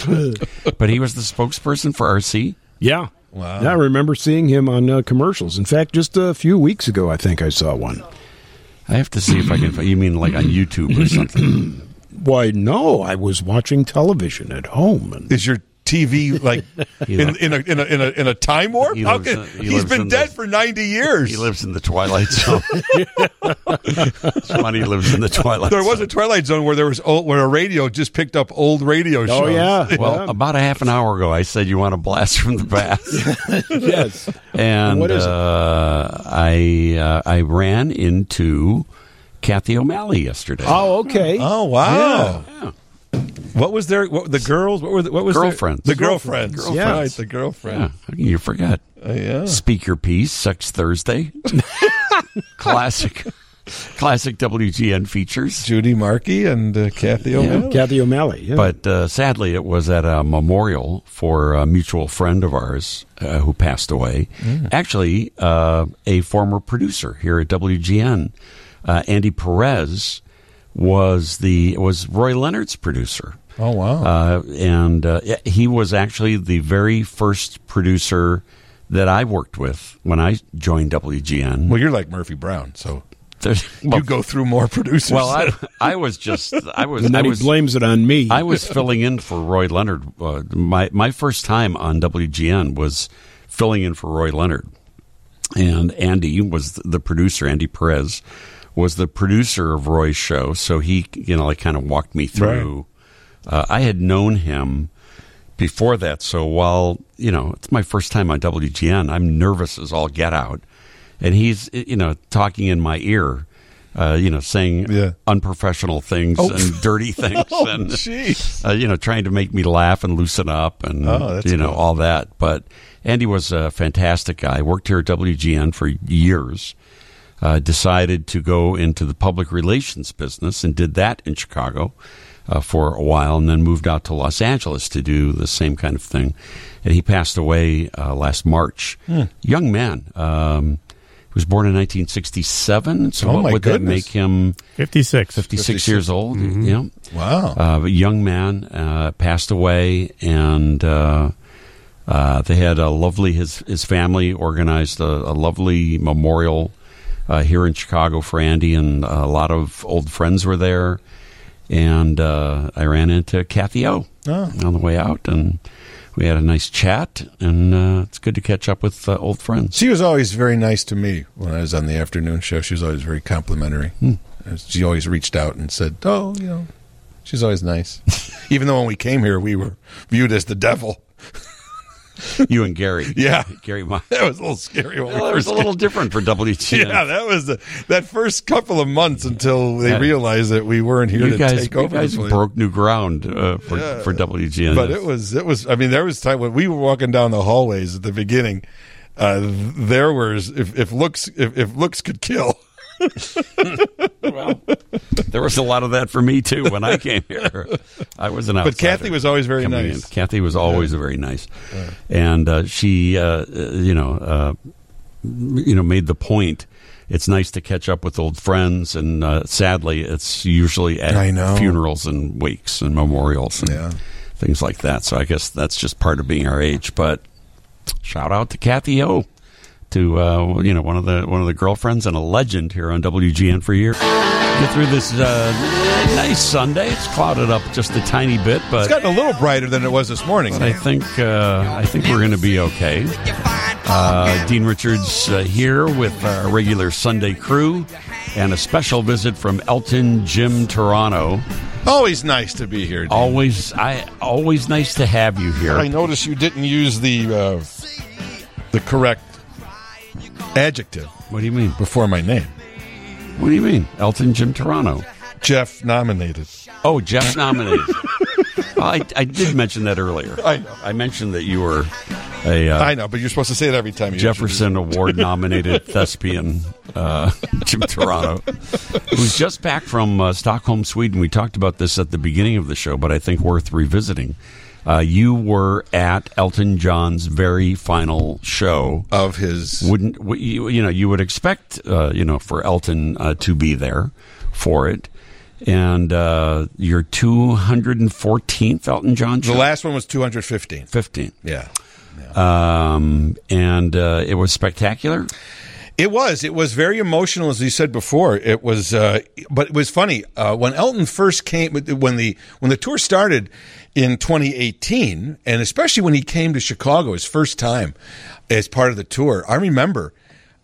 Right. [laughs] but he was the spokesperson for RC. Yeah. Wow. Yeah, I remember seeing him on uh, commercials. In fact, just a few weeks ago, I think I saw one. I have to see if I can. find You mean like on YouTube or something? [clears throat] Why, no, I was watching television at home. And Is your TV like [laughs] in, in, a, in, a, in, a, in a time warp? He How lives can, in- he he's lives been dead the- for 90 years. He lives in the Twilight Zone. [laughs] Money lives in the Twilight. there was Zone. a Twilight Zone where there was old, where a radio just picked up old radio shows. oh, yeah. [laughs] Well, yeah. about a half an hour ago, I said you want a blast from the past, yes. and What is it? uh, I uh, I ran into Kathy O'Malley yesterday. Oh, okay. Oh wow! Yeah. What was their what, the girls? What were the, what was their- Girlfriends. the girlfriends? Girlfriends. Yeah, right, the girlfriend. Yeah, how can you forget? Uh, yeah. Speak your piece, Sex Thursday, [laughs] classic, classic WGN features. Judy Markey and uh, Kathy O'Malley. Kathy O'Malley. Yeah. But uh, sadly, it was at a memorial for a mutual friend of ours uh, who passed away. Actually, uh, a former producer here at WGN, uh, Andy Perez, was the was Roy Leonard's producer. Oh wow! Uh, and uh, he was actually the very first producer that I worked with when I joined WGN. well, you're like Murphy Brown, so [laughs] There's- you go through more producers. well, I, I was just I was and I then he was blames it on me. I was filling in for Roy Leonard. Uh, my my first time on WGN was filling in for Roy Leonard, and Andy was the producer. Andy Perez was the producer of Roy's show, so he you know like kind of walked me through. Uh, I had known him before that, so while you know it's my first time on WGN, I'm nervous as all get out, and he's you know talking in my ear. Uh, you know, saying Yeah. unprofessional things Oh. and dirty [laughs] things, Oh, and uh, you know, trying to make me laugh and loosen up and, Oh, you know, good. all that. But Andy was a fantastic guy. Worked here at WGN for years. Uh, decided to go into the public relations business and did that in Chicago uh, for a while and then moved out to Los Angeles to do the same kind of thing. And he passed away uh, last March. Hmm. Young man. Um, he was born in 1967. So Oh, what my would that make him? 56. 56 years old. Yeah. wow. Uh, a young man uh, passed away, and uh, uh, they had a lovely. His his family organized a, a lovely memorial uh, here in Chicago for Andy, and a lot of old friends were there. And uh, I ran into Kathy O Oh. on the way out, and we had a nice chat. And uh, it's good to catch up with uh, old friends. She was always very nice to me when I was on the afternoon show. She was always very complimentary. Hmm. She always reached out and said, "Oh, you know, she's always nice." [laughs] Even though when we came here, we were viewed as the devil. [laughs] You and Gary, Yeah. Gary. That was a little scary. When we it was a little different for WTN. Yeah, that was the, that first couple of months until they realized that we weren't here to guys, take you guys broke new ground uh, for Yeah. for WGN. But it was it was. I mean, there was time when we were walking down the hallways at the beginning. Uh, there was if, if looks if, if looks could kill. [laughs] well, there was a lot of that for me too when I came here. I was an outsider. But Kathy was always very nice. in. Kathy was always very nice, and uh, she, uh, uh, you know, uh, you know, made the point. It's nice to catch up with old friends, and uh, sadly, it's usually at funerals and wakes and memorials and Yeah. things like that. So I guess that's just part of being our age. But shout out to Kathy O, to uh, you know one of the one of the girlfriends and a legend here on WGN for years. Get through this uh, nice Sunday. It's clouded up just a tiny bit, but It's gotten a little brighter than it was this morning. I think uh, I think we're going to be okay. Uh, Dean Richards uh, here with our regular Sunday crew, and a special visit from Elton Jim Turano. Always nice to be here. Dean. Always, I always nice to have you here. I notice you didn't use the uh, the correct adjective What do you mean? before my name. What do you mean, Elton Jim Turano? Jeff nominated. Oh, Jeff nominated. I, I did mention that earlier. I know. I mentioned that you were a uh, I know, but you're supposed to say it every time. You Jefferson Award [laughs] nominated thespian, uh, Jim Turano, who's just back from uh, Stockholm, Sweden. We talked about this at the beginning of the show, but I think worth revisiting. Uh, you were at Elton John's very final show. of his. Wouldn't you, you know? You would expect uh, you know for Elton uh, to be there for it, and uh, your two hundred and fourteenth Elton John show, The last one was 215. fifteen, Yeah. um, and uh, it was spectacular. It was. It was very emotional, as you said before. It was, uh, but it was funny uh, when Elton first came. When the when the tour started in 2018, and especially when he came to Chicago his first time as part of the tour, I remember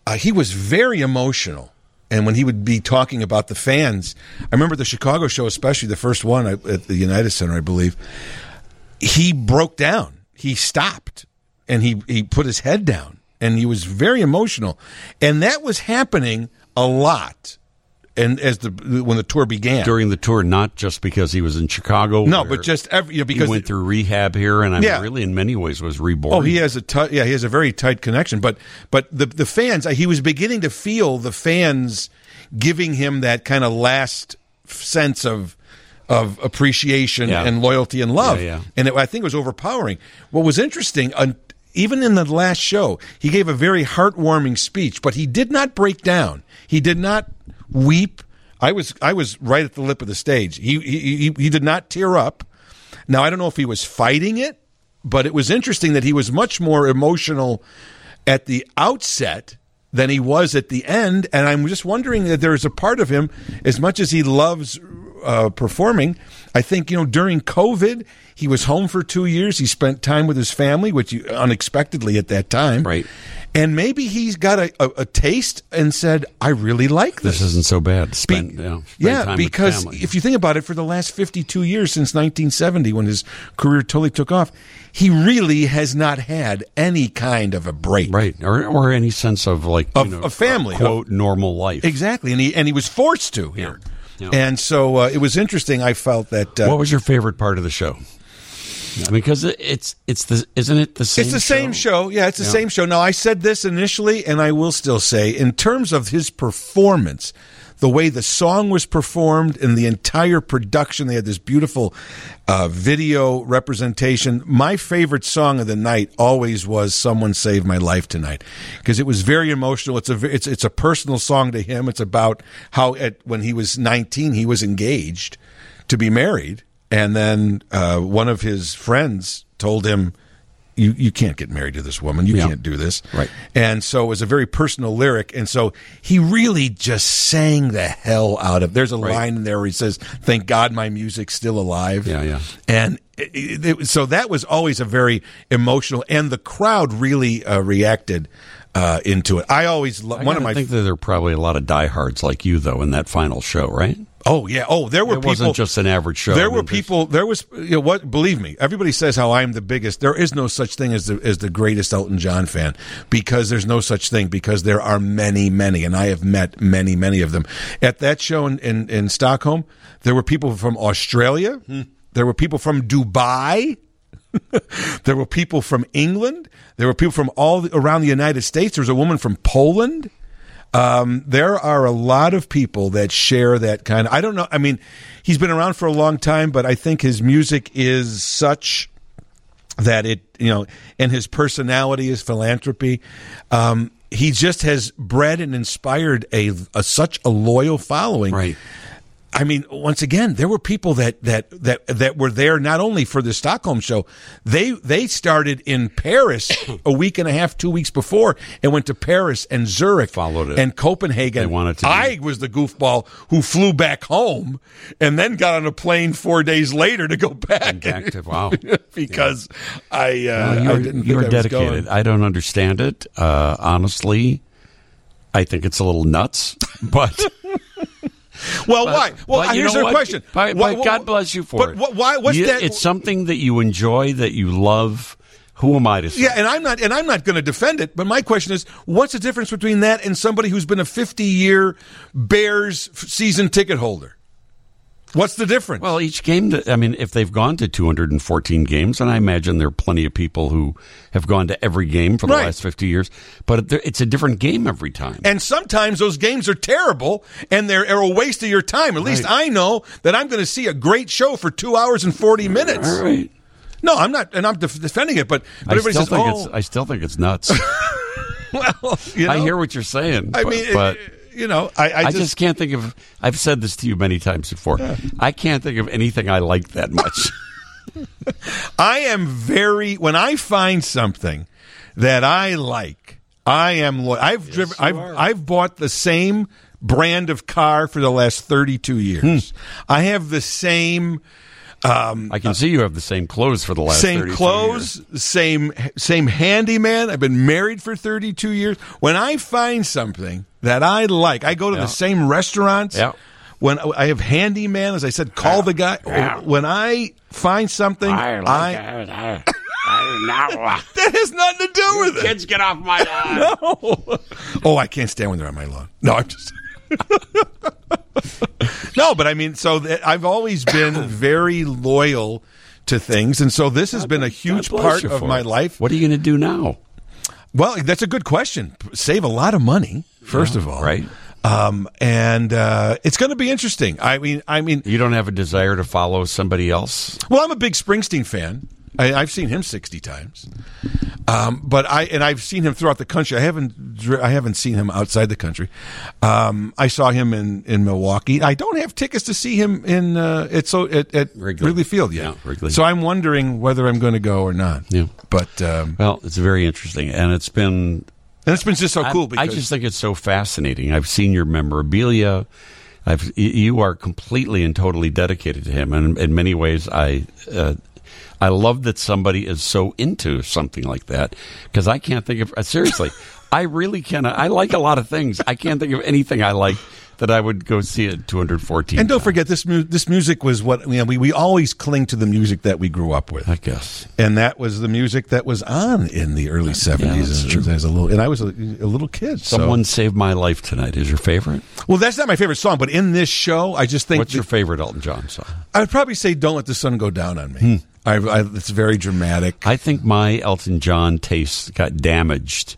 uh, he was very emotional. And when he would be talking about the fans, I remember the Chicago show, especially the first one at the United Center, I believe. He broke down. He stopped, and he he put his head down and he was very emotional, and that was happening a lot. And as the when the tour began, during the tour, not just because he was in Chicago. no, but just every you know, he went through rehab here, and I mean, Yeah. really, in many ways, was reborn. Oh, he has a tight, yeah, he has a very tight connection. But but the the fans, he was beginning to feel the fans giving him that kind of last sense of of appreciation Yeah. and loyalty and love, Yeah, and it, I think it was overpowering. What was interesting, uh, even in the last show, he gave a very heartwarming speech, but he did not break down. He did not weep. I was I was right at the lip of the stage. He he he, did not tear up. Now I don't know if he was fighting it, but it was interesting that he was much more emotional at the outset than he was at the end. And I'm just wondering that there is a part of him, as much as he loves uh, performing, I think you know during COVID he was home for two years. He spent time with his family, which unexpectedly at that time, Right. And maybe he's got a, a, a taste and said, "I really like this." this isn't so bad. Be- you know, spend yeah, because if you think about it, for the last 52 years since 1970, when his career totally took off, he really has not had any kind of a break. right, or or any sense of like you Of- know, of family, quote normal life. Exactly, and he and he was forced to here, Yeah. and so uh, it was interesting. I felt that uh, What was your favorite part of the show? Because it's it's the isn't it the same? It's the same show. Yeah, it's the Yeah. same show. Now, I said this initially, and I will still say, in terms of his performance, the way the song was performed and the entire production, they had this beautiful uh, video representation. My favorite song of the night always was "Someone Saved My Life Tonight" because it was very emotional. It's a it's it's a personal song to him. It's about how at when he was 19, he was engaged to be married, and then uh, one of his friends told him you you can't get married to this woman. You Yeah. can't do this. Right. And so it was a very personal lyric. And so he really just sang the hell out of. There's a Right. line in there where he says, "Thank God my music's still alive." Yeah, yeah. And it, it, so that was always a very emotional, and the crowd really uh, reacted uh, into it. I always lo- I one of my think that there are probably a lot of diehards like you though in that final show, right? Oh yeah oh there were It people wasn't just an average show. There I were mean, there's- people. There was you know, what? Believe me, everybody says how I'm the biggest. There is no such thing as the as the greatest Elton John fan because there's no such thing because there are many, many, and I have met many, many of them. At that show in in, in Stockholm, there were people from Australia. There were people from Dubai. [laughs] there were people from England. There were people from all the, around the United States. There was a woman from Poland. Um, there are a lot of people that share that kind of. I don't know. I mean, he's been around for a long time, but I think his music is such that it, you know, and his personality is philanthropy. Um, he just has bred and inspired a, a such a loyal following. Right. I mean, once again, there were people that that that that were there not only for the Stockholm show. They they started in Paris a week and a half, two weeks before, and went to Paris and Zurich, Followed it. and Copenhagen. They wanted to I was the goofball who flew back home and then got on a plane four days later to go back. back to- wow. [laughs] because I, uh, I didn't you're think I dedicated. I don't understand it. Uh, honestly, I think it's a little nuts, [laughs] but. Well, why? Well, but here's the question. But, Why- but God bless you for but it. wh- why? What's You- that? It's something that you enjoy, that you love. Who am I to say? Yeah, and I'm not, and I'm not going to defend it. But my question is, what's the difference between that and somebody who's been a 50 year Bears season ticket holder? What's the difference? Well, each game, that, I mean, if they've gone to 214 games, and I imagine there are plenty of people who have gone to every game for the Right. last 50 years, but it's a different game every time. and sometimes those games are terrible and they're, are a waste of your time. At least I know that I'm going to see a great show for two hours and 40 minutes. All right. No, I'm not, and I'm def- defending it, but, but I everybody says, think oh, it's, I still think it's nuts. [laughs] well, you I hear what you're saying. I but, mean, but you know, I, I, I, just, just, can't think of. I've said this to you many times before. I can't think of anything I like that much. [laughs] I am very when I find something that I like, I am. lo- I've driven. I've I've bought the same brand of car for the last thirty two years. Hmm. I have the same. Um, I can see you have the same clothes for the last same 32 clothes, years. same same handyman. I've been married for 32 years. When I find something that I like, I go to Yeah. the same restaurants. Yeah. When I have handyman, as I said, call the guy. Yeah. When I find something, I like I, it. I, I, [laughs] that has nothing to do with it. Kids, get off my lawn. [laughs] No. Oh, I can't stand when they're on my lawn. No, I'm just. [laughs] [laughs] no, but I mean, so that I've always been [coughs] very loyal to things, and so this has been a huge part of my it. life. What are you going to do now? Well, that's a good question. Save a lot of money, first of all, right. Um, and uh, it's going to be interesting. I mean, I mean, You don't have a desire to follow somebody else? Well, I'm a big Springsteen fan. I, I've seen him sixty times, um, but I and I've seen him throughout the country. I haven't I haven't seen him outside the country. Um, I saw him in, in Milwaukee. I don't have tickets to see him in uh, at so at, at Wrigley. Wrigley. Field yet. Yeah, Wrigley. So I'm wondering whether I'm going to go or not. Yeah. but um, Well, it's very interesting, and it's been and it's been just so I- cool I, just think it's so fascinating. I've seen your memorabilia. I've you are completely and totally dedicated to him, and in many ways, I uh, I love that somebody is so into something like that because I can't think of uh, seriously. I really can. I like a lot of things. I can't think of anything I like that I would go see at 214. and don't forget this mu- this music was what you know, we we always cling to the music that we grew up with. I guess. and that was the music that was on in the early seventies that's as, true. as a little, and I was a, a little kid. so- Someone saved my life tonight. Is your favorite? well, that's not my favorite song, but in this show, I just think What's your favorite Elton John song? I would probably say "Don't Let the Sun Go Down on Me." I, I, it's very dramatic. I think my Elton John taste got damaged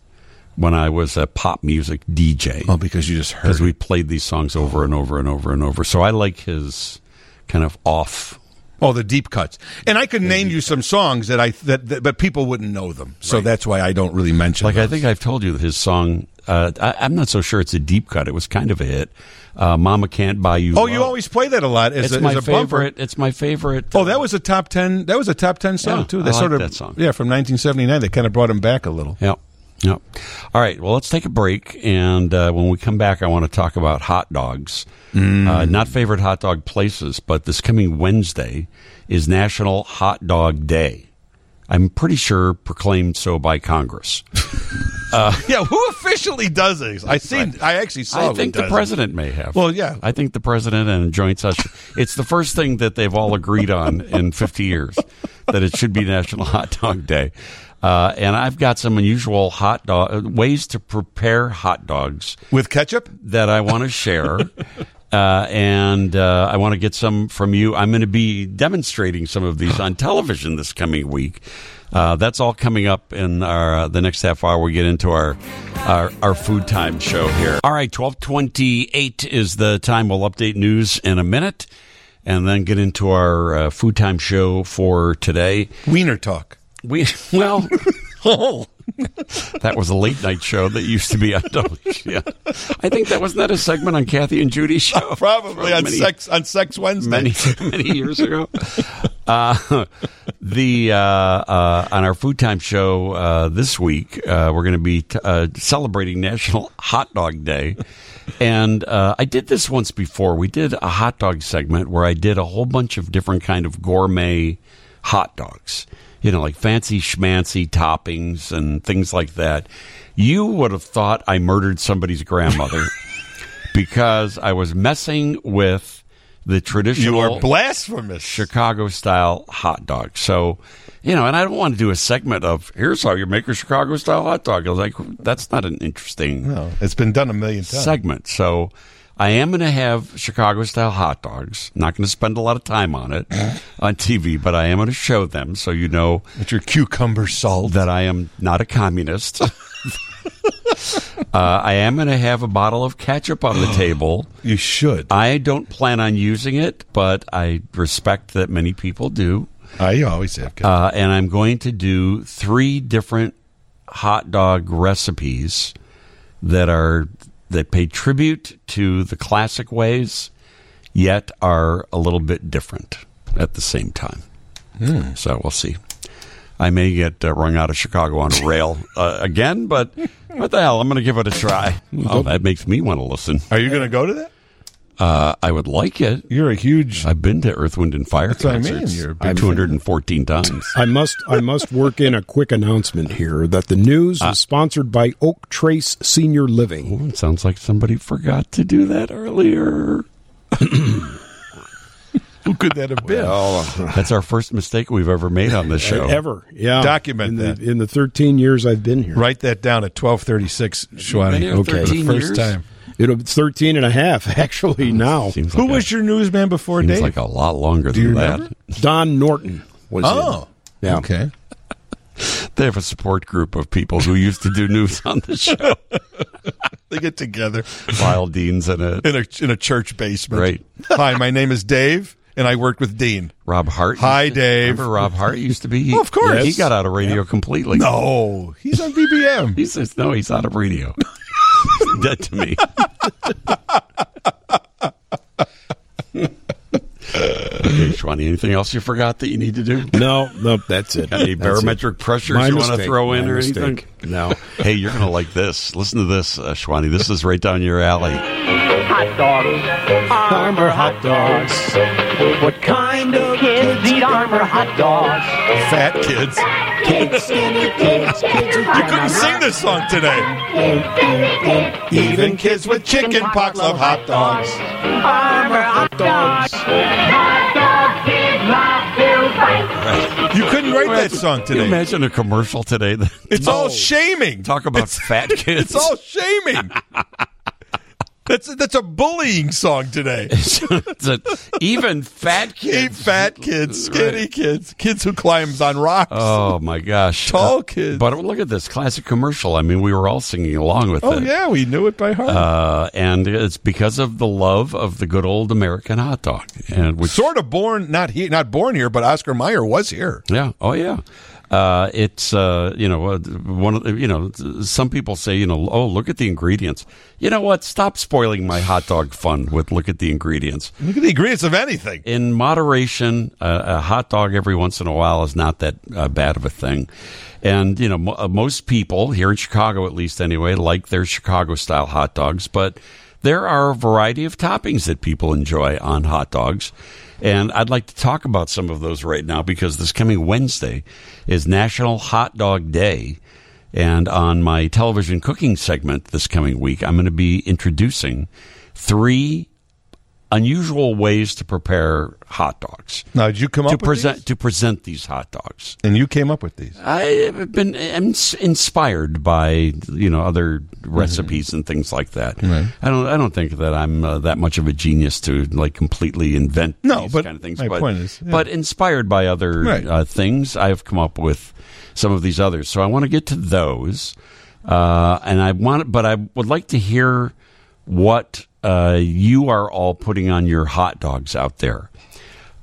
when I was a pop music DJ. oh, because you just heard. because we played these songs over and over and over and over. So I like his kind of off. Oh, the deep cuts, and I could name you some songs that I that, that but people wouldn't know them, so that's why I don't really mention. Like I think I've told you that his song. Uh, I, I'm not so sure it's a deep cut. It was kind of a hit. Uh, Mama can't buy you. Oh, you always play that a lot as It's a, my as a bumper. favorite. It's my favorite. Oh, that was a top ten. That was a top ten song Yeah, too. I That like of that song. Yeah, from 1979. They kind of brought him back a little. Yeah. Yep. All right. Well, let's take a break, and uh, when we come back, I want to talk about hot dogs. Mm. Uh, not favorite hot dog places, but this coming Wednesday is National Hot Dog Day. I'm pretty sure proclaimed so by Congress. [laughs] Yeah, who officially does this? I seen. I actually saw. I think the president may have. Well, yeah. I think the president and joint session. It's the first thing that they've all agreed on in 50 years that it should be National [laughs] Hot Dog Day. Uh, and I've got some unusual hot dog ways to prepare hot dogs with ketchup. that I want to share. [laughs] Uh, and uh, I want to get some from you. I'm going to be demonstrating some of these on television this coming week. Uh, that's all coming up in our uh, the next half hour. We get into our, our our food time show here. All right, twelve twenty eight is the time. We'll update news in a minute, and then get into our uh, food time show for today. Wiener talk. We [laughs] well, [laughs] oh, [laughs] that was a late night show that used to be on WGN. [laughs] I think that wasn't that a segment on Kathy and Judy's show, [laughs] Probably on Many- sex on Sex Wednesday. many many years ago. Uh, the uh, uh, on our food time show uh, this week, uh, we're going to be t- uh, celebrating National Hot Dog Day, and uh, I did this once before. We did a hot dog segment where I did a whole bunch of different kind of gourmet hot dogs. You know, like fancy schmancy toppings and things like that. You would have thought I murdered somebody's grandmother [laughs] because I was messing with the traditional You are blasphemous. Chicago style hot dog. So, you know, and I don't want to do a segment of here's how you make a Chicago style hot dog. I was like, that's not an interesting No, it's been done a million times. segment. So, I am going to have Chicago style hot dogs. Not going to spend a lot of time on it [clears throat] on TV, but I am going to show them so you know With your cucumber salt. that I am not a communist. [laughs] uh, I am going to have a bottle of ketchup on the [gasps] table. You should. I don't plan on using it, but I respect that many people do. I always have. Uh, and I'm going to do three different hot dog recipes that are that pay tribute to the classic ways, yet are a little bit different at the same time. So we'll see. I may get uh, rung out of Chicago on a rail [laughs] uh, again, but what the hell? I'm going to give it a try. Oh, that makes me want to listen. Are you going to go to that? Uh, I would like it. You're a huge. I've been to Earth, Wind, and Fire That's what I mean. concerts You're a big 214 times. I must I must work in a quick announcement here that the news Ah. is sponsored by Oak Trace Senior Living. Well, it sounds like somebody forgot to do that earlier. [laughs] Who could that have been? [laughs] That's our first mistake we've ever made on this show. Ever, yeah. Document in that. the, in the 13 years I've been here. Write that down at 1236, Been Schwani. here Okay. 13 First years? time. It'll be 13 and a half [laughs] actually now. Seems Who like was a, your newsman before seems Dave? like a lot longer Do you than that. remember? Don Norton was oh, in. Yeah. okay. [laughs] They have a support group of people who used to do news [laughs] on the show. They get together Lyle Dean's in it. in a in a church basement. Right. Hi, my name is Dave, and I worked with Dean. Rob Hart. Hi, Dave. Remember Rob Hart used to be? He, Oh, of course. He got out of radio completely. No, he's on BBM. He says, no, he's out of radio. [laughs] Dead to me. okay, Shwani, anything else you forgot that you need to do? No, no, that's it. Got any That's barometric pressures My you want to throw in My or mistake. anything? No. Hey, you're going to like this. Listen to this, uh, Shwani. This is right down your alley. Hot dogs. Armour hot dogs. What kind of kids eat Armour hot dogs? Fat kids. Kids, [laughs] skinny kids, kids You couldn't sing this song today. Even kids with chicken pox love hot dogs. Armour hot dogs. Hot dogs give life to fight. You couldn't write that song today. imagine a commercial today? That It's all shaming. talk about fat [laughs] kids. It's all shaming. [laughs] That's that's a bullying song today. [laughs] It's a- even fat [laughs] kids. fat kids, skinny kids, kids who climbs on rocks. Oh my gosh, Tall Uh, kids. But look at this classic commercial. I mean, we were all singing along with oh it. Oh yeah, we knew it by heart. Uh, and it's because of the love of the good old American hot dog, and which sort of born not he not born here, but Oscar Mayer was here. Yeah. Oh, yeah. Uh, it's uh, you know uh, one of you know some people say you know oh look at the ingredients. You know what? Stop spoiling my hot dog fun with look at the ingredients. Look at the ingredients of anything. In moderation, uh, a hot dog every once in a while is not that uh, bad of a thing. And you know mo- uh, most people here in Chicago, at least anyway, like their Chicago style hot dogs, but there are a variety of toppings that people enjoy on hot dogs. And I'd like to talk about some of those right now because this coming Wednesday is National Hot Dog Day. And on my television cooking segment this coming week, I'm going to be introducing three unusual ways to prepare hot dogs. Now, did you come to up with present these? to present these hot dogs? And you came up with these. I've been I'm inspired by you know other recipes and things like that. Mm-hmm. Right. I don't I don't think that I'm uh, that much of a genius to like completely invent No, these but kind of things. my but, point is, yeah. but inspired by other Right. uh, things, I've come up with some of these others. So I want to get to those, uh, and I want, but I would like to hear what uh, you are all putting on your hot dogs out there.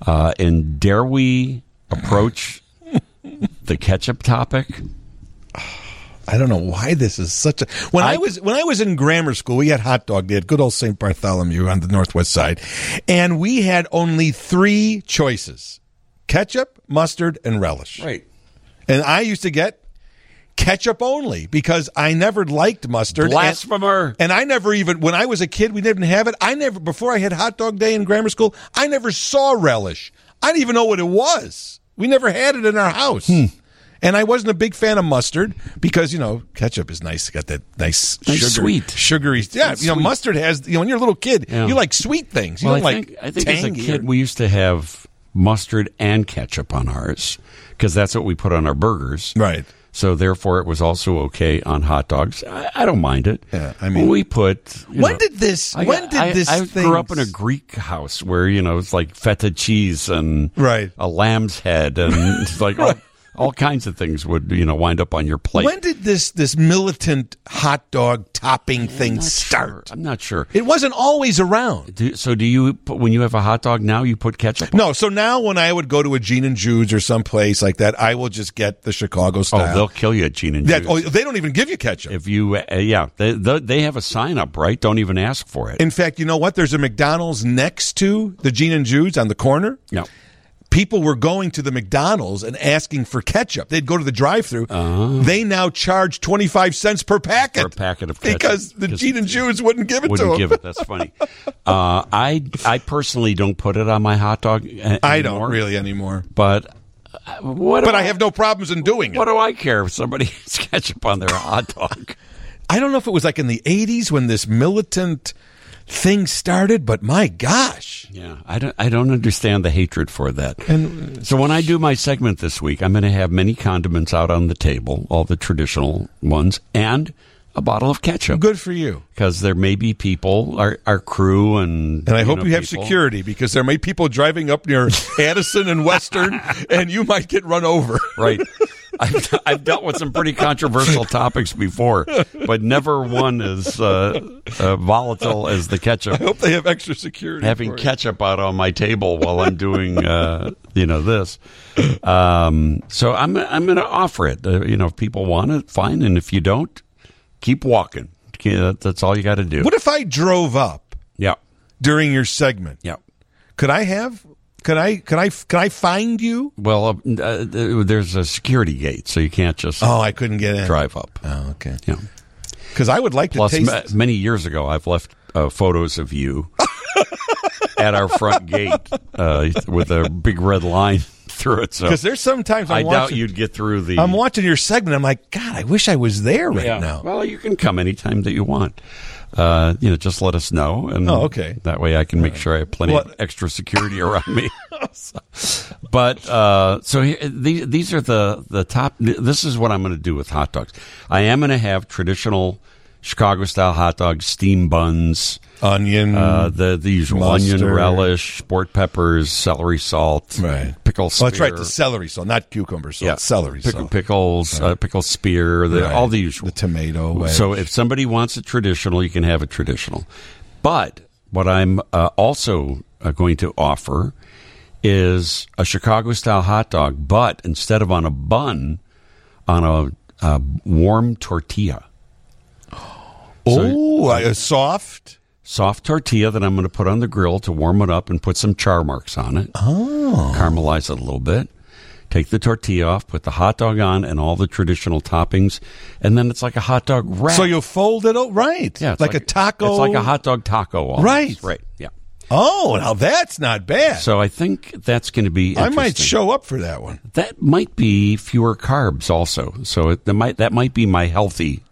Uh, and dare we approach [laughs] the ketchup topic? I don't know why this is such a. When I, I- was when I was in grammar school, we had hot dog day at good old St. Bartholomew on the northwest side, and we had only three choices: ketchup, mustard, and relish. Right. And I used to get ketchup only because I never liked mustard. Blasphemer. And, and I never even when I was a kid, we didn't have it. I never before I had hot dog day in grammar school, I never saw relish. I didn't even know what it was. We never had it in our house. Hmm. And I wasn't a big fan of mustard because you know ketchup is nice. It's got that nice, Nice sugar, sweet. sugary. Yeah, It's you know sweet. mustard has. You know, when you're a little kid, Yeah. you like sweet things. You well, don't I like I think as a kid or- we used to have mustard and ketchup on ours because that's what we put on our burgers. Right. So therefore, it was also okay on hot dogs. I, I don't mind it. Yeah, I mean- we put. When know- did this- I, when did I- this I grew up in a Greek house where you know it's like feta cheese and Right. a lamb's head and [laughs] it's like oh, all, all kinds of things would you know wind up on your plate. When did this this militant hot dog topping thing start? sure. I'm not sure. It wasn't always around. Do, so do you put, when you have a hot dog now you put ketchup? on? No, so now when I would go to a Gene and Jude's or some place like that, I will just get the Chicago style. Oh, they'll kill you at Gene and that, Jude's. oh, they don't even give you ketchup. If you, uh, yeah, they, they they have a sign up, right? Don't even ask for it. In fact, you know what? There's a McDonald's next to the Gene and Jude's on the corner. no. People were going to the McDonald's and asking for ketchup. They'd go to the drive-through. They now charge 25 cents per packet. Uh-huh. For a packet of ketchup. because the Gene and Jude's wouldn't give it to Wouldn't them. give it. That's funny. [laughs] Uh, I I personally don't put it on my hot dog. a- I anymore, don't really anymore. But uh, what? But I have no problems in doing it. What do I care if somebody [laughs] has ketchup on their hot dog? I don't know if it was like in the 80s when this militant thing started, but my gosh. Yeah, I don't. I don't understand the hatred for that. And So when I do my segment this week, I'm going to have many condiments out on the table, all the traditional ones, and a bottle of ketchup. good for you. because there may be people, our our crew, and And I hope know, you have people- security because there may be people driving up near Addison and Western, [laughs] and you might get run over. Right. [laughs] I've, I've dealt with some pretty controversial topics before, but never one as uh, uh, volatile as the ketchup. I hope they have extra security. Having you. ketchup out on my table while I'm doing, uh, you know, this. Um, so I'm I'm going to offer it. Uh, you know, if people want it, fine, and if you don't, keep walking. That's all you got to do. What if I drove up Yeah, during your segment? yeah. Could I have? Could I? Could I? Could I find you? Well, uh, uh, there's a security gate, so you can't just Oh, I couldn't get in. drive up. Oh, okay. Yeah. Because I would like Plus, to ma- taste. many years ago, I've left uh, photos of you [laughs] at our front gate uh, with a big red line through it. So Because there's sometimes I'm I doubt watching, you'd get through the. I'm watching your segment. I'm like, God, I wish I was there right Yeah. now. Well, you can come anytime that you want. Uh, you know, just let us know, and Oh, okay. That way, I can make sure I have plenty of extra security around me. [laughs] [laughs] But uh, so here, these these are the the top. This is what I'm going to do with hot dogs. I am going to have traditional Chicago style hot dogs, steam buns, Onion. uh, the the usual Mustard. onion relish, sport peppers, celery salt, Right. pickle. oh, that's right. The celery salt, not cucumber salt. yeah, Celery pickle, salt. pickles, uh, pickle spear, the, Right. all the usual. The tomato. wedge. So if somebody wants a traditional, you can have a traditional. But what I'm uh, also uh, going to offer is a Chicago style hot dog, but instead of on a bun, on a, a warm tortilla. Oh, a soft. Soft tortilla that I'm going to put on the grill to warm it up and put some char marks on it. Oh. Caramelize it a little bit. Take the tortilla off, put the hot dog on and all the traditional toppings, and then it's like a hot dog wrap. So you fold it. Oh, right. yeah, it's like, a taco. It's like a hot dog taco. Almost. Right. Right. Yeah. Oh, now that's not bad. So I think that's going to be. I might show up for that one. That might be fewer carbs, also. So it, that might that might be my healthy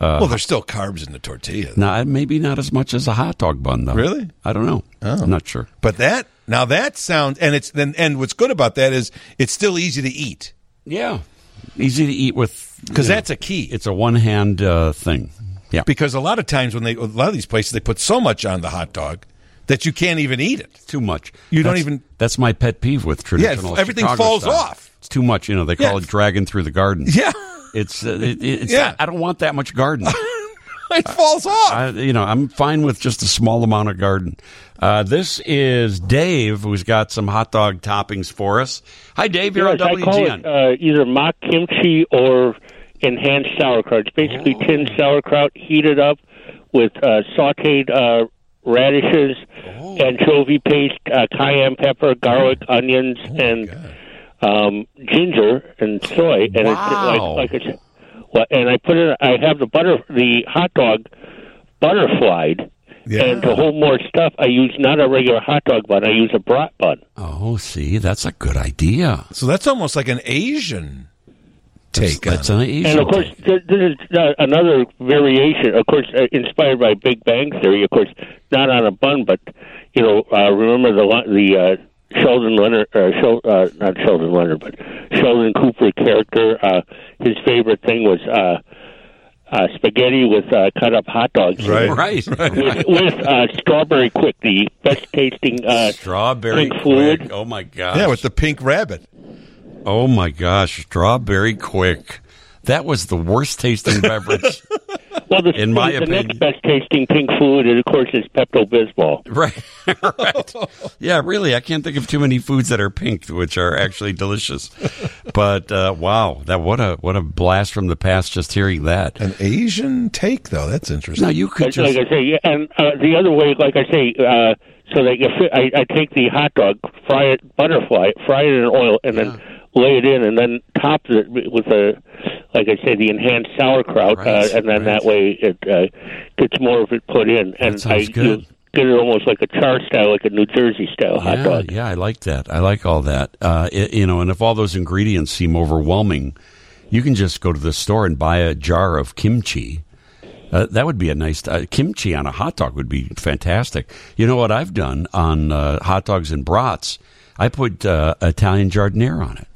Uh, well, there's still carbs in the tortilla. now, maybe not as much as a hot dog bun, though. Really? I don't know. Oh. I'm not sure. But that now that sounds and it's then and what's good about that is it's still easy to eat Yeah, easy to eat with because you know, that's a key. It's a one hand uh, thing. Yeah, because a lot of times when they a lot of these places they put so much on the hot dog that you can't even eat it. too much. You don't even- That's my pet peeve with traditional. Yeah, everything Chicago falls style. off. It's too much. You know, they call Yeah. it dragging through the garden. Yeah, It's, uh, it, it's Yeah. I don't want that much garden. [laughs] it falls off. I, you know, I'm fine with just a small amount of garden. Uh, this is Dave, who's got some hot dog toppings for us. Hi, Dave. You're Yes, on I call WGN. it uh, either mock kimchi or enhanced sauerkraut. It's basically Oh. tinned sauerkraut heated up with uh, sautéed uh, radishes, Oh. anchovy paste, uh, cayenne pepper, garlic, Oh, onions, and um, ginger and soy. And Wow. it's like, like it's, well, and I put it. I have the butter, the hot dog butterflied. Yeah. And to hold more stuff, I use not a regular hot dog bun. I use a brat bun. oh, see, that's a good idea. So that's almost like an Asian take. That's on an. Asian. And of course, thing. this is uh, another variation. Of course, uh, inspired by Big Bang Theory. Of course, not on a bun, but you know, uh, remember the li- the uh, Sheldon Leonard, uh, Shel- uh, not Sheldon Leonard, but Sheldon Cooper character. Uh, his favorite thing was uh, uh, spaghetti with uh, cut up hot dogs. Right. right, With, with uh, strawberry Quik, the best tasting uh, Strawberry pink fluid. quick. Oh my gosh. Yeah, with the pink rabbit. Oh my gosh, strawberry Quik. That was the worst tasting beverage. [laughs] Well, the, In my the opinion. next best tasting pink fluid, of course, is Pepto Bismol. [laughs] right. right. Yeah, really, I can't think of too many foods that are pink which are actually delicious. But uh, wow, that what a what a blast from the past just hearing that. An Asian take, though. That's interesting. Now you could Like, just like I say, yeah, and uh, the other way, like I say, uh, so that you fit, I, I take the hot dog, fry it, butterfly, fry it in oil, and then lay it in, and then top it with a, like I say, the enhanced sauerkraut, Right, uh, and then right. that way it uh, gets more of it put in, and sounds I good. get it almost like a char style, like a New Jersey style hot dog. yeah, I like that. I like all that. Uh, it, you know, and if all those ingredients seem overwhelming, you can just go to the store and buy a jar of kimchi. Uh, that would be a nice uh, kimchi on a hot dog would be fantastic. You know what I've done on uh, hot dogs and brats? I put uh, Italian giardiniera on it.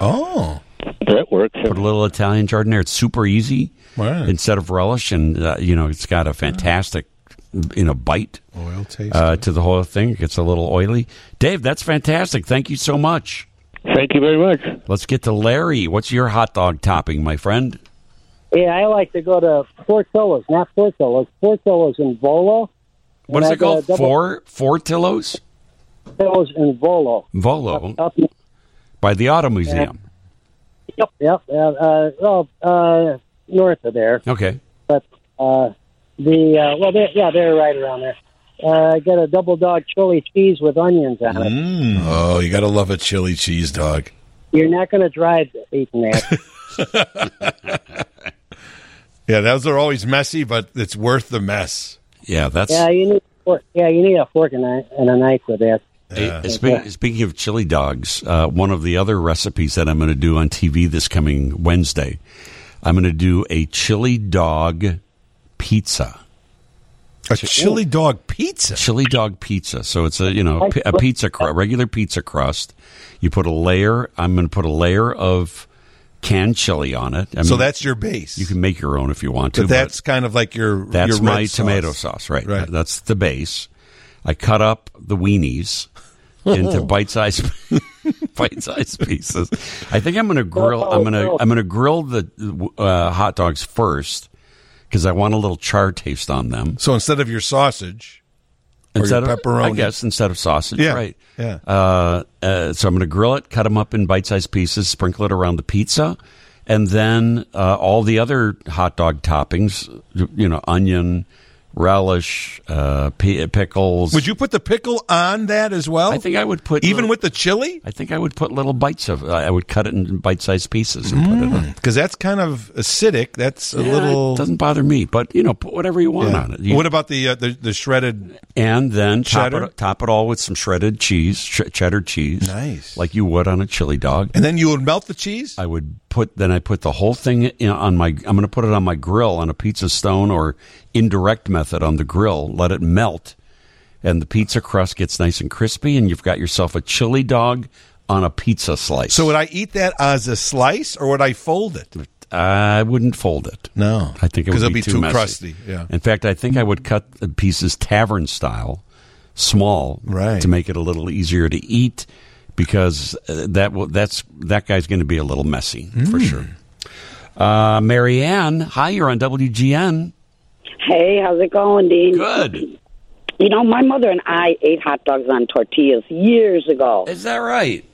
Oh, That works. Put a little Italian giardiniera. It's super easy Right. instead of relish, and uh, you know it's got a fantastic you know bite oil taste. uh, to the whole thing. It gets a little oily. Dave, that's fantastic. Thank you so much. Thank you very much. Let's get to Larry. What's your hot dog topping, my friend? Yeah, I like to go to Portillo's, not Portillo's. Portillo's in Volo. What And is I it called? got double- Four Four Tillos? Portillo's in Volo. Volo Up, by the Auto Museum. yep, yep. Uh, uh, well, uh, north of there. Okay. But uh, the uh, well, they're, yeah, they're right around there. Uh, I got a double dog chili cheese with onions on it. Mm. Oh, you got to love a chili cheese dog. You're not going to drive eating that. [laughs] [laughs] Yeah, those are always messy, but it's worth the mess. Yeah, that's. yeah, you need. a Fork, yeah, you need a fork and a, and a knife with that. Hey, spe- speaking of chili dogs, uh, one of the other recipes that I'm going to do on TV this coming Wednesday, I'm going to do a chili dog pizza. A chili dog pizza. Chili dog pizza. So it's a you know a pizza cru- regular pizza crust. You put a layer. I'm going to put a layer of canned chili on it. I so that's your base. you can make your own if you want to. but that's kind of like your That's your my red tomato sauce, right? right? That's the base. I cut up the weenies into [laughs] bite-sized [laughs] bite-sized pieces. I think I'm going to grill. I'm going to I'm going to grill the uh, hot dogs first because I want a little char taste on them. So instead of your sausage, or your Instead of pepperoni. I guess instead of sausage, Yeah, right? yeah. Uh, uh, so I'm going to grill it, cut them up in bite-sized pieces, sprinkle it around the pizza, and then uh, all the other hot dog toppings. You know, onion, relish, uh, pi pickles. Would you put the pickle on that as well? I think I would put even little- with the chili I think I would put little bites of. I would cut it in bite-sized pieces and put it on. because that's kind of acidic. That's a Yeah, little. it doesn't bother me, but you know, put whatever you want Yeah. on it. You- what about the, uh, the the shredded? and then top Cheddar? it, top it all with some shredded cheese, ch- cheddar cheese, Nice. like you would on a chili dog. And then you would melt the cheese. I would put then I put the whole thing in, on my. I'm going to put it on my grill on a pizza stone or indirect method on the grill. Let it melt, and the pizza crust gets nice and crispy, and you've got yourself a chili dog on a pizza slice. So would I eat that as a slice, or would I fold it? I wouldn't fold it. No, I think it would be, be too, too messy. crusty, yeah. In fact, I think I would cut the pieces tavern style, small, Right. to make it a little easier to eat, because uh, that will, that's that guy's going to be a little messy for Mm. sure. Uh, Marianne, hi, you're on WGN. Hey, how's it going, Dean? Good. You know, my mother and I ate hot dogs on tortillas years ago. Is that right?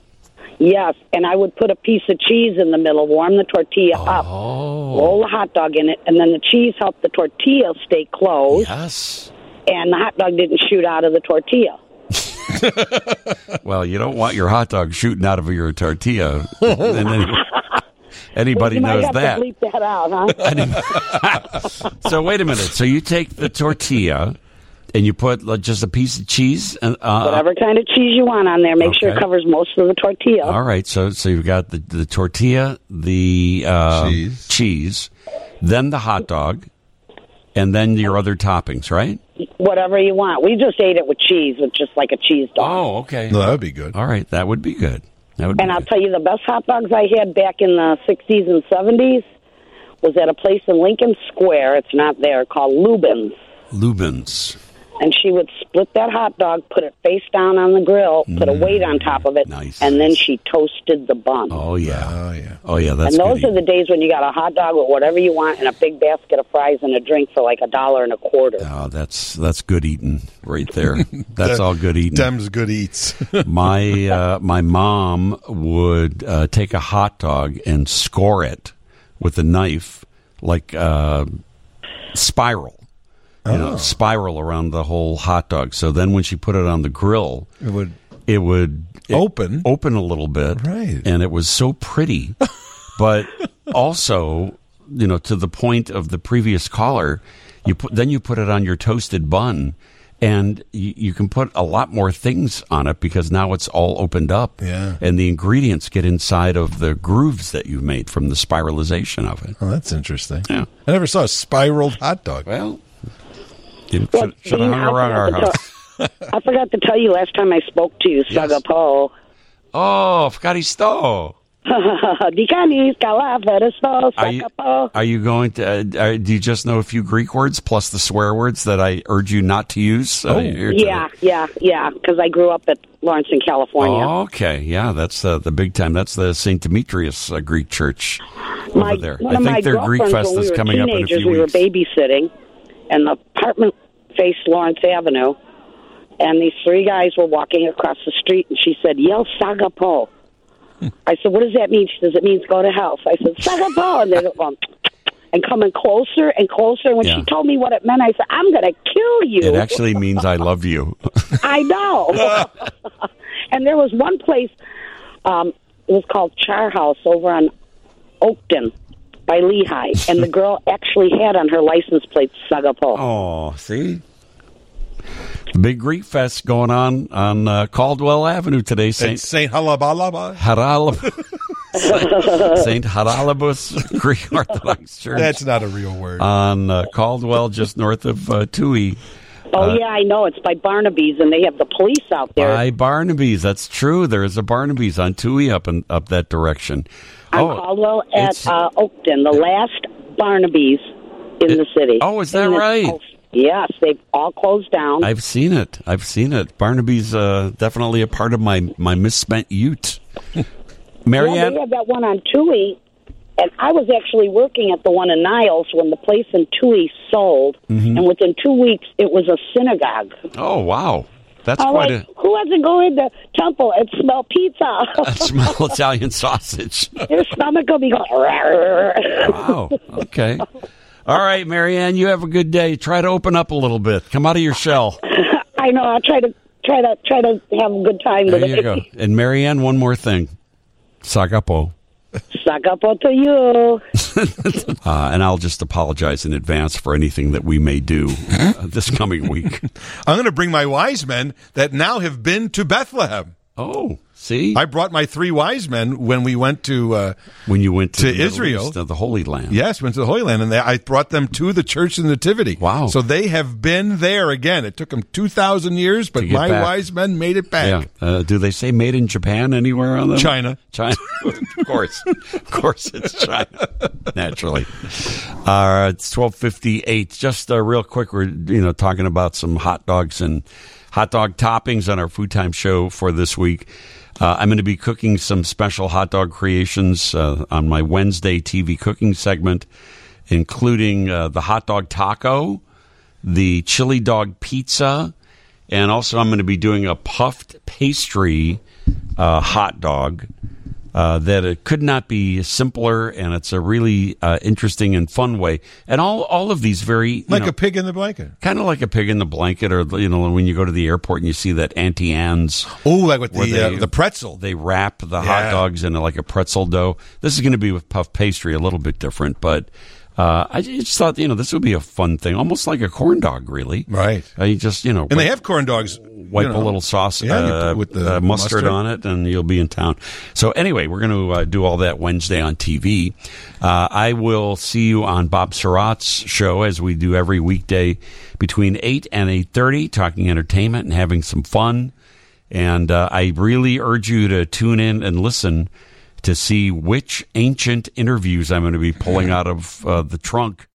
Yes, and I would put a piece of cheese in the middle, warm the tortilla up, Oh. roll the hot dog in it, and then the cheese helped the tortilla stay closed, Yes. and the hot dog didn't shoot out of the tortilla. [laughs] Well, you don't want your hot dog shooting out of your tortilla. [laughs] And any- anybody you knows might have that. to bleep that out, huh? [laughs] [laughs] so wait a minute. So you take the tortilla and you put like, just a piece of cheese and uh, Whatever kind of cheese you want on there, make sure it covers most of the tortilla. All right, so so you've got the the tortilla, the uh, Cheese. cheese, then the hot dog, and then your other toppings, right? Whatever you want. We just ate it with cheese, with just like a cheese dog. Oh, okay. No, that would be good. All right, that would be good. That would be And I'll tell you, the best hot dogs I had back in the 60s and 70s was at a place in Lincoln Square. It's not there, called Lubin's. Lubin's. And she would split that hot dog, put it face down on the grill, put a weight on top of it, Nice. and then she toasted the bun. Oh yeah. Oh yeah. Oh yeah. That's and those good. are the days when you got a hot dog with whatever you want and a big basket of fries and a drink for like a dollar and a quarter. Oh, that's that's good eating right there. [laughs] That's all good eating. Dem's good eats. [laughs] my uh, my mom would uh, take a hot dog and score it with a knife, like uh, spiral. You know, oh. spiral around the whole hot dog. So then, when she put it on the grill, it would it would it Open. open a little bit, Right. And it was so pretty, [laughs] but also, you know, to the point of the previous caller, you put then you put it on your toasted bun, and you, you can put a lot more things on it because now it's all opened up, Yeah. and the ingredients get inside of the grooves that you've made from the spiralization of it. Oh, that's interesting. Yeah. I never saw a spiraled hot dog. Well, you Well, should, have hung I around our forgot to. I forgot to tell you last time I spoke to you, Yes. Sagapo. Oh, Afghanisto. [laughs] Di canis calaveras, Are you, are you going to? Uh, do you just know a few Greek words plus the swear words that I urge you not to use? Uh, today? Yeah, yeah, yeah. Because I grew up at Lawrence in California. Okay, yeah, that's uh, the big time. That's the St. Demetrius uh, Greek church my, over there. I think their Greek fest when we is coming up in a few we weeks. were babysitting, and the apartment faced Lawrence Avenue, and these three guys were walking across the street, and she said, "Yell Sagapo." I said, "What does that mean?" She says, "It means go to hell." So I said, "Sagapo," and they're going and coming closer and closer. And when Yeah. she told me what it meant, I said, "I'm going to kill you." It actually means I love you. [laughs] I know. [laughs] and there was one place, um, it was called Char House over on Oakton by Lehigh, and the girl actually had on her license plate Sagapo. oh, see. Big Greek fest going on on uh, Caldwell Avenue today. Saint Saint Halabalaba. Haralab- [laughs] Saint Haralambos Greek [laughs] Orthodox Church. That's not a real word. on uh, Caldwell, just north of uh, Touhy. Oh yeah, I know. It's by Barnaby's, and they have the police out there. By Barnaby's, that's true. There is a Barnaby's on Touhy up and up that direction. On oh, Caldwell at uh, Oakton, the last Barnaby's in the city. oh, is that And right? Yes, they've all closed down. I've seen it. I've seen it. Barnaby's uh, definitely a part of my my misspent Ute. [laughs] Yeah, Marianne, they had that one on Touhy, and I was actually working at the one in Niles when the place in Touhy sold, Mm-hmm. and within two weeks it was a synagogue. oh wow, that's I'm quite like, a who hasn't go in the temple and smell pizza? [laughs] I smell Italian sausage. [laughs] Your stomach will be going. Wow. Okay. All right, Marianne, you have a good day. Try to open up a little bit. Come out of your shell. [laughs] I know. I'll try to try to try to have a good time There you it. go. And Marianne, one more thing. Sagapo. Sagapo to you. [laughs] Uh, and I'll just apologize in advance for anything that we may do uh, this coming week. [laughs] I'm going to bring my wise men that now have been to Bethlehem. Oh, see, I brought my three wise men when we went to uh, when you went to, to Israel. East, the Holy Land. Yes, went to the Holy Land, and they, I brought them to the Church of the Nativity. Wow! So they have been there again. It took them two thousand years, but my back. wise men made it back. Yeah. Uh, do they say made in Japan anywhere on them? China. China. [laughs] of course. Of course it's China. [laughs] Naturally. Uh, it's 1258. Just uh, real quick, we're, you know, talking about some hot dogs and hot dog toppings on our Food Time show for this week. Uh, I'm going to be cooking some special hot dog creations uh, on my Wednesday TV cooking segment, including uh, the hot dog taco, the chili dog pizza, and also I'm going to be doing a puffed pastry uh, hot dog. Uh, that it could not be simpler, and it's a really uh, interesting and fun way. And all all of these very Like know, a pig in the blanket. kind of like a pig in the blanket, or you know when you go to the airport and you see that Auntie Anne's. Oh, like with the uh, the pretzel. They wrap the hot dogs in like a pretzel dough. This is going to be with puff pastry, a little bit different, but uh, I just thought you know this would be a fun thing, almost like a corn dog, really. Right. Uh, you just you know And they have corn dogs. wipe you know. a little sauce Yeah, uh, with the uh, mustard, mustard. on it, and you'll be in town. So anyway, we're going to uh, do all that Wednesday on TV. Uh, I will see you on Bob Sirott's show as we do every weekday between eight and eight thirty, talking entertainment and having some fun. And uh, I really urge you to tune in and listen to see which ancient interviews I'm going to be pulling out of uh, the trunk